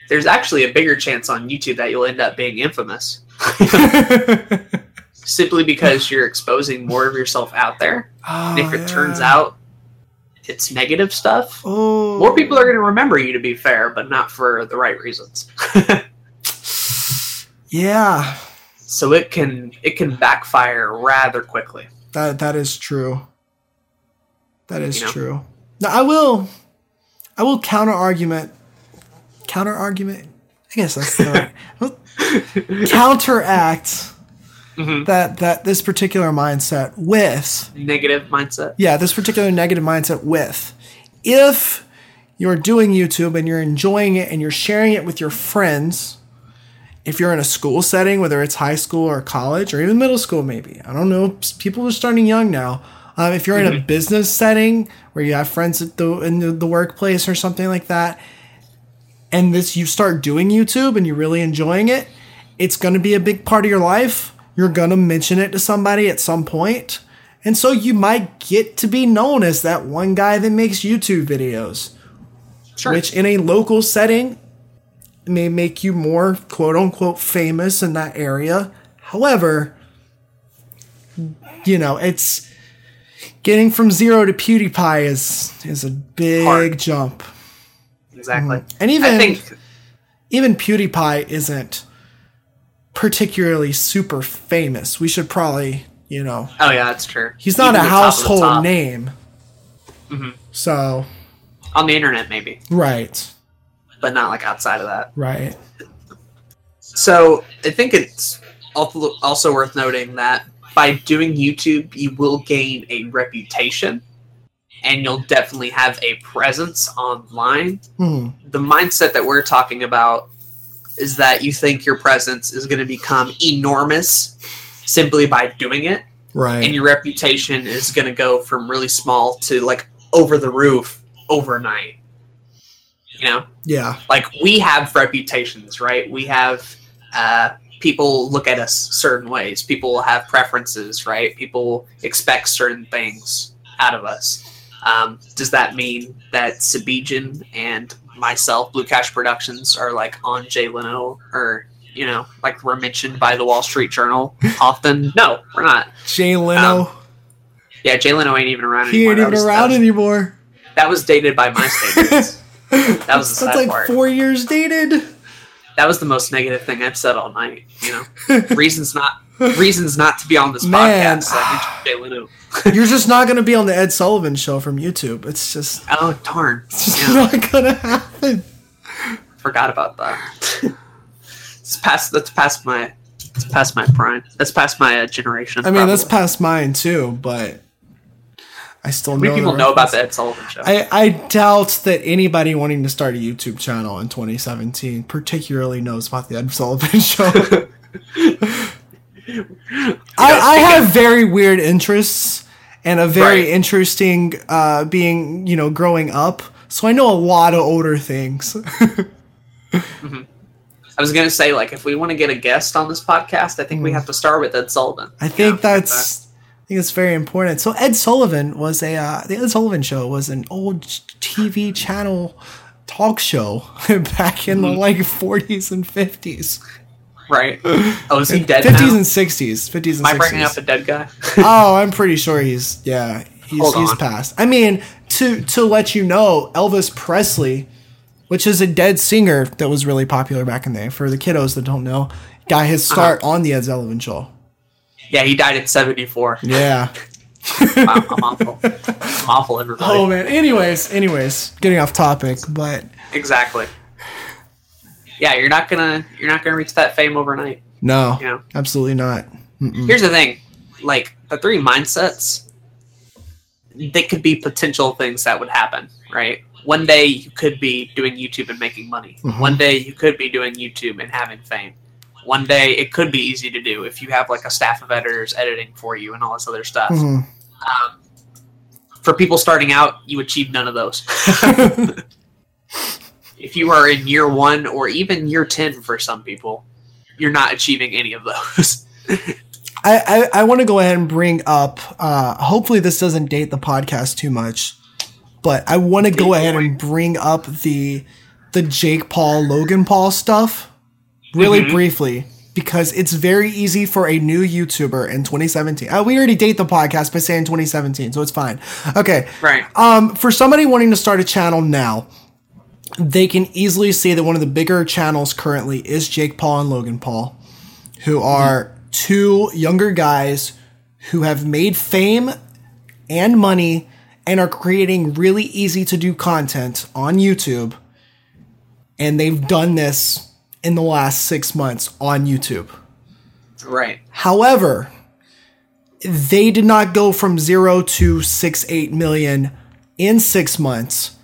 there's actually a bigger chance on YouTube that you'll end up being infamous. Simply because you're exposing more of yourself out there. And if it oh, turns out it's negative stuff, oh, more people are going to remember you to be fair, but not for the right reasons. Yeah, so it can it can backfire rather quickly. that that is true. That is You know? true. Now I will, I will counter argument, counter argument. I guess that's the right. counteract Mhm. that that this particular mindset with Negative mindset. yeah, this particular negative mindset with if you're doing YouTube and you're enjoying it and you're sharing it with your friends, if you're in a school setting, whether it's high school or college or even middle school, maybe I don't know, people are starting young now. Um, if you're in a business setting where you have friends at the in the, the workplace or something like that, and this you start doing YouTube and you're really enjoying it, it's going to be a big part of your life. You're going to mention it to somebody at some point. And so you might get to be known as that one guy that makes YouTube videos, Sure. which in a local setting may make you more quote unquote famous in that area. However, you know, it's getting from zero to PewDiePie is is a big Hard. jump. exactly. Mm-hmm. And even I think even PewDiePie isn't particularly super famous. We should probably, you know, Oh yeah, that's true. he's not Even a the top of the household name. Mhm. So, on the internet, maybe, right, but not like outside of that. right. So I think it's also also worth noting that by doing YouTube, you will gain a reputation and you'll definitely have a presence online. Hmm. The mindset that we're talking about is that you think your presence is going to become enormous simply by doing it, Right. and your reputation is going to go from really small to like over the roof overnight. You know? yeah. like we have reputations, right? We have uh, people look at us certain ways. People have preferences, right? People expect certain things out of us. Um, does that mean that Sabijan and myself, Blue Couch Productions, are like on Jay Leno or you know, like we're mentioned by the Wall Street Journal often? No, we're not. Jay um, Leno. Yeah, Jay Leno ain't even around he anymore. ain't That even was- around that was, anymore. that was dated by my statements. That was the That's like part. four years dated. that was the most negative thing I've said all night. You know, reasons not reasons not to be on this Man. podcast. I mentioned Jay Leno. You're just not going to be on the Ed Sullivan show from YouTube. It's just, Oh darn! it's just Yeah, not going to happen. forgot about that. it's past. That's past my. It's past my prime. That's past my uh, generation. I mean, that's past mine too, but I still How know. many people know about the Ed Sullivan show? I, I doubt that anybody wanting to start a YouTube channel in 2017 particularly knows about the Ed Sullivan show. I, I have very weird interests and a very Right. interesting uh, being, you know, growing up. So I know a lot of older things. I was gonna say, like, if we want to get a guest on this podcast, I think we have to start with Ed Sullivan. I think know, that's I think it's very important. So Ed Sullivan was a uh, the Ed Sullivan show was an old TV channel talk show back in the Mm-hmm. like 40s and 50s. Right. Oh, is he dead 50s and 60s, 50s and Am I 60s. bringing up a dead guy? oh, I'm pretty sure he's yeah, he's he's passed. I mean, to to let you know, Elvis Presley, which is a dead singer that was really popular back in the day for the kiddos that don't know, got his Uh-huh. start on the Ed Sullivan show. yeah, he died at seventy-four. Yeah. Wow, I'm awful. I'm awful, everybody. Oh man. Anyways, anyways, getting off topic, but Exactly. Yeah, you're not gonna you're not gonna reach that fame overnight. no, You know. absolutely not. Mm-mm. Here's the thing, like the three mindsets, they could be potential things that would happen, right? One day you could be doing YouTube and making money. Mhm. One day you could be doing YouTube and having fame. One day it could be easy to do if you have like a staff of editors editing for you and all this other stuff. Mhm. Um, for people starting out, you achieve none of those. if you are in year one or even year 10 for some people, you're not achieving any of those. I, I, I want to go ahead and bring up. Uh, hopefully, this doesn't date the podcast too much, but I want to go ahead and bring up the the Jake Paul Logan Paul stuff really Mhm. briefly because it's very easy for a new YouTuber in 2017. Uh, we already date the podcast by saying 2017, so it's fine. Okay, right. um, for somebody wanting to start a channel now, they can easily see that one of the bigger channels currently is Jake Paul and Logan Paul, who are two younger guys who have made fame and money and are creating really easy to do content on YouTube. And they've done this in the last six months on YouTube. Right. However, they did not go from zero to six, eight million in six months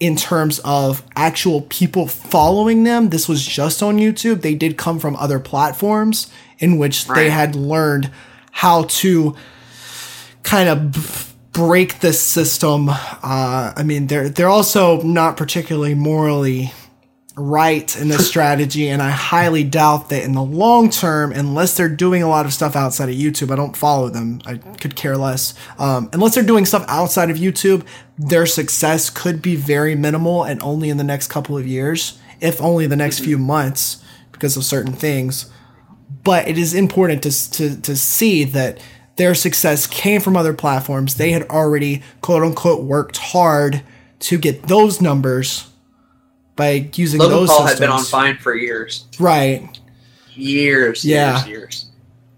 in terms of actual people following them. This was just on YouTube. They did come from other platforms in which they had learned how to kind of b- break this system. Uh, I mean, they're they're also not particularly morally right in this strategy, and I highly doubt that in the long term, unless they're doing a lot of stuff outside of YouTube, I don't follow them. I could care less. Um, unless they're doing stuff outside of YouTube, their success could be very minimal and only in the next couple of years, if only the next few months, because of certain things. But it is important to to to see that their success came from other platforms. They had already quote unquote worked hard to get those numbers by using Logan those Paul systems. had been on Vine for years. right. Years, Yeah. years, years.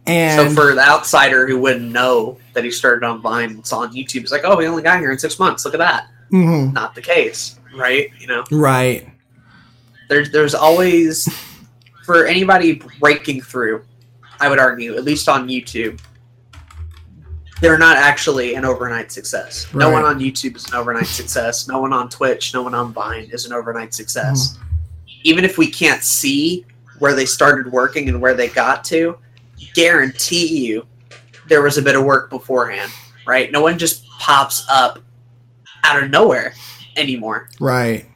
And so for the outsider who wouldn't know that he started on Vine and saw on YouTube, it's like, oh, he only got here in six months. Look at that. Mhm. Not the case, right? You know, right. there's there's always for anybody breaking through, I would argue, at least on YouTube, they're not actually an overnight success. No one on YouTube is an overnight success. No one on Twitch, no one on Vine is an overnight success. Mm-hmm. Even if we can't see where they started working and where they got to, guarantee you there was a bit of work beforehand, right? No one just pops up out of nowhere anymore. Right.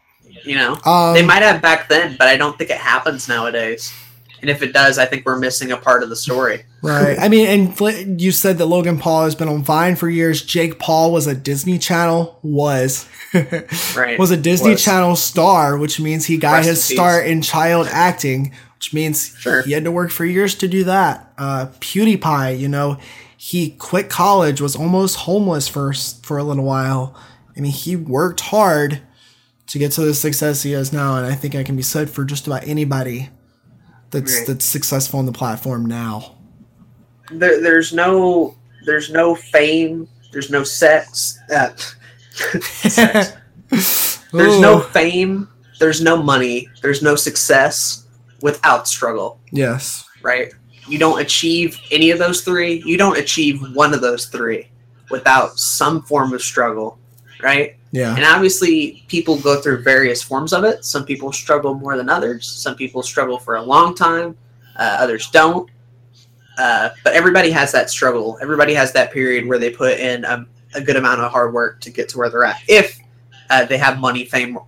You know, Um, they might have back then, but I don't think it happens nowadays. And if it does, I think we're missing a part of the story. Right. I mean, and you said that Logan Paul has been on Vine for years. Jake Paul was a Disney Channel was Right. was a Disney Was. Channel star, which means he got Rest his start in child acting, which means Sure. he had to work for years to do that. Uh, PewDiePie, you know, he quit college, was almost homeless for for a little while. I mean, he worked hard to get to the success he has now, and I think I can be said for just about anybody that's Right. that's successful on the platform now. There, there's no, there's no fame. There's no sex. Uh, sex. There's no fame. There's no money. There's no success without struggle. Yes. right? You don't achieve any of those three. You don't achieve one of those three without some form of struggle, right? Yeah. And obviously, people go through various forms of it. Some people struggle more than others. Some people struggle for a long time. Uh, others don't. Uh, but everybody has that struggle. Everybody has that period where they put in a, a good amount of hard work to get to where they're at. If uh, they have money, fame,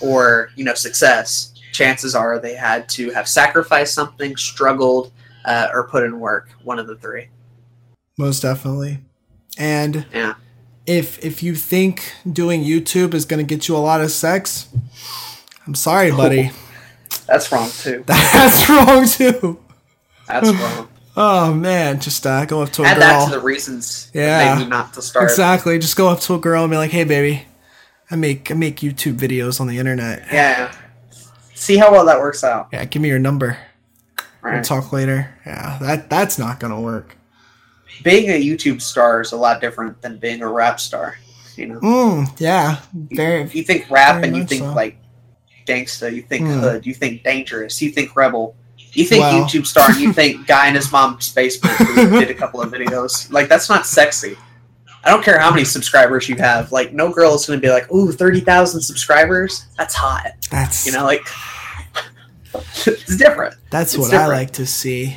or you know success, chances are they had to have sacrificed something, struggled, uh, or put in work. One of the three. Most definitely. And Yeah. If if you think doing YouTube is going to get you a lot of sex, I'm sorry, buddy. That's wrong too. That's wrong too. That's wrong. Oh man, just uh, go up to a Add that to girl. the reasons Yeah. that made me not to start. Exactly. Just go up to a girl and be like, "Hey, baby, I make I make YouTube videos on the internet. Yeah. See how well that works out. Yeah, give me your number. We'll talk later. Yeah, that that's not gonna work. Being a YouTube star is a lot different than being a rap star. You know, Mm, yeah, very. if you think rap and you think so. like gangsta, you think Hmm. hood, you think dangerous, you think rebel, you think Wow. YouTube star, and you think guy in his mom's basement who did a couple of videos. Like that's not sexy. I don't care how many subscribers you have. Like no girl is going to be like, "Ooh, thirty thousand subscribers. That's hot." That's You know, like it's different. That's It's what I like to see.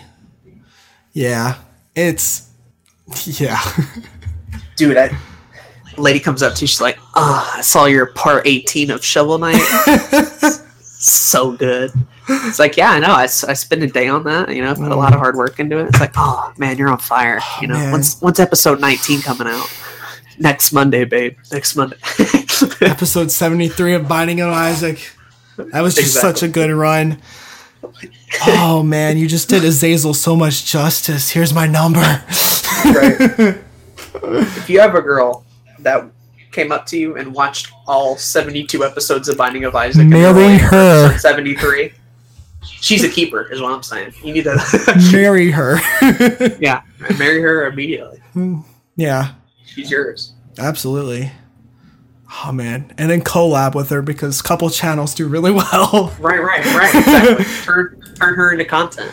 Yeah, it's yeah. dude, I, a lady comes up to you, she's like, "Ah, I saw your part 18 of Shovel Knight. so good." It's like, yeah, I know. I, I spent a day on that. You know, I put a lot of hard work into it. It's like, oh man, you're on fire. You know, man. when's when's episode 19 coming out? Next Monday, babe. Next Monday. Episode seventy three of Binding of Isaac. That was just Exactly. such a good run. Oh man, you just did Azazel so much justice. Here's my number. Right. If you have a girl that came up to you and watched all 72 episodes of Binding of Isaac, Marry her. 73. She's a keeper, is what I'm saying. You need to, Marry her. yeah, marry her immediately. Hmm. yeah, She's yours. absolutely. Oh man, and then collab with her because couple channels do really well. Right, right, right. Exactly. turn turn her into content.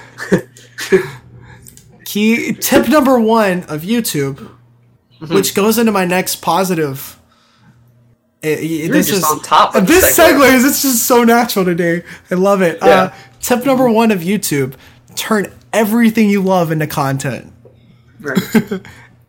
Key tip number one of YouTube, Mm-hmm. which goes into my next positive. It- it- You're this just is on top of this segue. segues. It's just so natural today. I love it. Uh, tip number one of YouTube: turn everything you love into content. Right.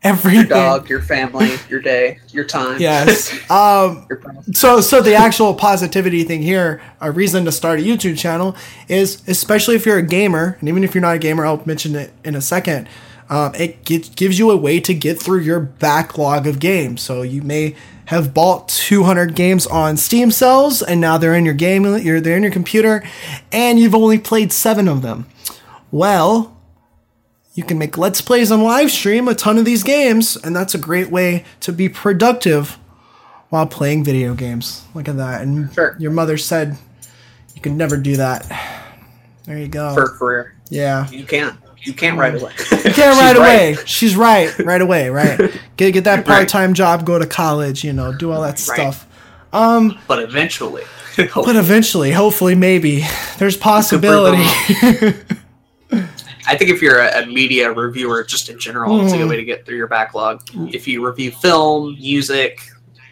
Everything. Your dog, your family, your day, your time. Yes. Um, so so the actual positivity thing here a reason to start a youtube channel is especially if you're a gamer and even if you're not a gamer i'll mention it in a second um, it get, gives you a way to get through your backlog of games so you may have bought 200 games on steam sales and now they're in your game you're they're in your computer and you've only played seven of them well you can make let's plays on live stream a ton of these games and that's a great way to be productive while playing video games. Look at that. And Sure. your mother said you can never do that. There you go. For a career. yeah. You can't. You can't right away. You can't right away. She's right. Right away. Right. Get get that part time job. Go to college. You know. Do all that stuff. Um. But eventually. but eventually, hopefully, maybe there's possibility. I think if you're a, a, media reviewer, just in general, mm. it's a good way to get through your backlog. If you review film, music,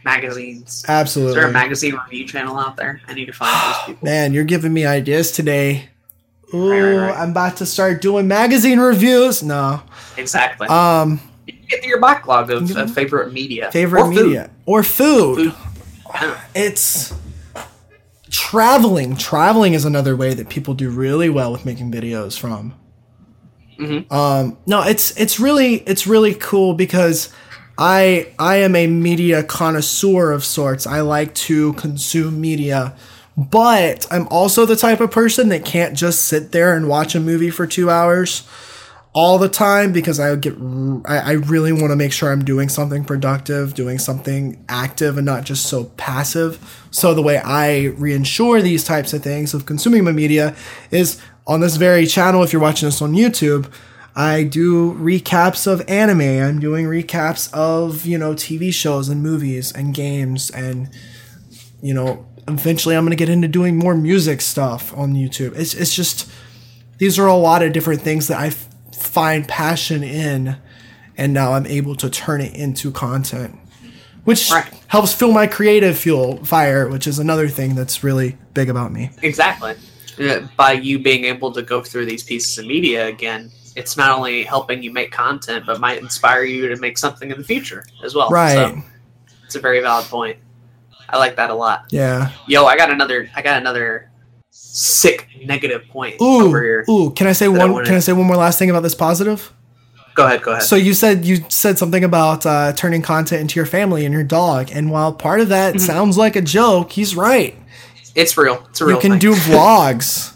magazines, absolutely. Is there a magazine review channel out there? I need to find those people. Man, you're giving me ideas today. Ooh, right, right, right. I'm about to start doing magazine reviews. No, exactly. Um, you get through your backlog of uh, favorite media, favorite or media, food. or food. food. It's traveling. Traveling is another way that people do really well with making videos from. Mm-hmm. Um, no, it's it's really it's really cool because I I am a media connoisseur of sorts. I like to consume media, but I'm also the type of person that can't just sit there and watch a movie for two hours all the time because I get I, I really want to make sure I'm doing something productive, doing something active, and not just so passive. So the way I reinsure these types of things of consuming my media is on this very channel, if you're watching this on YouTube, I do recaps of anime. I'm doing recaps of, you know, TV shows and movies and games. And, you know, eventually I'm going to get into doing more music stuff on YouTube. It's, it's just, these are a lot of different things that I f- find passion in. And now I'm able to turn it into content, which right. helps fuel my creative fuel fire, which is another thing that's really big about me. Exactly. Uh, by you being able to go through these pieces of media again, it's not only helping you make content, but might inspire you to make something in the future as well. Right. So it's a very valid point. I like that a lot. Yeah. Yo, I got another. I got another sick negative point ooh, over here. Ooh, can I say one? I can I say one more last thing about this positive? Go ahead. Go ahead. So you said you said something about uh, turning content into your family and your dog, and while part of that mm-hmm. sounds like a joke, he's right. It's real. It's a real. You can thing. do vlogs.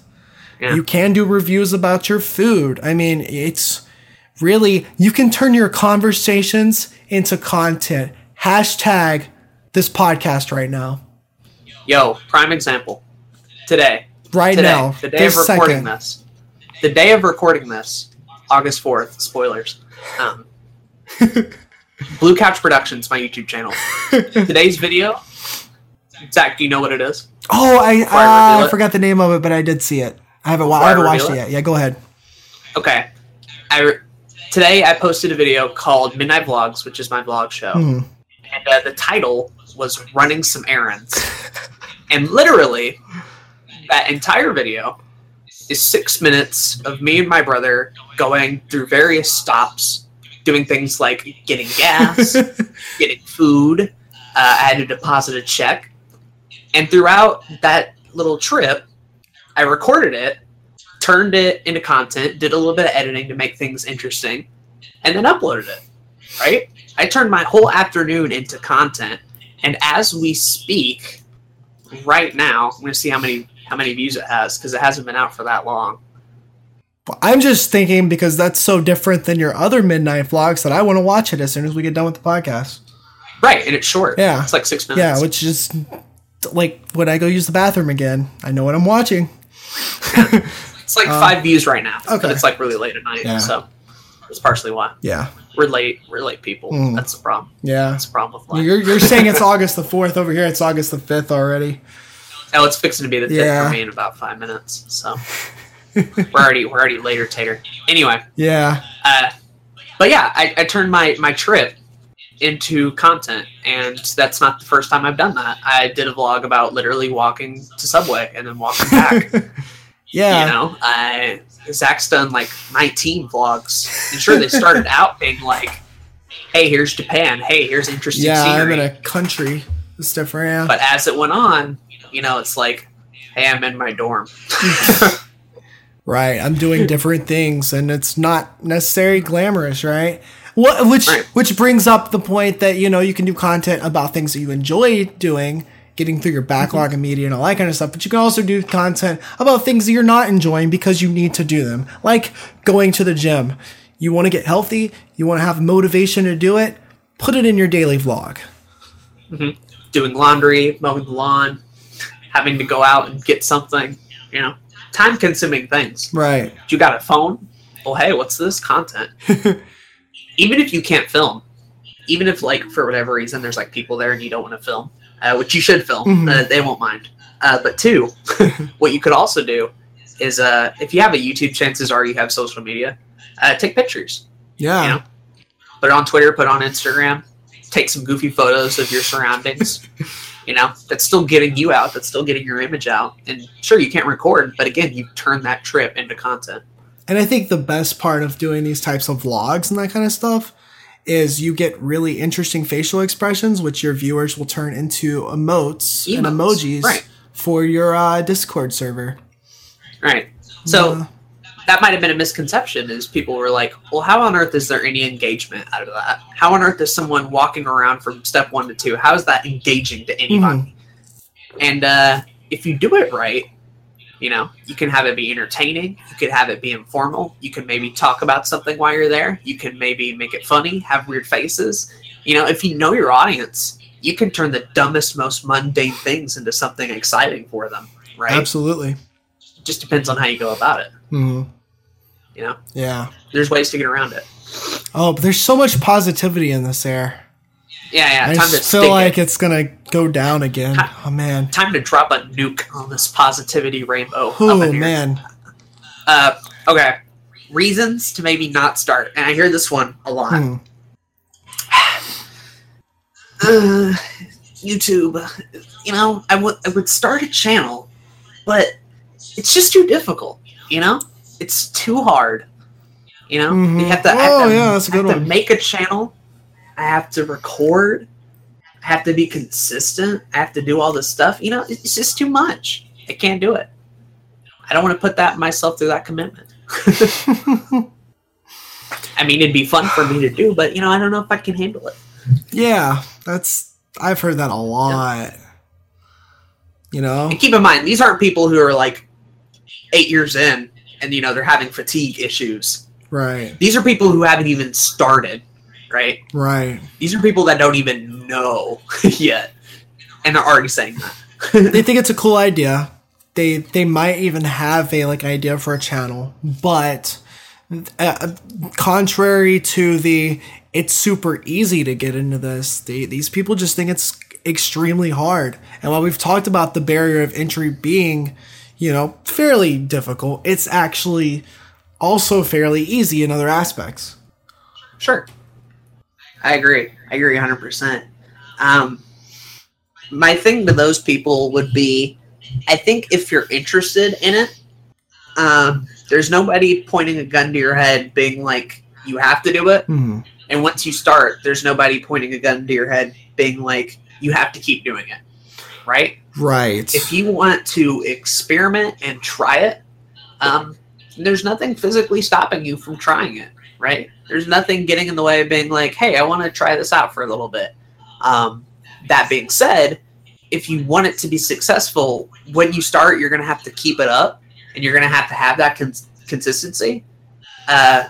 yeah. You can do reviews about your food. I mean, it's really you can turn your conversations into content. Hashtag this podcast right now. Yo, prime example. Today. Right today, now. The day of recording second. this. The day of recording this, August 4th, spoilers. Um, Blue Couch Productions, my YouTube channel. Today's video. Zach, do you know what it is? Oh, I, uh, I forgot the name of it, but I did see it. I haven't, I haven't watched it yet. Yeah, go ahead. Okay. I today I posted a video called Midnight Vlogs, which is my vlog show, mm. and uh, the title was "Running Some Errands," and literally that entire video is six minutes of me and my brother going through various stops, doing things like getting gas, getting food. Uh, I had to deposit a check, and throughout that little trip, I recorded it, turned it into content, did a little bit of editing to make things interesting, and then uploaded it. Right? I turned my whole afternoon into content, and as we speak, right now, I'm going to see how many how many views it has because it hasn't been out for that long. I'm just thinking because that's so different than your other midnight vlogs that I want to watch it as soon as we get done with the podcast. Right, and it's short. Yeah, it's like six minutes. Yeah, which is like when I go use the bathroom again, I know what I'm watching. it's like uh, five views right now. Okay. But it's like really late at night, yeah. so it's partially why. Yeah. We're late. We're late people. Mm. That's the problem. Yeah. That's the problem with life. You're, you're saying it's August the 4th over here. It's August the 5th already. Oh, it's fixing to be the 5th yeah. for me in about five minutes. So we're already we're already later, Tater. Anyway. Yeah. Uh, but yeah, I, I turned my, my trip into content and that's not the first time I've done that. I did a vlog about literally walking to Subway and then walking back. yeah. You know, I Zach's done like 19 vlogs. And sure they started out being like, hey, here's Japan. Hey, here's interesting yeah, scenery. I'm in a country. It's different, yeah. But as it went on, you know, it's like, hey, I'm in my dorm. right. I'm doing different things and it's not necessarily glamorous, right? What, which right. which brings up the point that you know you can do content about things that you enjoy doing, getting through your backlog mm-hmm. of media and all that kind of stuff. But you can also do content about things that you're not enjoying because you need to do them, like going to the gym. You want to get healthy, you want to have motivation to do it. Put it in your daily vlog. Mm-hmm. Doing laundry, mowing the lawn, having to go out and get something. You know, time-consuming things. Right. You got a phone? Well, hey, what's this content? even if you can't film, even if like for whatever reason there's like people there and you don't want to film, uh, which you should film, mm-hmm. uh, they won't mind. Uh, but two, what you could also do is uh, if you have a YouTube, chances are you have social media. Uh, take pictures. Yeah. You know? Put it on Twitter, put it on Instagram, take some goofy photos of your surroundings. you know, that's still getting you out, that's still getting your image out. And sure, you can't record, but again, you turn that trip into content. And I think the best part of doing these types of vlogs and that kind of stuff is you get really interesting facial expressions, which your viewers will turn into emotes, and emojis right. for your uh, Discord server. Right. So that might have been a misconception is people were like, well, how on earth is there any engagement out of that? How on earth is someone walking around from step one to two? How is that engaging to anybody? And uh, if you do it right, you know, you can have it be entertaining. You could have it be informal. You can maybe talk about something while you're there. You can maybe make it funny, have weird faces. You know, if you know your audience, you can turn the dumbest, most mundane things into something exciting for them, right? Absolutely. just depends on how you go about it. hmm You know, Yeah. there's ways to get around it. Oh, but there's so much positivity in this air. Yeah, yeah. I Time to feel like it. it's gonna go down again. Oh man. Time to drop a nuke on this positivity rainbow. up Oh man. Uh, okay. Reasons to maybe not start, and I hear this one a lot. Hmm. Uh, YouTube. You know, I would I would start a channel, but it's just too difficult. You know, it's too hard. You know, Mhm. you have to. I have Oh, to, yeah, that's a I have good to make a channel. I have to record. I have to be consistent. I have to do all this stuff. You know, it's just too much. I can't do it. I don't want to put that myself through that commitment. I mean, it'd be fun for me to do, but you know, I don't know if I can handle it. yeah, that's I've heard that a lot. You know? And keep in mind, these aren't people who are like eight years in and you know they're having fatigue issues. Right. These are people who haven't even started, right? Right. These are people that don't even know yet, and they're already saying that. they think it's a cool idea. They they might even have a like idea for a channel, but uh, contrary to the it's super easy to get into this, they, these people just think it's extremely hard. And while we've talked about the barrier of entry being, you know, fairly difficult, it's actually also fairly easy in other aspects. Sure, I agree. I agree 100. percent Um, my thing to those people would be, I think if you're interested in it, um, there's nobody pointing a gun to your head, being like, "You have to do it." Hmm. And once you start, there's nobody pointing a gun to your head, being like, "You have to keep doing it." Right? Right. If you want to experiment and try it, um, there's nothing physically stopping you from trying it. Right? There's nothing getting in the way of being like, "Hey, I want to try this out for a little bit." Um, that being said, if you want it to be successful, when you start, you're going to have to keep it up, and you're going to have to have that cons- consistency. Uh,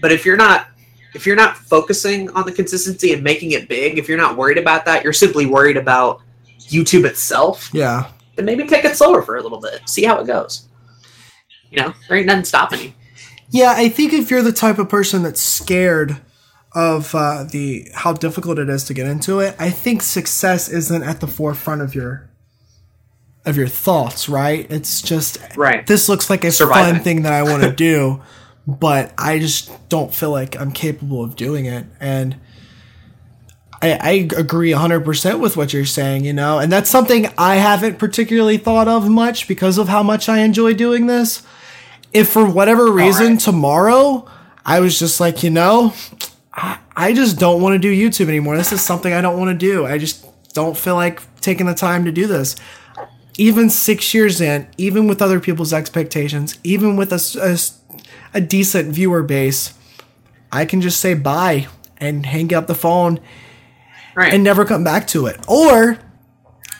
but if you're not if you're not focusing on the consistency and making it big, if you're not worried about that, you're simply worried about YouTube itself, yeah. then maybe take it slower for a little bit. See how it goes. You know, there ain't nothing stopping you. Yeah, I think if you're the type of person that's scared of uh, the how difficult it is to get into it, I think success isn't at the forefront of your of your thoughts, right? It's just Right. this looks like a Surviving. fun thing that I want to do, but I just don't feel like I'm capable of doing it. And I, I agree 100% with what you're saying, you know, and that's something I haven't particularly thought of much because of how much I enjoy doing this. If for whatever reason right. tomorrow I was just like, you know, I, I just don't want to do YouTube anymore. This is something I don't want to do. I just don't feel like taking the time to do this even six years in, even with other people's expectations, even with a decent viewer base, I can just say bye and hang up the phone Right. and never come back to it. Or,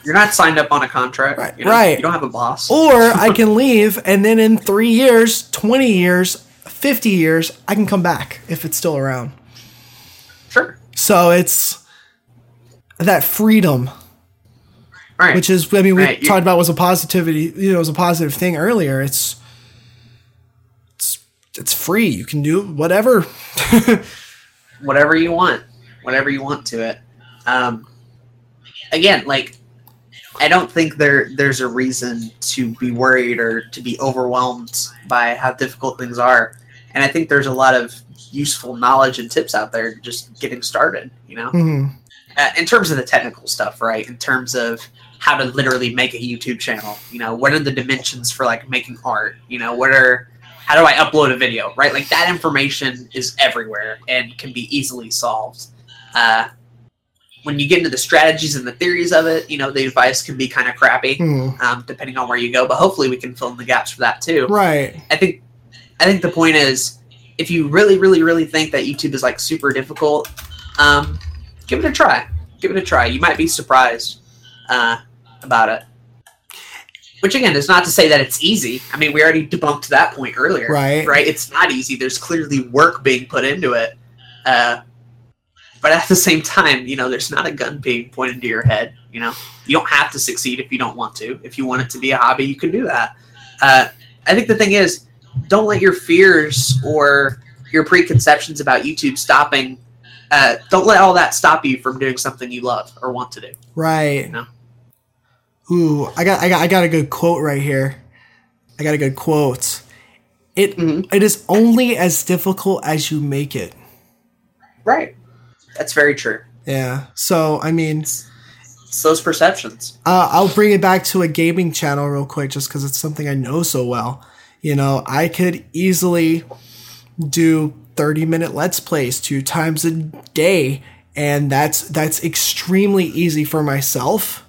you're not signed up on a contract. Right, you know? right. You don't have a boss. or I can leave and then in three years, 20 years, 50 years, I can come back if it's still around. Sure. So it's that freedom Right. which is I mean we Right, talked about was a positivity you know was a positive thing earlier. It's it's it's free. You can do whatever. whatever you want, whatever you want to it. Um, again, like I don't think there there's a reason to be worried or to be overwhelmed by how difficult things are. And I think there's a lot of useful knowledge and tips out there just getting started, you know? Mhm. Uh, in terms of the technical stuff, right? In terms of how to literally make a YouTube channel, you know, what are the dimensions for like making art? You know, what are how do I upload a video, right? Like that information is everywhere and can be easily solved. Uh, when you get into the strategies and the theories of it, you know, the advice can be kind of crappy, Mhm. um, depending on where you go. But hopefully, we can fill in the gaps for that too. Right. I think, I think the point is, if you really, really, really think that YouTube is like super difficult, um, give it a try. Give it a try. You might be surprised uh, about it. Which again is not to say that it's easy. I mean, we already debunked that point earlier. Right. Right. It's not easy. There's clearly work being put into it. Uh, but at the same time, you know, there's not a gun being pointed to your head. You know, you don't have to succeed if you don't want to. If you want it to be a hobby, you can do that. Uh, I think the thing is, don't let your fears or your preconceptions about YouTube stopping. Uh, don't let all that stop you from doing something you love or want to do. Right. No. Ooh, I got, I got, I got a good quote right here. I got a good quote. It, Mhm. it is only as difficult as you make it. Right. That's very true. Yeah. So, I mean, It's those perceptions. uh, I'll bring it back to a gaming channel real quick, just because it's something I know so well. You know, I could easily do 30 minute let's plays two times a day, and that's that's extremely easy for myself.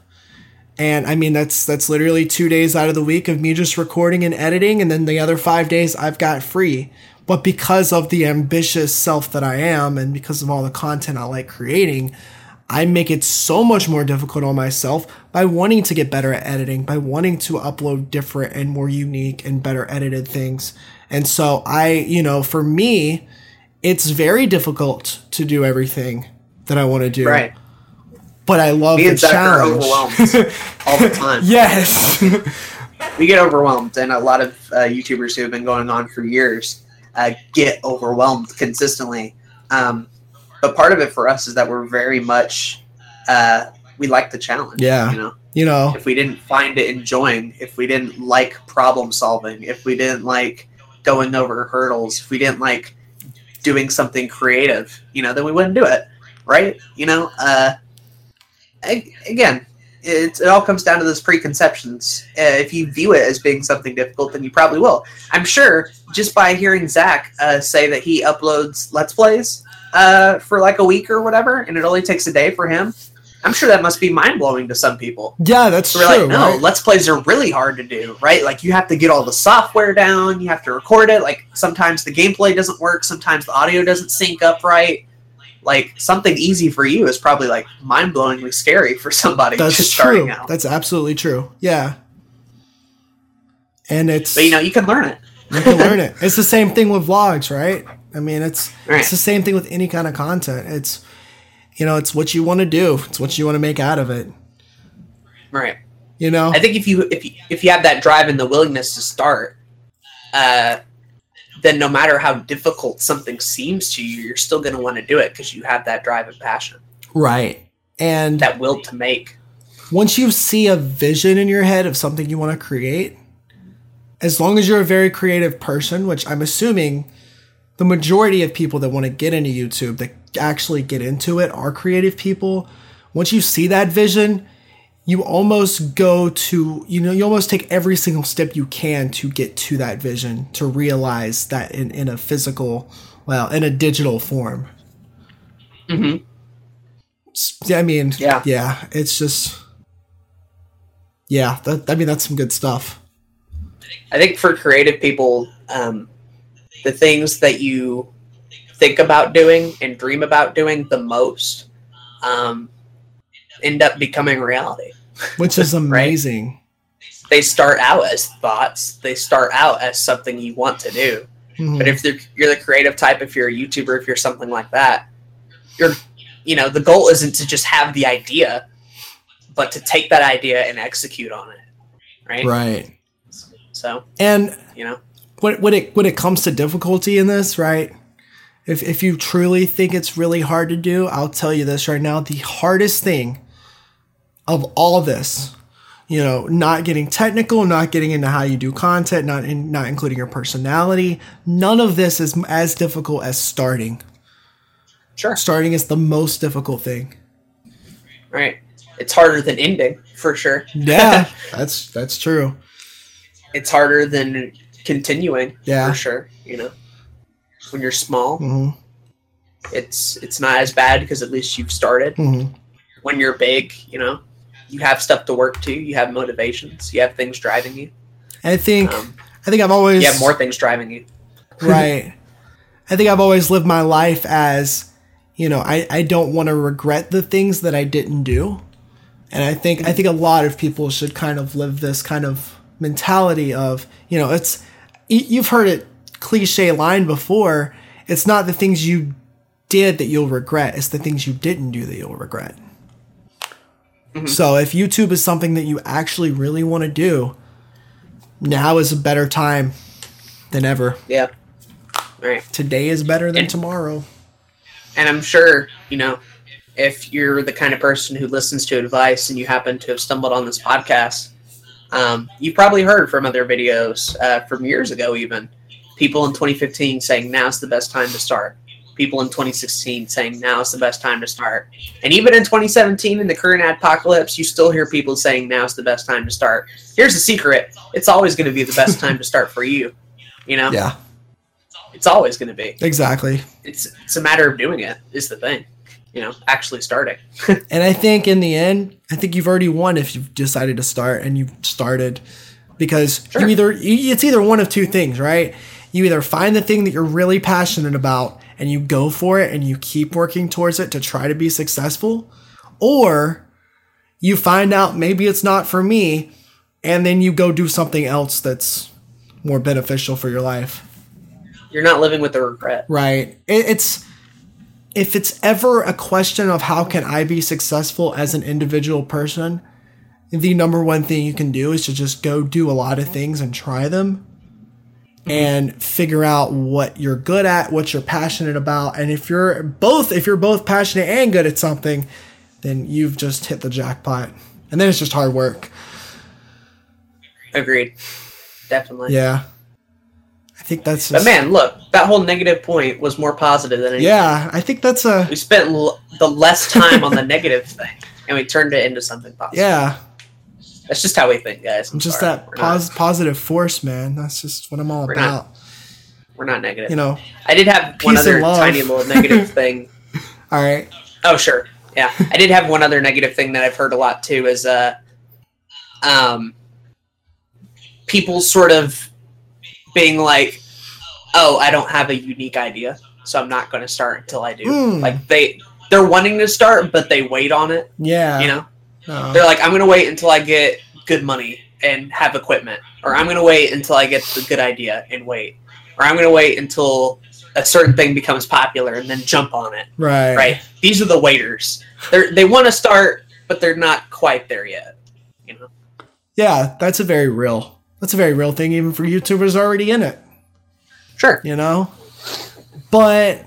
And I mean, that's that's literally two days out of the week of me just recording and editing, and then the other five days I've got free. But because of the ambitious self that I am, and because of all the content I like creating, I make it so much more difficult on myself by wanting to get better at editing, by wanting to upload different and more unique and better edited things. And so I, you know, for me, it's very difficult to do everything that I want to do. Right. But I love Me the and Zach are challenge. overwhelmed all the time. yes. we get overwhelmed, and a lot of uh, YouTubers who have been going on for years uh, get overwhelmed consistently. Um, but part of it for us is that we're very much uh, we like the challenge. Yeah. you know, you know, if we didn't find it enjoying, if we didn't like problem solving, if we didn't like going over hurdles, if we didn't like doing something creative, you know, then we wouldn't do it, right? You know, uh, again, it, it all comes down to those preconceptions. Uh, if you view it as being something difficult, then you probably will. I'm sure just by hearing Zach uh, say that he uploads Let's Plays uh, for like a week or whatever, and it only takes a day for him. I'm sure that must be mind blowing to some people. yeah, that's true. like, no, right? let's plays are really hard to do, right? Like you have to get all the software down, you have to record it. Like sometimes the gameplay doesn't work, sometimes the audio doesn't sync up right. Like something easy for you is probably like mind blowingly scary for somebody That's just starting true. out. That's absolutely true. Yeah. And it's but you know, you can learn it. you can learn it. It's the same thing with vlogs, right? I mean, it's Right. it's the same thing with any kind of content. It's you know, it's what you want to do. It's what you want to make out of it. Right. You know? I think if you if you, if you have that drive and the willingness to start, uh, then no matter how difficult something seems to you, you're still going to want to do it because you have that drive and passion, right. And that will to make. once you see a vision in your head of something you want to create, as long as you're a very creative person, which I'm assuming the majority of people that want to get into YouTube that actually get into it are creative people. Once you see that vision, you almost go to, you know, you almost take every single step you can to get to that vision, to realize that in, in a physical, well, in a digital form. hmm I mean, Yeah. yeah, it's just, yeah, that, I mean, that's some good stuff. I think for creative people, um, the things that you think about doing and dream about doing the most um, end up becoming reality. Which is amazing. They start out as thoughts. They start out as something you want to do. Mhm. But if you're the creative type, if you're a YouTuber, if you're something like that, you're, you know, the goal isn't to just have the idea, but to take that idea and execute on it, right? right. So, And you know, when, when it when it comes to difficulty in this, right? If if you truly think it's really hard to do, I'll tell you this right now: the hardest thing of all this you know, not getting technical, not getting into how you do content, not in, not including your personality. None of this is as difficult as starting. Sure. Starting is the most difficult thing. Right. It's harder than ending, for sure. Yeah, that's that's true. It's harder than continuing, Yeah. for sure. You know, when you're small, hmm it's it's not as bad because at least you've started. hmm When you're big, you know, you have stuff to work to. You have motivations. You have things driving you. I think Um, I think I've always you have more things driving you. right. I think I've always lived my life as, you know, I, I don't want to regret the things that I didn't do. And I think I think a lot of people should kind of live this kind of mentality of, you know, it's you've heard it cliche line before, it's not the things you did that you'll regret, it's the things you didn't do that you'll regret. So if YouTube is something that you actually really want to do, now is a better time than ever. Yeah. Right. Today is better than And- tomorrow. And I'm sure, you know, if you're the kind of person who listens to advice and you happen to have stumbled on this podcast, um, you've probably heard from other videos uh, from years ago, even people in 2015 saying now's the best time to start. People in 2016 saying now is the best time to start. And even in 2017, in the current adpocalypse, you still hear people saying now is the best time to start. Here's the secret it's always going to be the best time to start for you. You know, Yeah, it's always going to be exactly. it's it's a matter of doing it is the thing you know actually starting And I think in the end, I think you've already won if you've decided to start and you've started because Sure. you either it's either one of two things, right? You either find the thing that you're really passionate about and you go for it and you keep working towards it to try to be successful, or you find out maybe it's not for me and then you go do something else that's more beneficial for your life. you're not living with the regret Right. It, it's if it's ever a question of how can I be successful as an individual person, the number one thing you can do is to just go do a lot of things and try them Mm-hmm. and figure out what you're good at, what you're passionate about, and if you're both if you're both passionate and good at something, then you've just hit the jackpot. And then it's just hard work. agreed definitely Yeah. I think that's but man look that whole negative point was more positive than anything. Yeah, I think that's a we spent l- the less time on the negative thing and we turned it into something positive yeah. That's just how we think guys I'm just sorry. that pos- positive force, man. That's just what I'm all We're about. not- we're not negative You know. i did have one other tiny little negative thing All right. Oh, sure. Yeah. I did have one other negative thing that I've heard a lot too is uh um people sort of being like, "Oh, I don't have a unique idea, so I'm not going to start until I do." Hmm. Like they they're wanting to start, but they wait on it, Yeah. you know? No. They're like, "I'm going to wait until I get good money and have equipment." Or I'm going to wait until I get the good idea and wait. Or I'm going to wait until a certain thing becomes popular and then jump on it right. right? These are the waiters. They they want to start, but they're not quite there yet. You know, Yeah, that's a very real. That's a very real thing, even for YouTubers already in it. sure. You know. But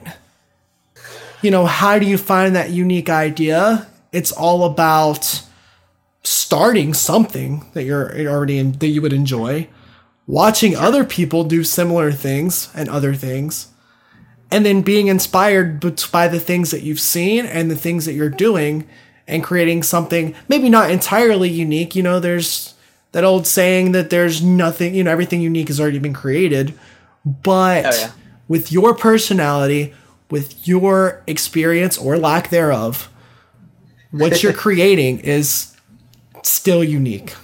you know, how do you find that unique idea? It's all about starting something that you're already in that you would enjoy, watching other people do similar things and other things, and then being inspired by the things that you've seen and the things that you're doing and creating something maybe not entirely unique. You know, there's that old saying that there's nothing, you know, everything unique has already been created, but Oh, yeah. with your personality, with your experience or lack thereof, what you're creating is still unique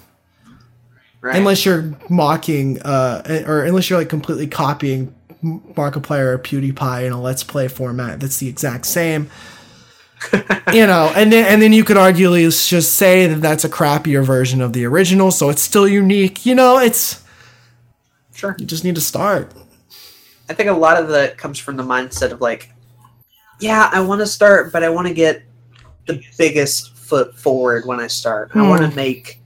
Right. unless you're mocking uh or unless you're like completely copying markiplier or pewdiepie in a let's play format that's the exact same you know and then and then you could arguably just say that that's a crappier version of the original so it's still unique you know it's sure. you just need to start I think a lot of that comes from the mindset of like, yeah, I want to start, but I want to get the biggest foot forward when I start. I want to Hmm. make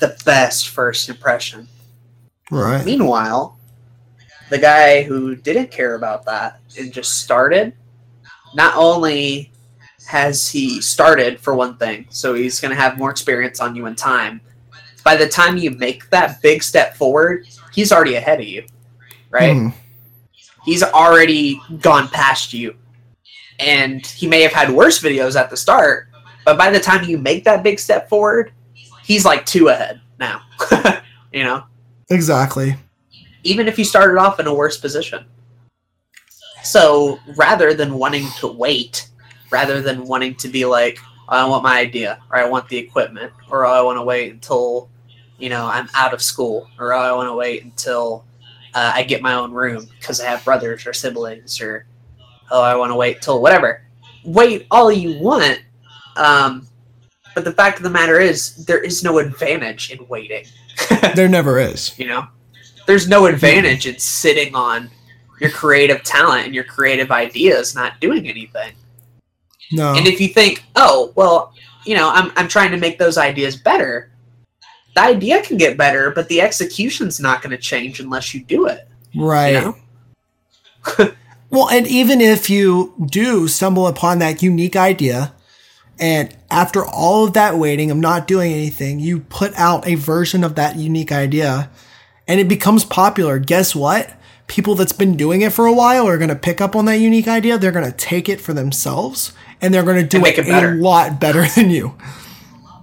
the best first impression. right Meanwhile, the guy who didn't care about that and just started, not only has he started for one thing, so he's going to have more experience on you in time, by the time you make that big step forward, he's already ahead of you, right? Mhm. He's already gone past you. And he may have had worse videos at the start, but by the time you make that big step forward, he's like two ahead now. you know, Exactly. even if you started off in a worse position. So rather than wanting to wait, rather than wanting to be like, "Oh, I want my idea, or I want the equipment, or "Oh, I want to wait until, you know, I'm out of school, or "Oh, I want to wait until uh, I get my own room because I have brothers or siblings, or oh, I want to wait till whatever. Wait all you want, um, but the fact of the matter is, there is no advantage in waiting. There never is. You know, there's no advantage in sitting on your creative talent and your creative ideas not doing anything. No. And if you think, oh, well, you know, I'm, I'm trying to make those ideas better, the idea can get better, but the execution's not going to change unless you do it. right. You know? Well, and even if you do stumble upon that unique idea, and after all of that waiting of not doing anything, you put out a version of that unique idea and it becomes popular, guess what? People that's been doing it for a while are going to pick up on that unique idea. They're going to take it for themselves and they're going to do it, it a lot better than you.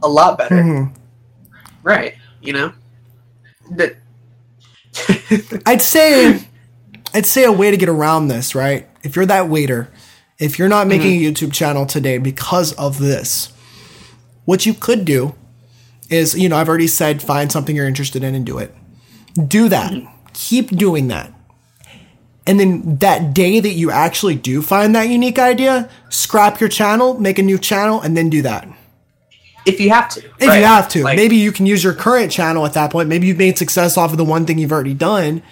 A lot better. Mhm. Right. You know? That I'd say, I'd say a way to get around this, right? If you're that waiter, if you're not making mm-hmm. a YouTube channel today because of this, what you could do is, you know, I've already said find something you're interested in and do it. Do that. Mm-hmm. Keep doing that. And then that day that you actually do find that unique idea, scrap your channel, make a new channel, and then do that. if you have to. If right? you have to, Like, maybe you can use your current channel at that point. Maybe you've made success off of the one thing you've already done,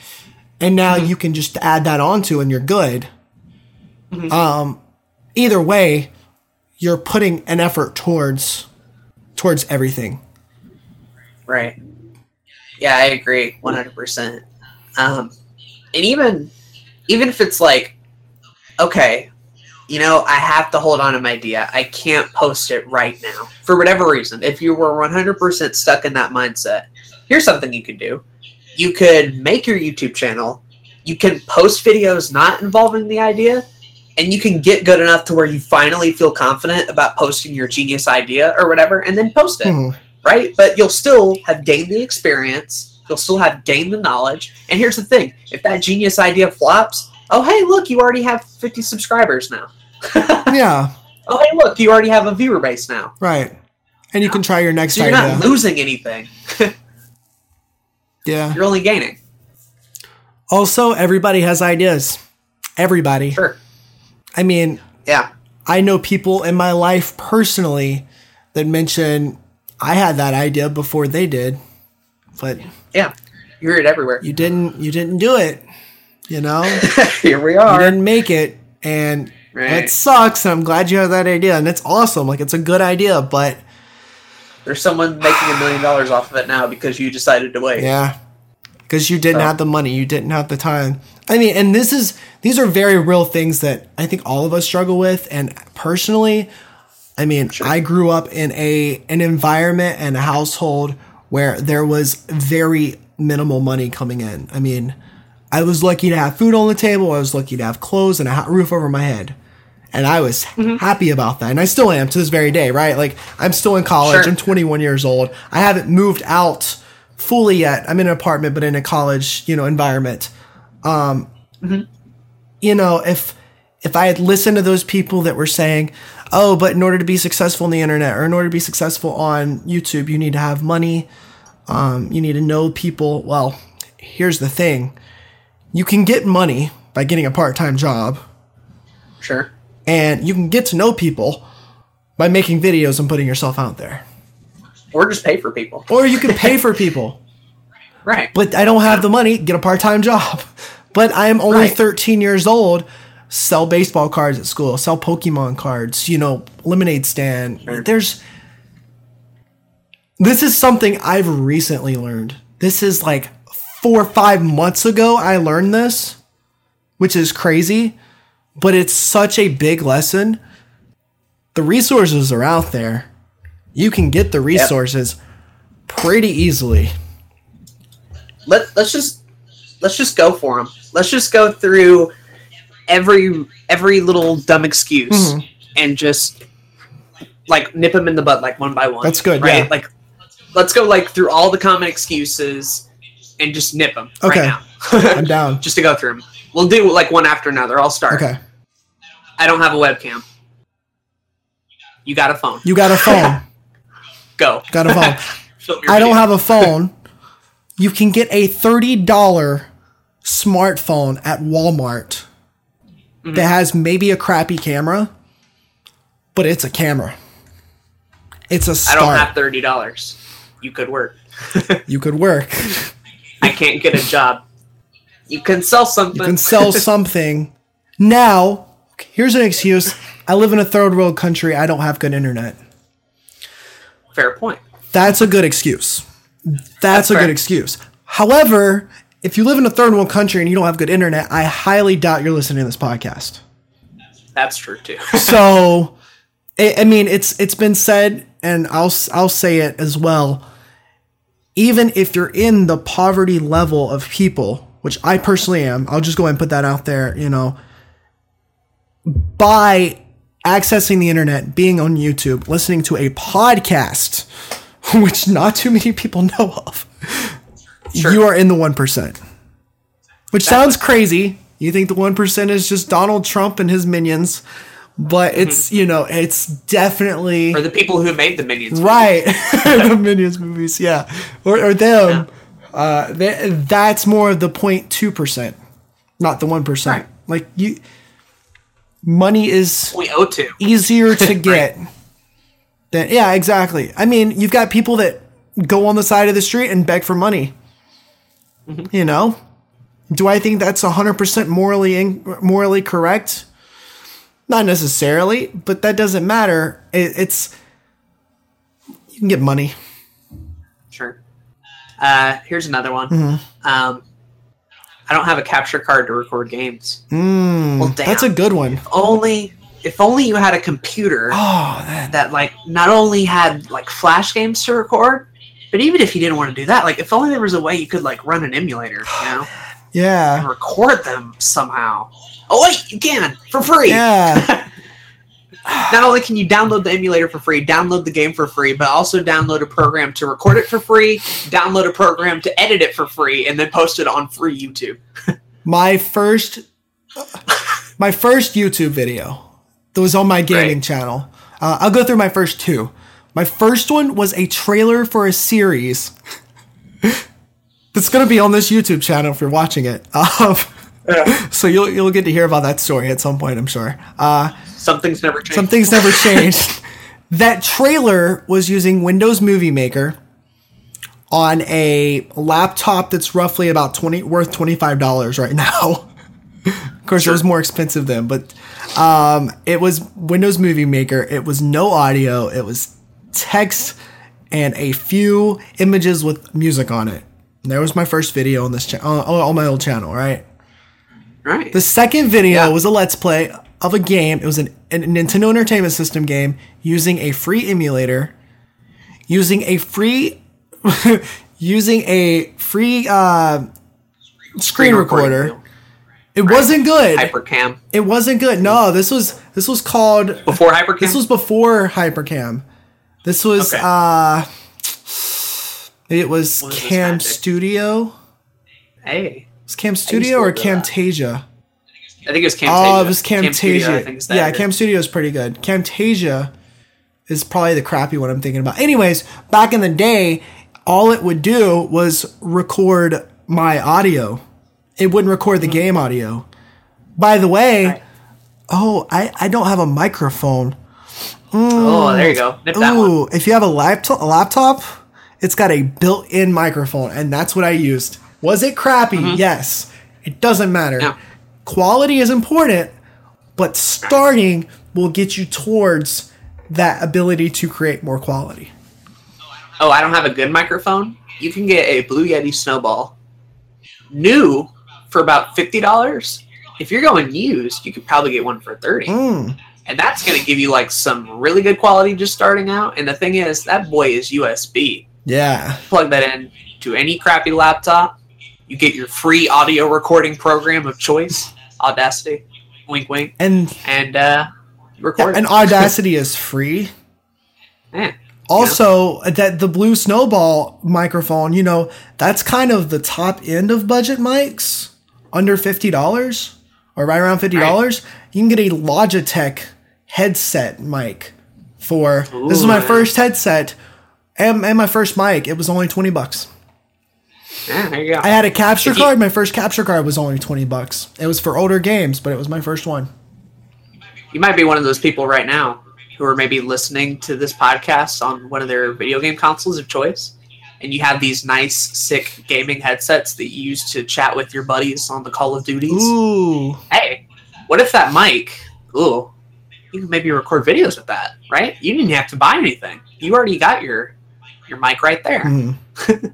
and now Mm-hmm. you can just add that onto, and you're good. Mm-hmm. Um, either way, you're putting an effort towards towards everything. Right. Yeah, I agree, one hundred percent. Um, and even even if it's like, okay, you know, I have to hold on to my idea. I can't post it right now for whatever reason. If you were one hundred percent stuck in that mindset, here's something you could do. You could make your YouTube channel. You can post videos not involving the idea, and you can get good enough to where you finally feel confident about posting your genius idea or whatever, and then post it Mhm. right? But you'll still have gained the experience. You'll still have gained the knowledge. And here's the thing: if that genius idea flops, oh hey, look, you already have 50 subscribers now. Yeah, Oh hey, look, you already have a viewer base now. right. And you can try your next So you're idea. not losing anything. yeah. You're only gaining. Also, everybody has ideas. Everybody. Sure. I mean, Yeah. I know people in my life personally that mention I had that idea before they did, but Yeah. You hear it everywhere. you didn't. You didn't do it. You know, Here we are. you didn't make it, and Right. it sucks. And I'm glad you have that idea, and it's awesome. Like it's a good idea, but There's someone making a million dollars off of it now because you decided to wait. yeah, because you didn't So- have the money, you didn't have the time. I mean, and this is these are very real things that I think all of us struggle with, and personally, I mean, I grew up in a an environment and a household where there was very minimal money coming in. I mean, I was lucky to have food on the table. I was lucky to have clothes and a hot roof over my head. And I was happy about that. And I still am to this very day, right? Like, I'm still in college. Sure. I'm 21 years old. I haven't moved out fully yet. I'm in an apartment, but in a college, you know, environment. Um, you know, if if I had listened to those people that were saying, "Oh, but in order to be successful on the internet or in order to be successful on YouTube, you need to have money. Um, you need to know people." Well, here's the thing: you can get money by getting a part-time job, Sure. And you can get to know people by making videos and putting yourself out there, Or just pay for people. or you can pay for people. Right. but I don't have the money, get a part time job. But I'm only Right. 13 years old, sell baseball cards at school, sell Pokemon cards, you know, lemonade stand. Sure. There's this is something I've recently learned. This is like four or five months ago I learned this, which is crazy, but it's such a big lesson. The resources are out there. You can get the resources. pretty easily. Let let's just let's just go for them. Let's just go through every every little dumb excuse Mhm. and just like nip them in the butt like one by one. That's good, right? yeah. Like let's go like through all the common excuses and just nip them Okay. right now. I'm down. just to go through them. We'll do like one after another. I'll start. Okay. I don't have a webcam. You got a phone. You got a phone. Go. Got a phone. I don't have a phone. You can get a $30 smartphone at Walmart Mm-hmm. that has maybe a crappy camera, but it's a camera. It's a I start. don't have thirty dollars. You could work. you could work. I can't get a job. You can sell something. You can sell something. Now, here's an excuse. I live in a third world country. I don't have good internet. Fair point. That's a good excuse. That's, That's a fair. good excuse. However, if you live in a third world country and you don't have good internet, I highly doubt you're listening to this podcast. That's true too. So, I, I mean, it's it's been said, and I'll I'll say it as well. Even if you're in the poverty level of people, which I personally am, I'll just go ahead and put that out there. You know, by accessing the internet, being on YouTube, listening to a podcast, which not too many people know of, Sure. you are in the one percent. Which sounds crazy. You think the one percent is just Donald Trump and his minions, but it's you know it's definitely or the people who made the minions. right. the minions movies, yeah, or, or them. Uh, they, that's more of the 0.2 percent, not the one percent. Right. Like you, money is We owe to. easier to get. Than, yeah, exactly. I mean, you've got people that go on the side of the street and beg for money. You know, do I think that's hundred percent morally in, morally correct? Not necessarily, but that doesn't matter. It, it's you can get money. Sure. Uh, here's another one. Mm-hmm. Um, I don't have a capture card to record games. Mm, Well, damn. that's a good one. If Only if only you had a computer Oh, that, that like not only had like flash games to record, but even if you didn't want to do that, like if only there was a way you could like run an emulator, you know, and yeah, record them somehow. Oh wait, you can for free. yeah. Not only can you download the emulator for free, download the game for free, but also download a program to record it for free, download a program to edit it for free, and then post it on free YouTube. my first my first YouTube video that was on my gaming Right. channel. Uh, I'll go through my first two. My first one was a trailer for a series that's going to be on this YouTube channel if you're watching it. So you'll you'll get to hear about that story at some point, I'm sure. Uh, Something's never changed. some things never changed. that trailer was using Windows Movie Maker on a laptop that's roughly about twenty worth twenty five dollars right now. of course, it was more expensive then, but um, it was Windows Movie Maker. It was no audio. It was text and a few images with music on it. And there was my first video on this channel on, on my old channel, right? Right. The second video Yeah. was a let's play of a game. It was an, a Nintendo Entertainment System game using a free emulator, using a free, using a free uh, screen recording recorder. It wasn't good. Hypercam. It wasn't good. No, this was this was called. Before Hypercam? This was before Hypercam. This was Okay. uh, it was Cam? Studio. hey. Was Cam Studio or. Camtasia? I think it was oh, Camtasia. Oh, it was Cam Camtasia. Studio, is yeah. Cam Studio is pretty good. Camtasia is probably the crappy one I'm thinking about. Anyways, back in the day, all it would do was record my audio. It wouldn't record the mm-hmm. game audio. By the way, Right. oh, I, I don't have a microphone. Oh, there you go. Nip that one. Ooh, if you have a laptop, a laptop, it's got a built-in microphone, and that's what I used. Was it crappy? Yes. It doesn't matter. Mm-hmm. Quality is important, but starting will get you towards that ability to create more quality. Oh, I don't have a good microphone. You can get a Blue Yeti Snowball, new for about fifty dollars. If you're going used, you could probably get one for thirty, Mm. and that's going to give you like some really good quality just starting out. And the thing is, that boy is USB. Yeah. Plug that in to any crappy laptop. You get your free audio recording program of choice, Audacity. Wink, wink. And And uh, record. and Audacity is free. Yeah. Also, that the Blue Snowball microphone, you know, that's kind of the top end of budget mics, under fifty dollars or right around fifty dollars. You can get a Logitech headset mic for this is my Ooh. first headset and, and my first mic. It was only twenty bucks. Yeah, there you go. I had a capture If you- card. My first capture card was only twenty bucks. It was for older games, but it was my first one. you might be one of those people right now who are maybe listening to this podcast on one of their video game consoles of choice and you have these nice sick gaming headsets that you use to chat with your buddies on the call of duties Ooh, hey what if that mic ooh you can maybe record videos with that right you didn't have to buy anything you already got your your mic right there Mhm.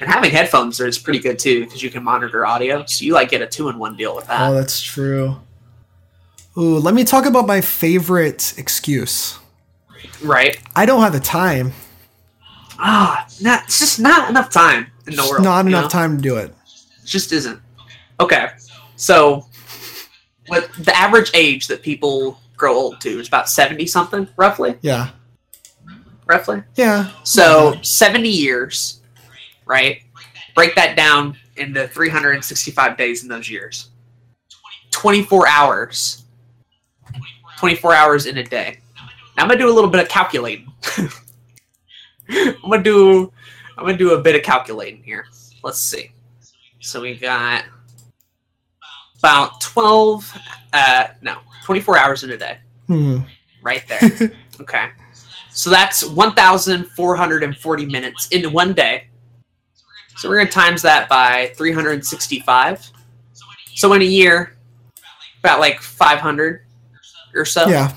and having headphones is pretty good too because you can monitor audio so you like get a two-in-one deal with that oh, that's true. Ooh, let me talk about my favorite excuse. right I don't have the time. ah, not, it's just not enough time in the Just world. not enough know? time to do it. It just isn't. Okay, so what the average age that people grow old to is about seventy something, roughly. Yeah. Roughly. Yeah. So seventy years, right? Break that down into three hundred and sixty-five days in those years. Twenty-four hours. Twenty-four hours in a day. Now I'm gonna do a little bit of calculating. I'm gonna do. I'm gonna do a bit of calculating here. Let's see. So we got about twelve. Uh, no, twenty-four hours in a day Hmm. right there. okay. So that's 1,440 minutes in one day. So we're going to times that by 365. So in a year, about like 500 or so. Yeah.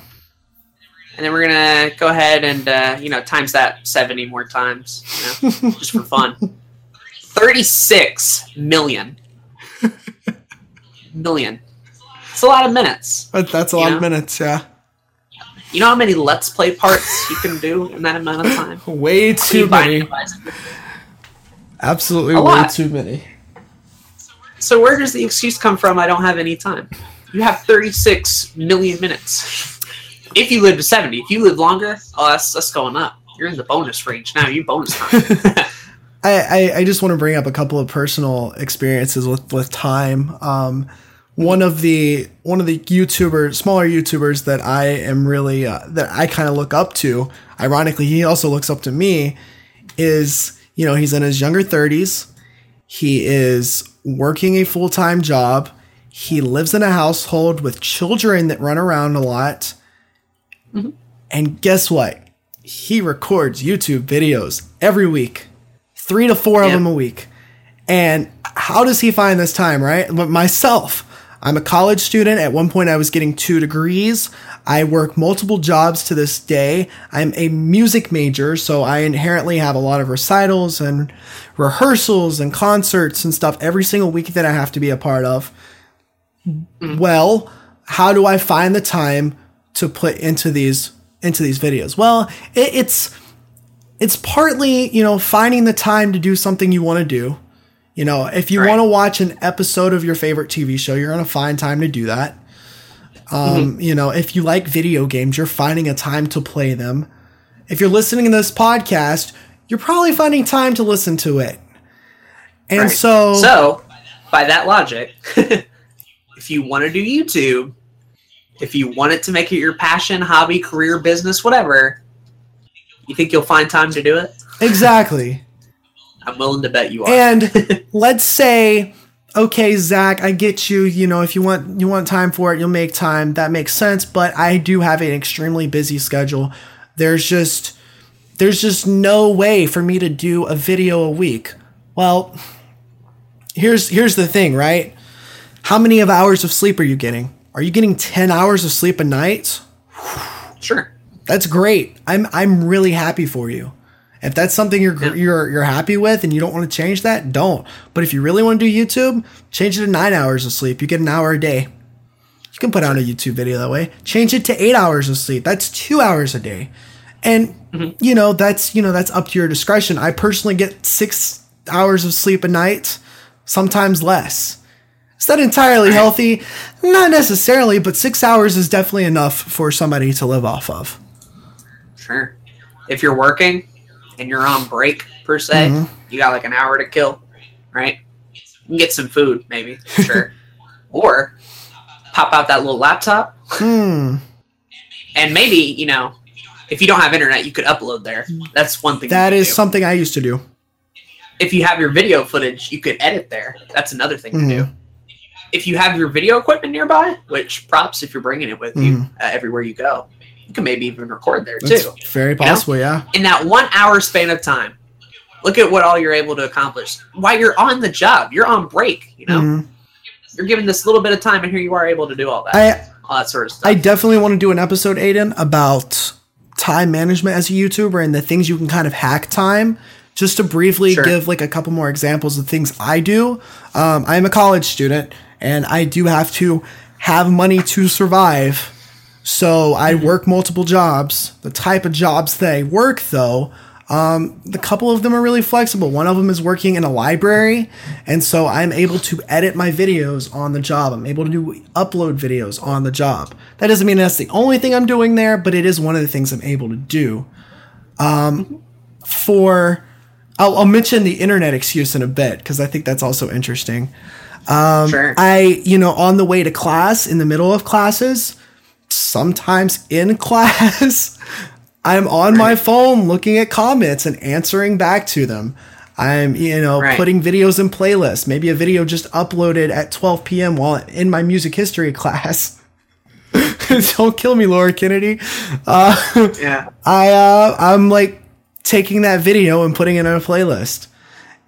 And then we're going to go ahead and, uh, you know, times that 70 more times, you know, just for fun. 36 million. Million. It's a lot of minutes. But that's a lot know? of minutes. Yeah. You know how many Let's Play parts you can do in that amount of time? Way too many. Absolutely A way lot. too many. So where does the excuse come from? I don't have any time. You have 36 million minutes. If you live to 70, if you live longer, oh, that's that's going up. You're in the bonus range now. You bonus time. I, I, I just want to bring up a couple of personal experiences with, with time. Um, one of the one of the YouTubers, smaller YouTubers that I am really uh, that I kind of look up to. Ironically, he also looks up to me. Is you know he's in his younger thirties. He is working a full time job. He lives in a household with children that run around a lot. Mm-hmm. And guess what? He records YouTube videos every week three to four of them a week. And how does he find this time, right? But myself, I'm a college student. At one point, I was getting two degrees. I work multiple jobs to this day. I'm a music major, so I inherently have a lot of recitals and rehearsals and concerts and stuff every single week that I have to be a part of. Well, how do I find the time to put into these into these videos? Well, it, it's it's partly, you know, finding the time to do something you want to do. You know, if you Right. want to watch an episode of your favorite TV show, you're going to find time to do that. Um, You know, if you like video games, you're finding a time to play them. If you're listening to this podcast, you're probably finding time to listen to it. And Right. so, so, by that logic, if you want to do YouTube, if you want it to make it your passion, hobby, career, business, whatever, you think you'll find time to do it? exactly. I'm willing to bet you are. And let's say, okay, Zach, I get you. You know, if you want you want time for it, you'll make time. That makes sense. But I do have an extremely busy schedule. There's just there's just no way for me to do a video a week. Well, here's here's the thing, right? How many of hours of sleep are you getting? Are you getting 10 hours of sleep a night? sure. That's great. I'm I'm really happy for you. If that's something you're Yeah. you're you're happy with and you don't want to change that, don't. But if you really want to do YouTube, change it to nine hours of sleep. You get an hour a day. You can put out a YouTube video that way. Change it to eight hours of sleep. That's two hours a day. And Mm-hmm. you know, that's you know, that's up to your discretion. I personally get six hours of sleep a night, sometimes less. Is that entirely healthy? Not necessarily, but six hours is definitely enough for somebody to live off of. Sure. If you're working and you're on break per se, Mm-hmm. you got like an hour to kill, right? You can get some food, maybe, sure. or pop out that little laptop Hmm. and maybe, you know, if you don't have internet, you could upload there. That's one thing. That you is do. something I used to do. if you have your video footage, you could edit there. That's another thing to do. Mhm. If you have your video equipment nearby, which props if you're bringing it with you Mhm. uh, everywhere you go, you can maybe even record there That's too. very possible, yeah. In that one hour span of time, look at what all you're able to accomplish while you're on the job. You're on break. You know, Mhm. you're given this little bit of time, and here you are able to do all that, I all that sort of stuff. I definitely want to do an episode, Aiden, about time management as a YouTuber and the things you can kind of hack time. Just to briefly Sure. give like a couple more examples of things I do. Um, I'm a college student and I do have to have money to survive. So I work multiple jobs. The type of jobs I work, though, um, the couple of them are really flexible. One of them is working in a library, and so I'm able to edit my videos on the job. I'm able to do upload videos on the job. That doesn't mean that's the only thing I'm doing there, but it is one of the things I'm able to do. Um, for I'll, I'll mention the internet excuse in a bit because I think that's also interesting. sure. I, you know, on the way to class, in the middle of classes, sometimes in class, I'm on my phone looking at comments and answering back to them. I'm, you know, Right. putting videos in playlists. Maybe a video just uploaded at 12 p.m. while in my music history class. Don't kill me, Laura Kennedy. Uh, yeah. I, uh, I'm like taking that video and putting it on a playlist.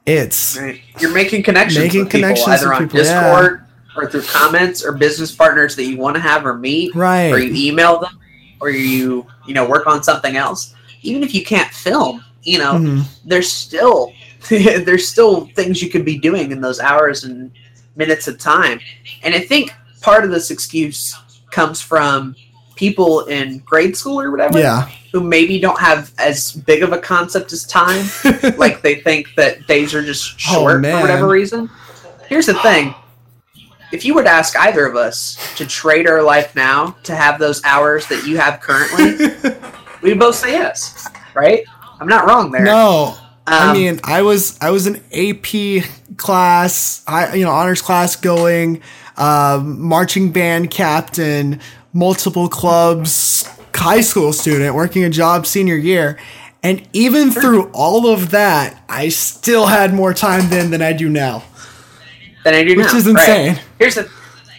It's Right. You're making connections Making with people connections either with on people, yeah. Or through comments or business partners that you want to have or meet. Right. Or you email them or you, you know, work on something else. Even if you can't film, you know, Mhm. there's still there's still things you could be doing in those hours and minutes of time. And I think part of this excuse comes from people in grade school or whatever yeah. who maybe don't have as big of a concept as time like they think that days are just Oh, short for whatever reason. Here's the thing. If you were to ask either of us to trade our life now to have those hours that you have currently, we'd both say yes, right? I'm not wrong there. No, I Um, mean, I was I was an AP class, I you know honors class going, um, marching band captain, multiple clubs, high school student, working a job senior year, and even through all of that, I still had more time then than I do now. Than I do Which now. is Right. insane. Here's the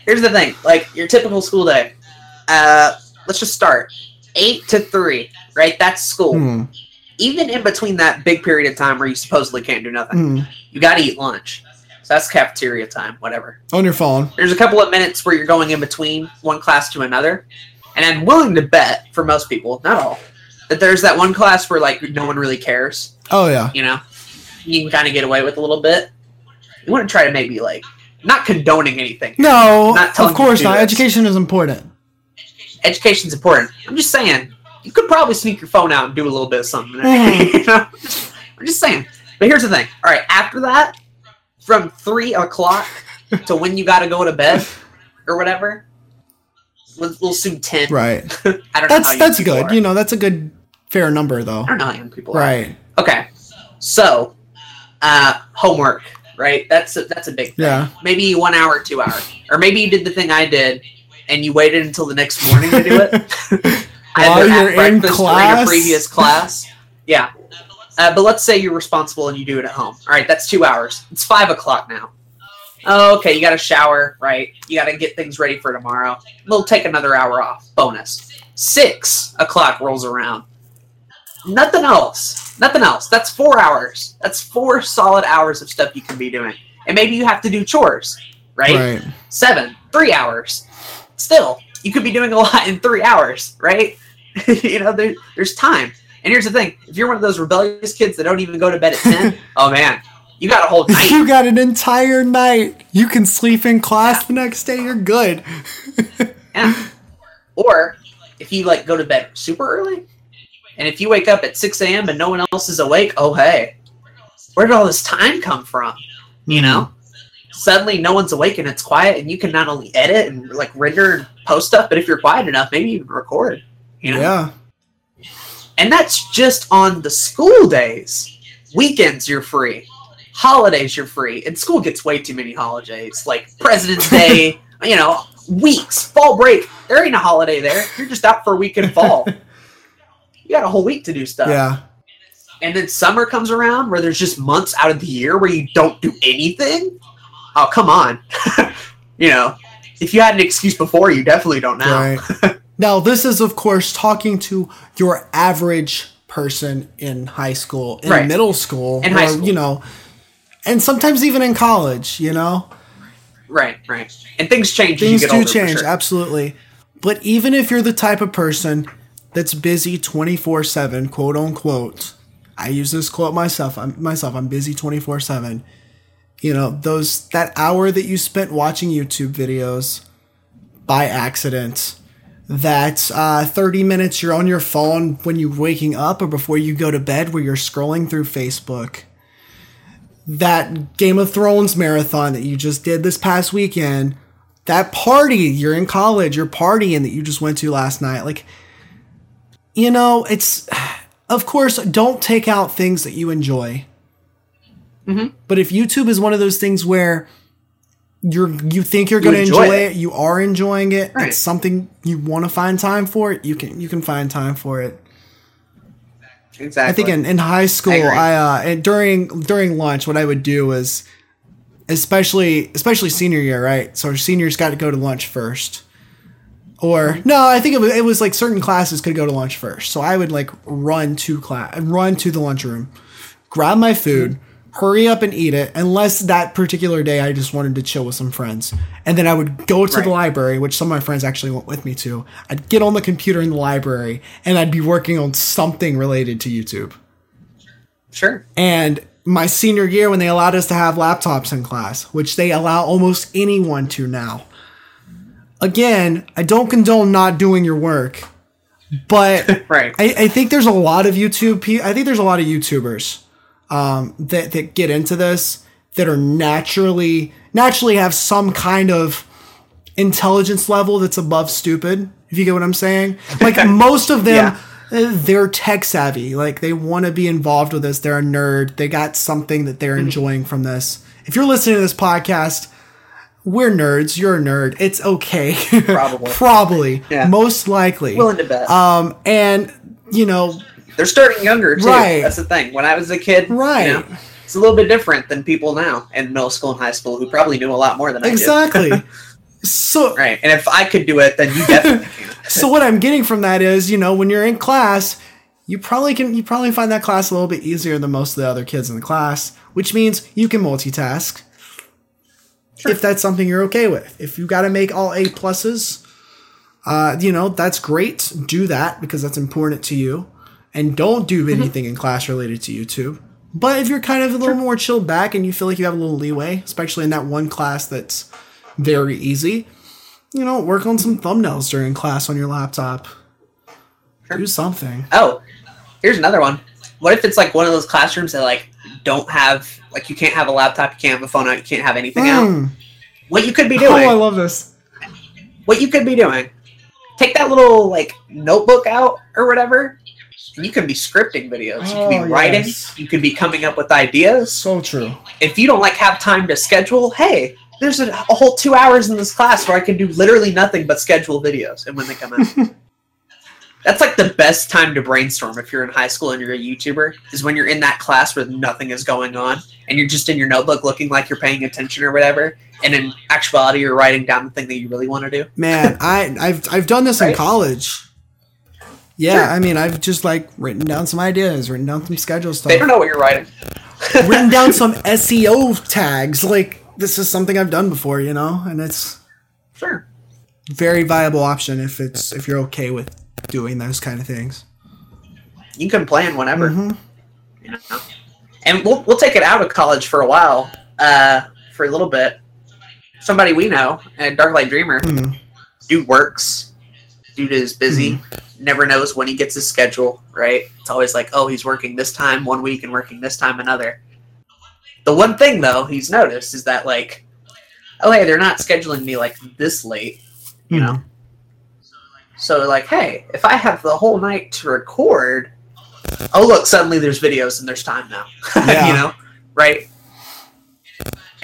here's the thing. Like your typical school day. Uh, let's just start eight to three. Right, that's school. Hmm. Even in between that big period of time where you supposedly can't do nothing, Hmm. you got to eat lunch. So that's cafeteria time, whatever. On your phone, There's a couple of minutes where you're going in between one class to another, and I'm willing to bet for most people, not all, that there's that one class where like no one really cares. oh yeah, You know, you can kind of get away with a little bit. You want to try to maybe like not condoning anything. no, Not of course not. Education is important. Education is important. I'm just saying you could probably sneak your phone out and do a little bit of something. Mhm. you know? I'm just saying. But here's the thing. All right, after that, from three o'clock to when you got to go to bed or whatever, we'll, we'll assume ten. Right. I don't know. how That's young that's good. are. You know, that's a good fair number though. I don't know how young people are. Right. Okay. So, uh, homework. Right. That's a, that's a big thing. Yeah. Maybe one hour, two hours, or maybe you did the thing I did, and you waited until the next morning to do it. While you're in class? a previous class. Yeah. Uh, but let's say you're responsible and you do it at home. All right, that's two hours. It's five o'clock now. Oh, okay, you got to shower, right? You got to get things ready for tomorrow. We'll take another hour off. Bonus. Six o'clock rolls around. Nothing else. Nothing else. That's four hours. That's four solid hours of stuff you can be doing. And maybe you have to do chores, right? Right. seven, three hours. Still, you could be doing a lot in three hours, right? you know, there, there's time. And here's the thing: if you're one of those rebellious kids that don't even go to bed at ten, oh man, you got a whole night. You got an entire night. You can sleep in class the next day. You're good. Yeah. Or if you like go to bed super early, And if you wake up at 6 a.m. and no one else is awake, oh, hey, where did all this time come from? You know? Suddenly no one's awake and it's quiet, and you can not only edit and like render and post stuff, but if you're quiet enough, maybe even record. You know? Yeah. And that's just on the school days. Weekends, you're free. Holidays, you're free. And school gets way too many holidays, like President's Day, you know, weeks, fall break. There ain't a holiday there. You're just out for a week in fall. you got a whole week to do stuff. Yeah. And then summer comes around where there's just months out of the year where you don't do anything. Oh, come on. you know, if you had an excuse before, you definitely don't now. Right. now, this is, of course, talking to your average person in high school, in Right. middle school, In or, high school. you know, and sometimes even in college, you know? Right, right. And things change Things as you get do older. change, sure. absolutely. But even if you're the type of person that's busy 24 7, quote unquote, I use this quote myself. I'm myself. I'm busy 24 7. You know, those that hour that you spent watching YouTube videos by accident, that uh, 30 minutes you're on your phone when you're waking up or before you go to bed where you're scrolling through Facebook, that Game of Thrones marathon that you just did this past weekend, that party you're in college, you're partying that you just went to last night. Like, you know, it's, of course, don't take out things that you enjoy. Mhm. But if YouTube is one of those things where you're you think you're going to enjoy enjoy, it. it. you are enjoying it, Right. it's something you want to find time for it, you can you can find time for it. Exactly. I think in, in high school, agree. I, uh, during during lunch, what I would do was, especially especially senior year, right? So our seniors got to go to lunch first, or mm-hmm. no, I think it was it was like certain classes could go to lunch first. So I would like run to class, run to the lunchroom, grab my food, mm-hmm. hurry up and eat it. Unless that particular day I just wanted to chill with some friends, and then I would go to Right. the library, which some of my friends actually went with me to. I'd get on the computer in the library, and I'd be working on something related to YouTube. sure. And my senior year, when they allowed us to have laptops in class, which they allow almost anyone to now. Again, I don't condone not doing your work, but Right. I, I think there's a lot of YouTube. Pe- I think there's a lot of YouTubers um, that that get into this that are naturally naturally have some kind of intelligence level that's above stupid. If you get what I'm saying, like most of them, uh, they're tech savvy. Like they want to be involved with this. They're a nerd. They got something that they're enjoying from this. If you're listening to this podcast, we're nerds. You're a nerd. It's okay. Probably. Probably. Yeah. Most likely. Willing to bet. Um, and you know, They're starting younger too. Right. That's the thing. When I was a kid, you Right. know, it's a little bit different than people now in middle school and high school who probably knew a lot more than I did. exactly. so. Right. And if I could do it, then you definitely can. so what I'm getting from that is, you know, when you're in class, you probably can you probably find that class a little bit easier than most of the other kids in the class, which means you can multitask. If that's something you're okay with. If you got to make all A pluses, uh, you know, that's great. Do that because that's important to you. And don't do anything in class related to YouTube. But if you're kind of a little more chilled back and you feel like you have a little leeway, especially in that one class that's very easy, you know, work on some thumbnails during class on your laptop. Do something. Oh, here's another one. What if it's like one of those classrooms that like don't have like you can't have a laptop, you can't have a phone out, you can't have anything out. Mm. What you could be doing? Oh? I love this. what you could be doing. Take that little like notebook out or whatever. And you can be scripting videos. You can Oh, be writing. yes. You can be coming up with ideas. So true. If you don't like have time to schedule, hey, there's a, a whole two hours in this class where I can do literally nothing but schedule videos and when they come out. That's like the best time to brainstorm if you're in high school and you're a YouTuber, is when you're in that class where nothing is going on and you're just in your notebook looking like you're paying attention or whatever, and in actuality you're writing down the thing that you really want to do. Man, I I've I've done this in college. Yeah, Sure. I mean, I've just like written down some ideas, written down some schedule stuff, They don't know what you're writing. written down some SEO tags. Like this is something I've done before, you know, and it's Sure. very viable option if it's if you're okay with doing those kind of things. You can plan whenever. Mhm. You know? And we'll we'll take it out of college for a while, uh, for a little bit. Somebody we know, and Darklight Dreamer, Mhm. dude works due to his busy. Never knows when he gets his schedule, right? It's always like, oh, he's working this time one week and working this time another. The one thing though he's noticed is that like, oh hey, they're not scheduling me like this late, you Hmm. know. So like, hey, if I have the whole night to record, oh look, suddenly there's videos and there's time now. Yeah. you know, right?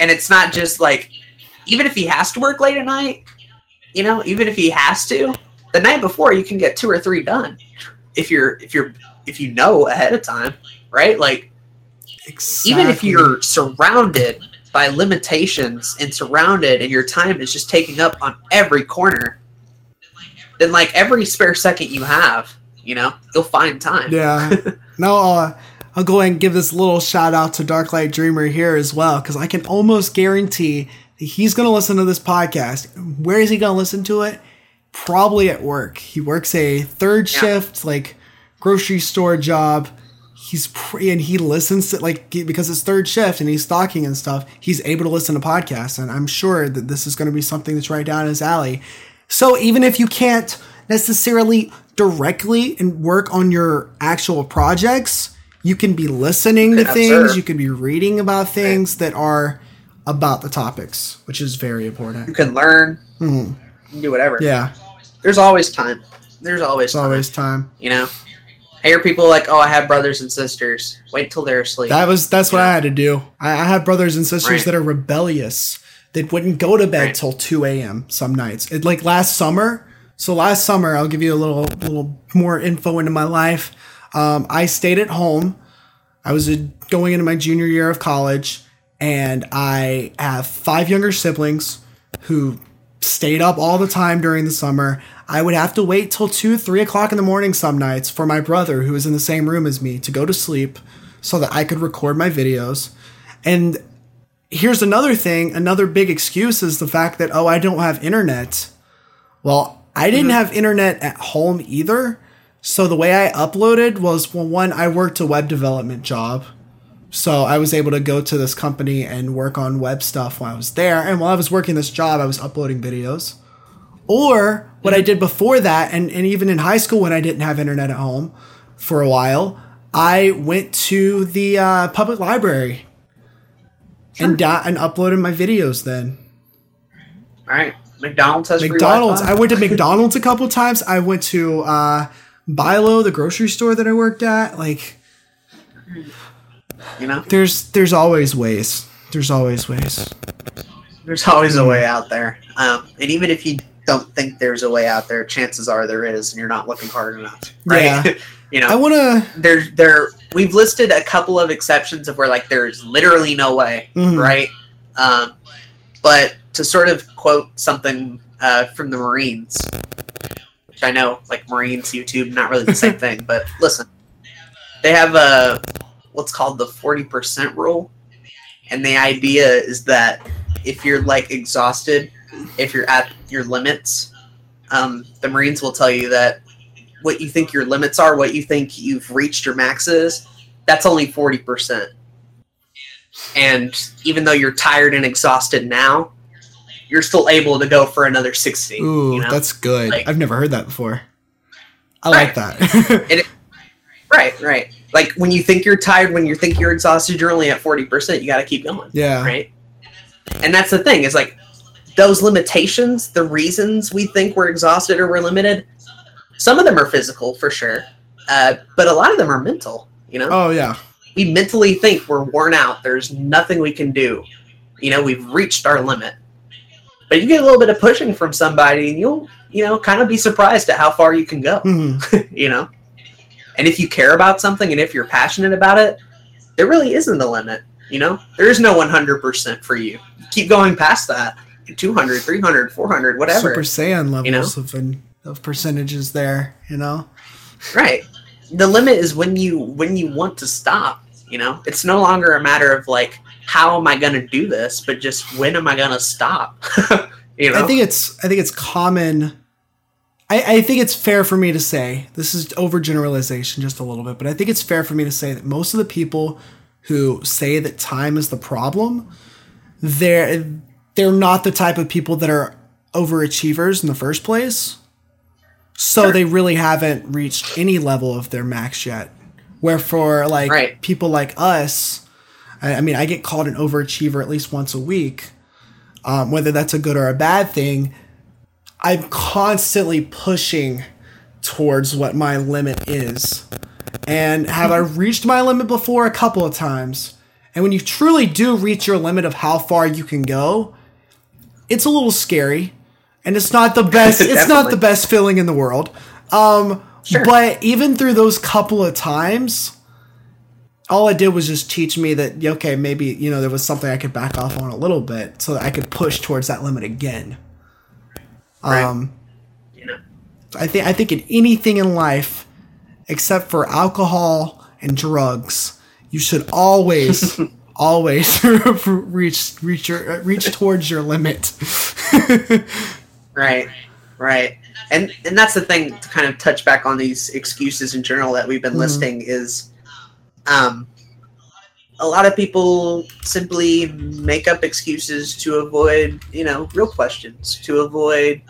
And it's not just like, even if he has to work late at night, you know, even if he has to, the night before you can get two or three done. If you're if you're if you know ahead of time, right? Like even if you're surrounded by limitations and surrounded and your time is just taking up on every corner, then like every spare second you have, you know, you'll find time. Yeah. no, uh, I'll go ahead and give this little shout out to Darklight Dreamer here as well, because I can almost guarantee that he's going to listen to this podcast. Where is he going to listen to it? Probably at work. He works a third Yeah. shift, like grocery store job. He's pr- and he listens to like because it's third shift and he's stocking and stuff. He's able to listen to podcasts, and I'm sure that this is going to be something that's right down his alley. So even if you can't necessarily directly and work on your actual projects, you can be listening to things, observe. you can be reading about things that are about the topics, which is very important. You can learn, Mhm. you can do whatever. Yeah, There's always time. There's always time. always time. You know, I hear people like, "Oh, I have brothers and sisters." Wait till they're asleep. That was that's what I had to do. I, I have brothers and sisters Right. that are rebellious. That wouldn't go to bed Right. till two a.m. some nights. It, like last summer. So last summer, I'll give you a little little more info into my life. Um, I stayed at home. I was uh going into my junior year of college, and I have five younger siblings who stayed up all the time during the summer. I would have to wait till two, three o'clock in the morning some nights for my brother, who was in the same room as me, to go to sleep so that I could record my videos. And here's another thing another big excuse is the fact that, oh, I don't have internet. Well, I didn't have internet at home either. So the way I uploaded was well, one, I worked a web development job. So I was able to go to this company and work on web stuff while I was there. And while I was working this job, I was uploading videos. Or what I did before that, and, and even in high school when I didn't have internet at home for a while, I went to the uh, public library and da- and uploaded my videos then. All right, McDonald's has McDonald's. I went to McDonald's a couple times. I went to uh, BI-LO, the grocery store that I worked at. Like, you know, there's there's always ways. There's always ways. there's always a way out there. Um, and even if you don't think there's a way out there, chances are there is, and you're not looking hard enough. Right? Yeah. you know, I want to. there there we've listed a couple of exceptions of where like there's literally no way Mhm. right um, but to sort of quote something uh, from the marines which i know like marines youtube not really the same thing but listen they have a what's called the 40% rule and the idea is that if you're like exhausted if you're at your limits um, the marines will tell you that what you think your limits are, what you think you've reached your maxes, that's only 40%. And even though you're tired and exhausted now, you're still able to go for another 60. Ooh, you know? that's good. Like- I've never heard that before. I Right. like that. right, right. Like when you think you're tired, when you think you're exhausted, you're only at 40%. You got to keep going. yeah. right? And that's the thing is like those limitations, the reasons we think we're exhausted or we're limited, some of them are physical for sure, uh, but a lot of them are mental. You know, Oh yeah. we mentally think we're worn out. There's nothing we can do. You know, we've reached our limit. But you get a little bit of pushing from somebody, and you'll, you know, kind of be surprised at how far you can go. hmm you know, and if you care about something and if you're passionate about it, there really isn't a limit. You know, there is no 100% for you. Keep going past that. 200, 300, 400, whatever. Super Saiyan levels you know? of an, of percentages there. You know. Right. The limit is when you when you want to stop. You know, it's no longer a matter of like how am I going to do this, but just when am I going to stop? you know, I think it's I think it's common. I, I think it's fair for me to say this is overgeneralization just a little bit, but I think it's fair for me to say that most of the people who say that time is the problem, they're they're not the type of people that are overachievers in the first place. So Sure. they really haven't reached any level of their max yet. Where for like Right. people like us, I, I mean, I get called an overachiever at least once a week. Um, whether that's a good or a bad thing, I'm constantly pushing towards what my limit is. And have I reached my limit before? A couple of times. And when you truly do reach your limit of how far you can go, it's a little scary. And it's not the best it's not the best feeling in the world. Um Sure. but even through those couple of times, all it did was just teach me that okay, maybe, you know, there was something I could back off on a little bit so that I could push towards that limit again. Right. Um You know. I think I think in anything in life, except for alcohol and drugs, you should always always reach reach your reach towards your limit. Right, right, and and that's the thing to kind of touch back on these excuses in general that we've been Mhm. listing is, um, a lot of people simply make up excuses to avoid you know real questions, to avoid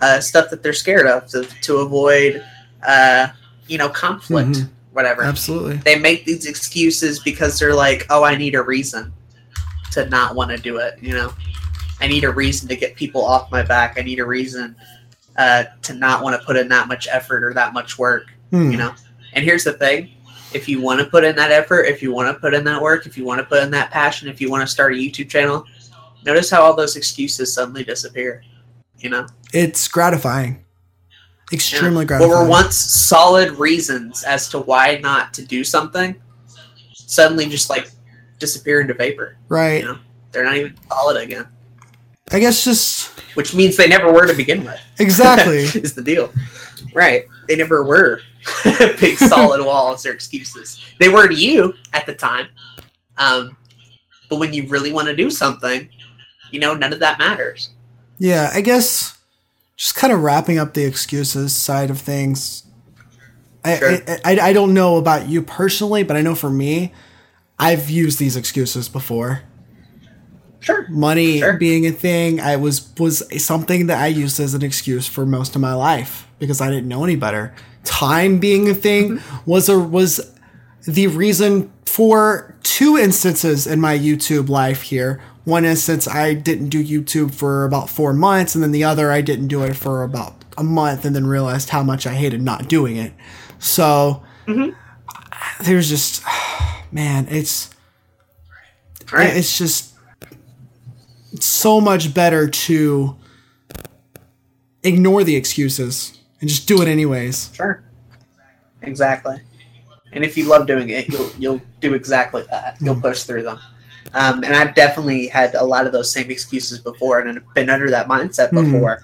uh, stuff that they're scared of, to, to avoid uh, you know conflict, Mhm. whatever. Absolutely. They make these excuses because they're like, oh, I need a reason to not want to do it. You know, I need a reason to get people off my back. I need a reason uh, to not want to put in that much effort or that much work. Hmm. You know, and here's the thing: if you want to put in that effort, if you want to put in that work, if you want to put in that passion, if you want to start a YouTube channel, notice how all those excuses suddenly disappear. You know, It's gratifying. Extremely what gratifying. What were once solid reasons as to why not to do something suddenly just like disappear into vapor. right. You know, they're not even solid again, I guess just which means they never were to begin with. exactly. is the deal, right? They never were big solid walls or excuses. They were to you at the time, um, but when you really want to do something, you know, none of that matters. yeah, I guess just kind of wrapping up the excuses side of things. Sure. I, I I don't know about you personally, but I know for me, I've used these excuses before. Sure. money Sure. being a thing i was was something that i used as an excuse for most of my life because i didn't know any better time being a thing mm-hmm. was a was the reason for two instances in my youtube life here one instance i didn't do youtube for about four months and then the other i didn't do it for about a month and then realized how much i hated not doing it so mm-hmm. there's just man it's Right. it's just it's so much better to ignore the excuses and just do it anyways. Sure. Exactly. And if you love doing it, you'll you'll do exactly that. You'll push through them. Um, and I've definitely had a lot of those same excuses before, and been under that mindset Mhm. before.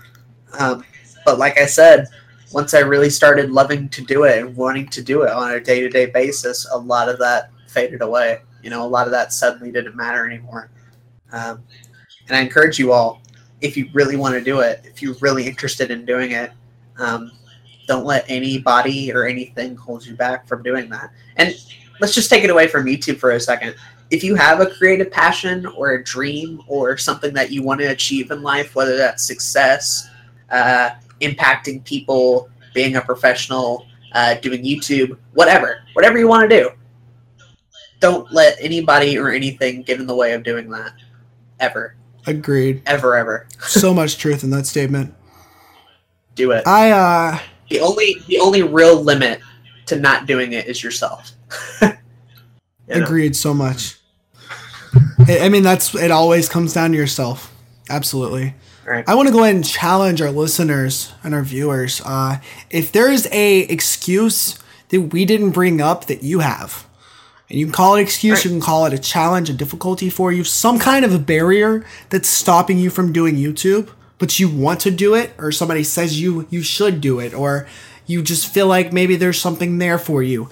Um, but like I said, once I really started loving to do it and wanting to do it on a day to day basis, a lot of that faded away. You know, a lot of that suddenly didn't matter anymore. Um, and I encourage you all, if you really want to do it, if you're really interested in doing it, um, don't let anybody or anything hold you back from doing that. And let's just take it away from YouTube for a second. If you have a creative passion or a dream or something that you want to achieve in life, whether that's success, uh, impacting people, being a professional, uh, doing YouTube, whatever, whatever you want to do, don't let anybody or anything get in the way of doing that. Ever, Agreed. ever, ever. So much truth in that statement. Do it. I uh The only the only real limit to not doing it is yourself. You know? agreed so much. I I mean that's it always comes down to yourself. Absolutely. Right. I want to go ahead and challenge our listeners and our viewers. Uh, if there is a excuse that we didn't bring up that you have, and you can call it an excuse, Right. you can call it a challenge, a difficulty for you, some kind of a barrier that's stopping you from doing YouTube, but you want to do it, or somebody says you you should do it, or you just feel like maybe there's something there for you.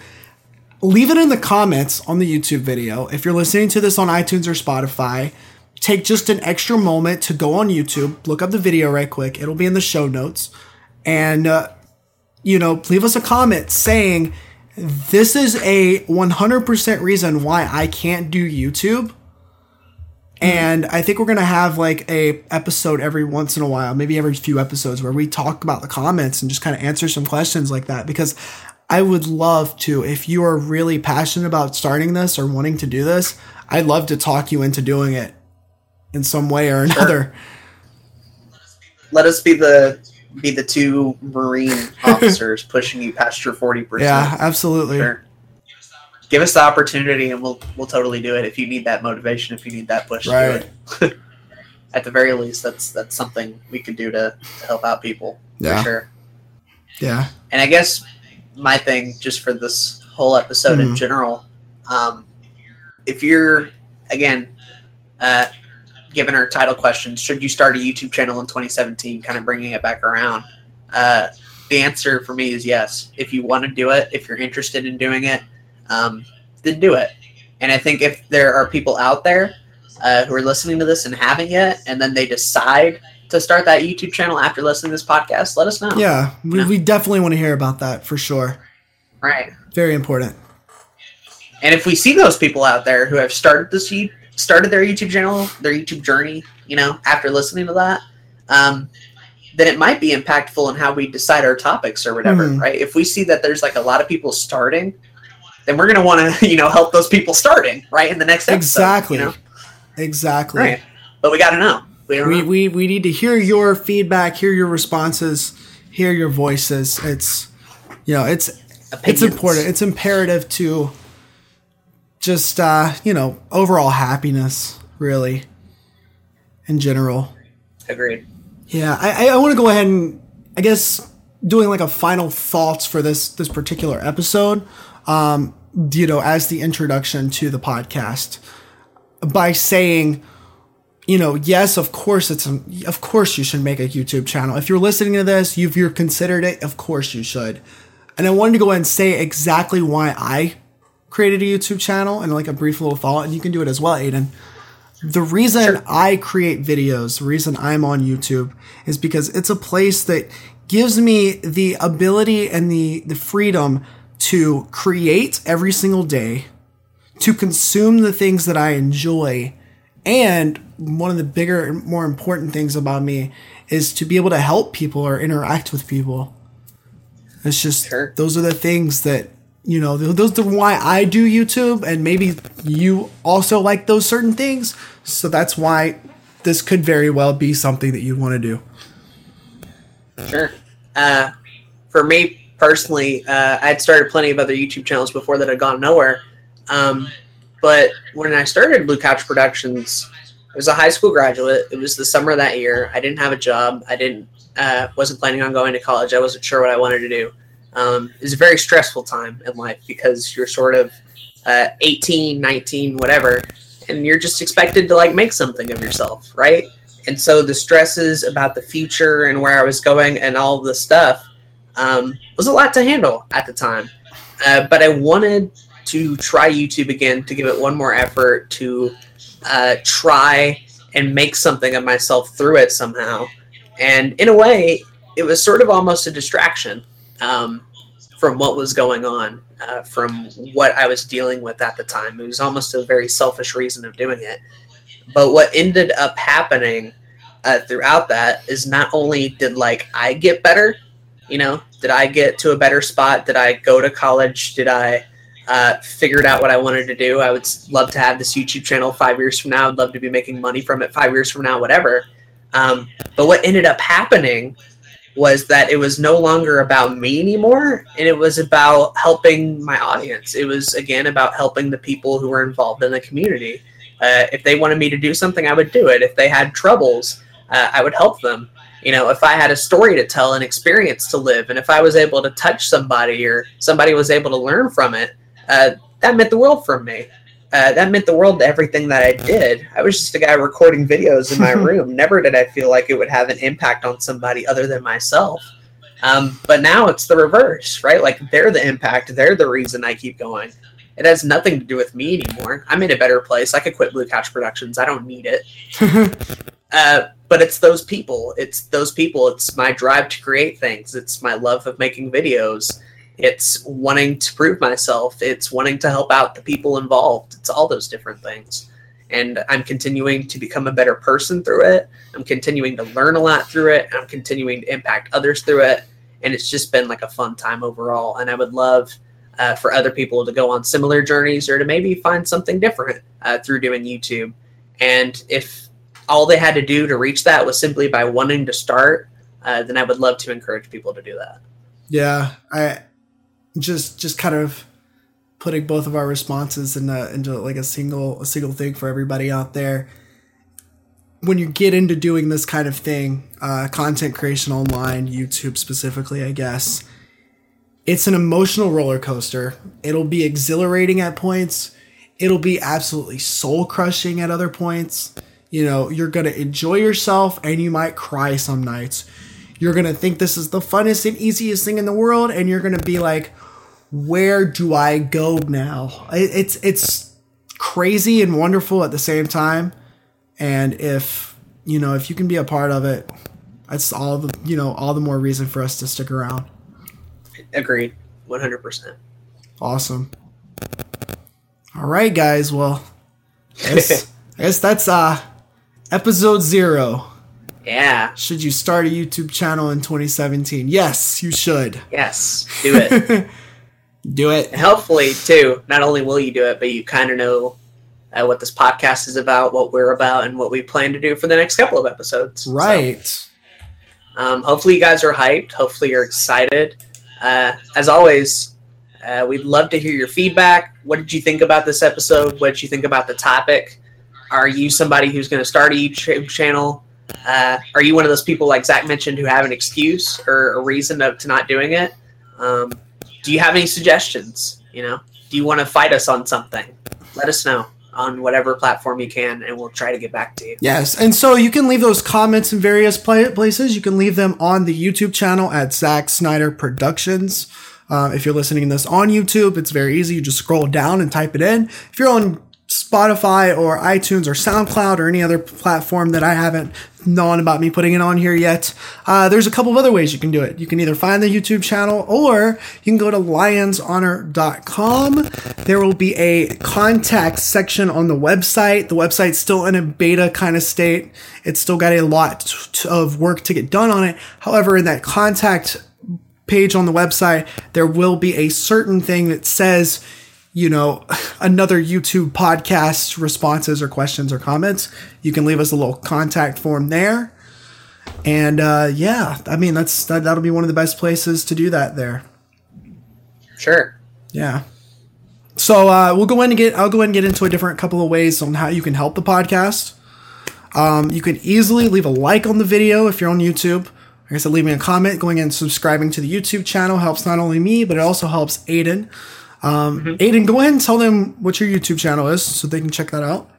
Leave it in the comments on the YouTube video. If you're listening to this on iTunes or Spotify, take just an extra moment to go on YouTube, look up the video right quick. It'll be in the show notes. And, uh, you know, leave us a comment saying, this is a 100% reason why I can't do YouTube. And I think we're gonna have like a episode every once in a while, maybe every few episodes, where we talk about the comments and just kind of answer some questions like that. Because I would love to, if you are really passionate about starting this or wanting to do this, I'd love to talk you into doing it in some way or another. Let us be the be the two Marine officers pushing you past your forty percent. Yeah, absolutely. Sure. Give us the opportunity, and we'll we'll totally do it. If you need that motivation, if you need that push, Right. to do it. At the very least, that's that's something we can do to, to help out people. Yeah. For sure. Yeah. And I guess my thing, just for this whole episode in Mhm. general, um, if you're again, uh, given our title question, should you start a YouTube channel in 2017? Kind of bringing it back around. Uh, the answer for me is yes. If you want to do it, if you're interested in doing it, um, then do it. And I think if there are people out there uh, who are listening to this and haven't yet, and then they decide to start that YouTube channel after listening to this podcast, let us know. Yeah. We, Yeah. we definitely want to hear about that for sure. Right. Very important. And if we see those people out there who have started this started their YouTube channel, their YouTube journey, you know, after listening to that, um, then it might be impactful in how we decide our topics or whatever, Mhm. right? If we see that there's like a lot of people starting, then we're gonna want to, you know, help those people starting, right, in the next episode. Exactly. You know? Exactly. Right. But we got to know. We We, know. we, we need to hear your feedback, hear your responses, hear your voices. It's, you know, it's, it's important. It's imperative to just, uh, you know, overall happiness, really, in general. Agreed. Yeah, I, I- want to go ahead and I guess doing like a final thoughts for this this particular episode. Um, you know, as the introduction to the podcast, by saying, you know, yes, of course it's of course you should make a YouTube channel. If you're listening to this, you've you're considered it, of course you should. And I wanted to go ahead and say exactly why I created a YouTube channel and like a brief little thought, and you can do it as well, Aiden. The reason I create videos, the reason I'm on YouTube is because it's a place that gives me the ability and the, the freedom to create every single day, to consume the things that I enjoy. And one of the bigger and more important things about me is to be able to help people or interact with people. It's just Sure. those are the things that you know those are why I do YouTube, and maybe you also like those certain things. So that's why this could very well be something that you want to do. Sure. Uh, for me personally, uh, I'd started plenty of other YouTube channels before that had gone nowhere. Um, but when I started Blue Couch Productions, I was a high school graduate. It was the summer of that year. I didn't have a job. I didn't uh, wasn't planning on going to college. I wasn't sure what I wanted to do. Um, a very stressful time in life because you're sort of uh, 18, 19, whatever, and you're just expected to like make something of yourself, right? and so the stresses about the future and where I was going and all the stuff um, was a lot to handle at the time. Uh, but I wanted to try YouTube again to give it one more effort to uh, try and make something of myself through it somehow. And in a way, it was sort of almost a distraction um, from what was going on, uh, from what I was dealing with at the time. It was almost a very selfish reason of doing it. But what ended up happening uh, throughout that is not only did like I get better, you know, did I get to a better spot? Did I go to college? Did I uh, figured out what I wanted to do? I would love to have this YouTube channel five years from now. I'd love to be making money from it five years from now, whatever. Um, but what ended up happening was that it was no longer about me anymore, and it was about helping my audience. It was again about helping the people who were involved in the community. Uh, if they wanted me to do something, I would do it. If they had troubles, uh, I would help them. You know, if I had a story to tell, an experience to live, and if I was able to touch somebody or somebody was able to learn from it, uh, that meant the world for me. Uh, that meant the world to everything that I did. I was just a guy recording videos in my room. Never did I feel like it would have an impact on somebody other than myself. Um, but now it's the reverse, right? Like they're the impact. They're the reason I keep going. It has nothing to do with me anymore. I'm in a better place. I could quit Blue Couch Productions. I don't need it. Uh, but it's those people. It's those people. It's my drive to create things. It's my love of making videos. It's wanting to prove myself. It's wanting to help out the people involved. It's all those different things. and I'm continuing to become a better person through it. I'm continuing to learn a lot through it, I'm continuing to impact others through it. And it's just been like a fun time overall. And I would love uh, for other people to go on similar journeys or to maybe find something different uh, through doing YouTube. And if all they had to do to reach that was simply by wanting to start, uh, then I would love to encourage people to do that. Yeah, I just just kind of putting both of our responses in a, into like a single a single thing for everybody out there. When you get into doing this kind of thing, uh, content creation online, YouTube specifically, I guess, it's an emotional roller coaster. It'll be exhilarating at points. It'll be absolutely soul crushing at other points. You know, you're gonna enjoy yourself and you might cry some nights. You're gonna think this is the funnest and easiest thing in the world, and you're gonna be like, where do I go now? It's it's crazy and wonderful at the same time. And if you know, if you can be a part of it, that's all the you know, all the more reason for us to stick around. Agreed. One hundred percent. Awesome. All right, guys. Well, I guess, I guess that's uh episode zero. Yeah. Should you start a YouTube channel in 2017? Yes, you should. Yes. Do it. do it. And hopefully, too, not only will you do it, but you kind of know uh, what this podcast is about, what we're about, and what we plan to do for the next couple of episodes. Right. So, um, hopefully, you guys are hyped. Hopefully, you're excited. Uh, as always, uh, we'd love to hear your feedback. What did you think about this episode? What did you think about the topic? Are you somebody who's going to start a YouTube channel? Uh, are you one of those people like Zach mentioned who have an excuse or a reason to, to not doing it? Um, do you have any suggestions? You know, do you want to fight us on something? Let us know on whatever platform you can, and we'll try to get back to you. Yes, and so you can leave those comments in various places. You can leave them on the YouTube channel at Zach Snyder Productions. Uh, if you're listening to this on YouTube, it's very easy. You just scroll down and type it in. If you're on Spotify or iTunes or SoundCloud or any other platform that I haven't known about me putting it on here yet, uh, there's a couple of other ways you can do it. You can either find the YouTube channel or you can go to lionshonor.com. There will be a contact section on the website. The website's still in a beta kind of state. It's still got a lot of work to get done on it. However, in that contact page on the website, there will be a certain thing that says, you know, another YouTube podcast responses or questions or comments, you can leave us a little contact form there. And uh, yeah, I mean that's that, that'll be one of the best places to do that there. Sure. Yeah. So uh, we'll go in and get. I'll go in and get into a different couple of ways on how you can help the podcast. Um, you can easily leave a like on the video if you're on YouTube. Like I said, leaving a comment, going and subscribing to the YouTube channel helps not only me, but it also helps Aiden. Um, mm-hmm. Aiden, go ahead and tell them what your YouTube channel is so they can check that out.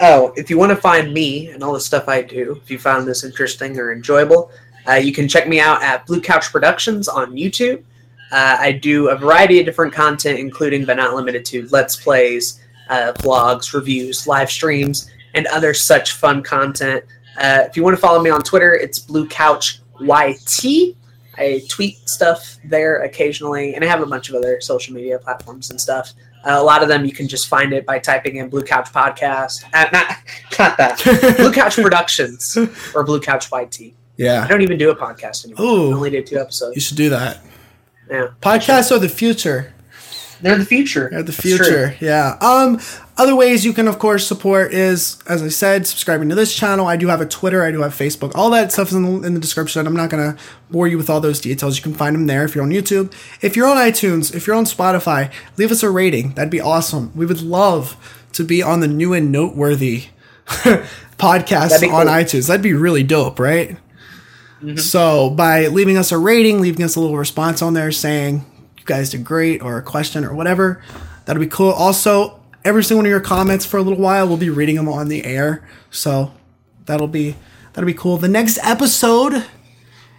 Oh, if you want to find me and all the stuff I do, if you found this interesting or enjoyable, uh, you can check me out at Blue Couch Productions on YouTube. Uh, I do a variety of different content, including but not limited to Let's Plays, uh, vlogs, reviews, live streams, and other such fun content. Uh, if you want to follow me on Twitter, it's Blue Couch YT. I tweet stuff there occasionally, and I have a bunch of other social media platforms and stuff. Uh, a lot of them you can just find it by typing in Blue Couch Podcast. Uh, not, not that. Blue Couch Productions or Blue Couch YT. Yeah. I don't even do a podcast anymore. Ooh, I only did two episodes. You should do that. Yeah. Podcasts are the future. They're the future. They're the future. Yeah. Um, other ways you can, of course, support is, as I said, subscribing to this channel. I do have a Twitter. I do have Facebook. All that stuff is in the, in the description. I'm not going to bore you with all those details. You can find them there if you're on YouTube. If you're on iTunes, if you're on Spotify, leave us a rating. That'd be awesome. We would love to be on the new and noteworthy podcast cool. on iTunes. That'd be really dope, right? Mm-hmm. So by leaving us a rating, leaving us a little response on there saying guys did great or a question or whatever, that'll be cool. Also, every single one of your comments for a little while, we'll be reading them on the air. So that'll be that'll be cool. The next episode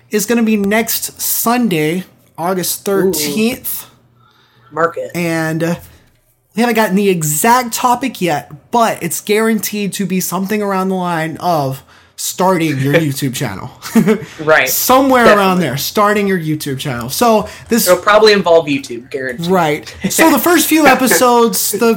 is going to be next Sunday, August thirteenth. Mark it. And uh, we haven't gotten the exact topic yet, but it's guaranteed to be something around the line of starting your YouTube channel. Right. Somewhere around there, starting your YouTube channel. So this It'll probably involve YouTube, guaranteed. Right. So the first few episodes, the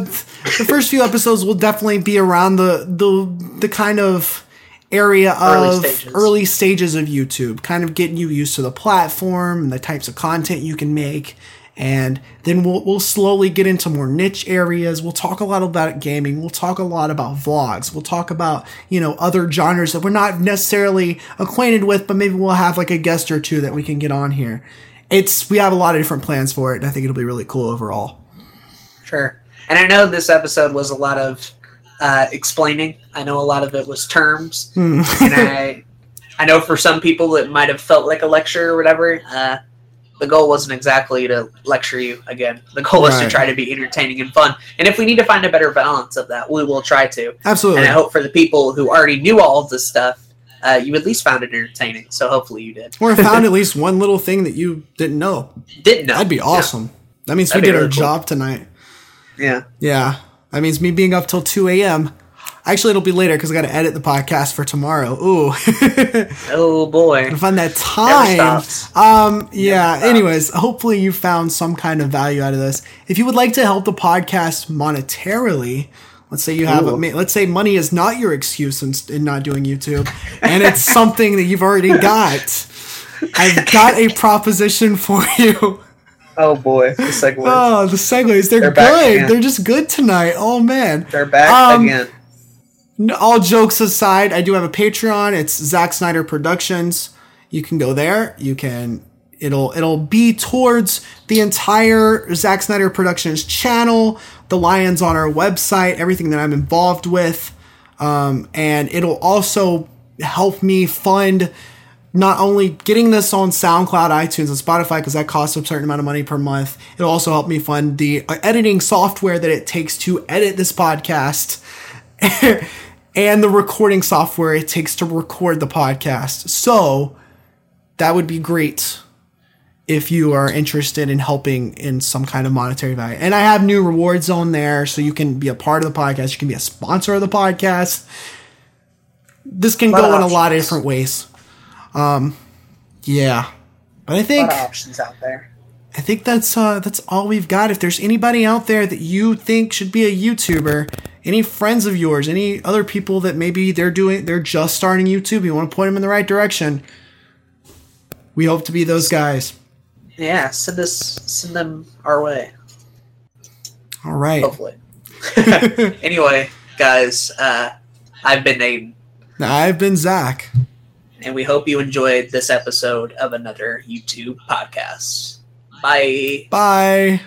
the first few episodes will definitely be around the the the kind of area Early of stages. early stages of YouTube, kind of getting you used to the platform and the types of content you can make. And then we'll we'll slowly get into more niche areas. We'll talk a lot about gaming. We'll talk a lot about vlogs. We'll talk about, you know, other genres that we're not necessarily acquainted with, but maybe we'll have like a guest or two that we can get on here. It's we have a lot of different plans for it, and I think it'll be really cool overall. Sure. And I know this episode was a lot of uh, explaining. I know a lot of it was terms, Hmm. and I, I know for some people it might have felt like a lecture or whatever. Uh, the goal wasn't exactly to lecture you again. The goal was to try to be entertaining and fun. And if we need to find a better balance of that, we will try to. Absolutely. And I hope for the people who already knew all of this stuff, uh, you at least found it entertaining. So hopefully you did. or found at least one little thing that you didn't know. Didn't know. That'd be awesome. That means That'd we did our cool. job tonight. Yeah. Yeah. That means me being up till 2 a.m. Actually, it'll be later because I got to edit the podcast for tomorrow. Ooh. Oh boy. find that time. Um, yeah. Anyways, hopefully you found some kind of value out of this. If you would like to help the podcast monetarily, let's say you have, a, let's say money is not your excuse in, in not doing YouTube, and it's something that you've already got. I've got a proposition for you. Oh boy. The segue. Oh, the segues, they're, good. They're just good tonight. Oh man. They're back Um, again. All jokes aside, I do have a Patreon. It's Zack Snyder Productions. You can go there. You can. It'll it'll be towards the entire Zack Snyder Productions channel, the Lions Honor website, everything that I'm involved with, um, and it'll also help me fund not only getting this on SoundCloud, iTunes, and Spotify because that costs a certain amount of money per month. It'll also help me fund the uh, editing software that it takes to edit this podcast and the recording software it takes to record the podcast. So that would be great if you are interested in helping in some kind of monetary value. And I have new rewards on there so you can be a part of the podcast, you can be a sponsor of the podcast. This can go in a lot of different ways. Um yeah. But I think options out there. I think that's uh, that's all we've got. If there's anybody out there that you think should be a YouTuber, any friends of yours, any other people that maybe they're doing, they're just starting YouTube, you want to point them in the right direction. We hope to be those guys. Yeah, send us send them our way. All right. Hopefully. anyway, guys, uh, I've been Aiden, I've been Zach. and we hope you enjoyed this episode of another YouTube podcast. Bye. Bye.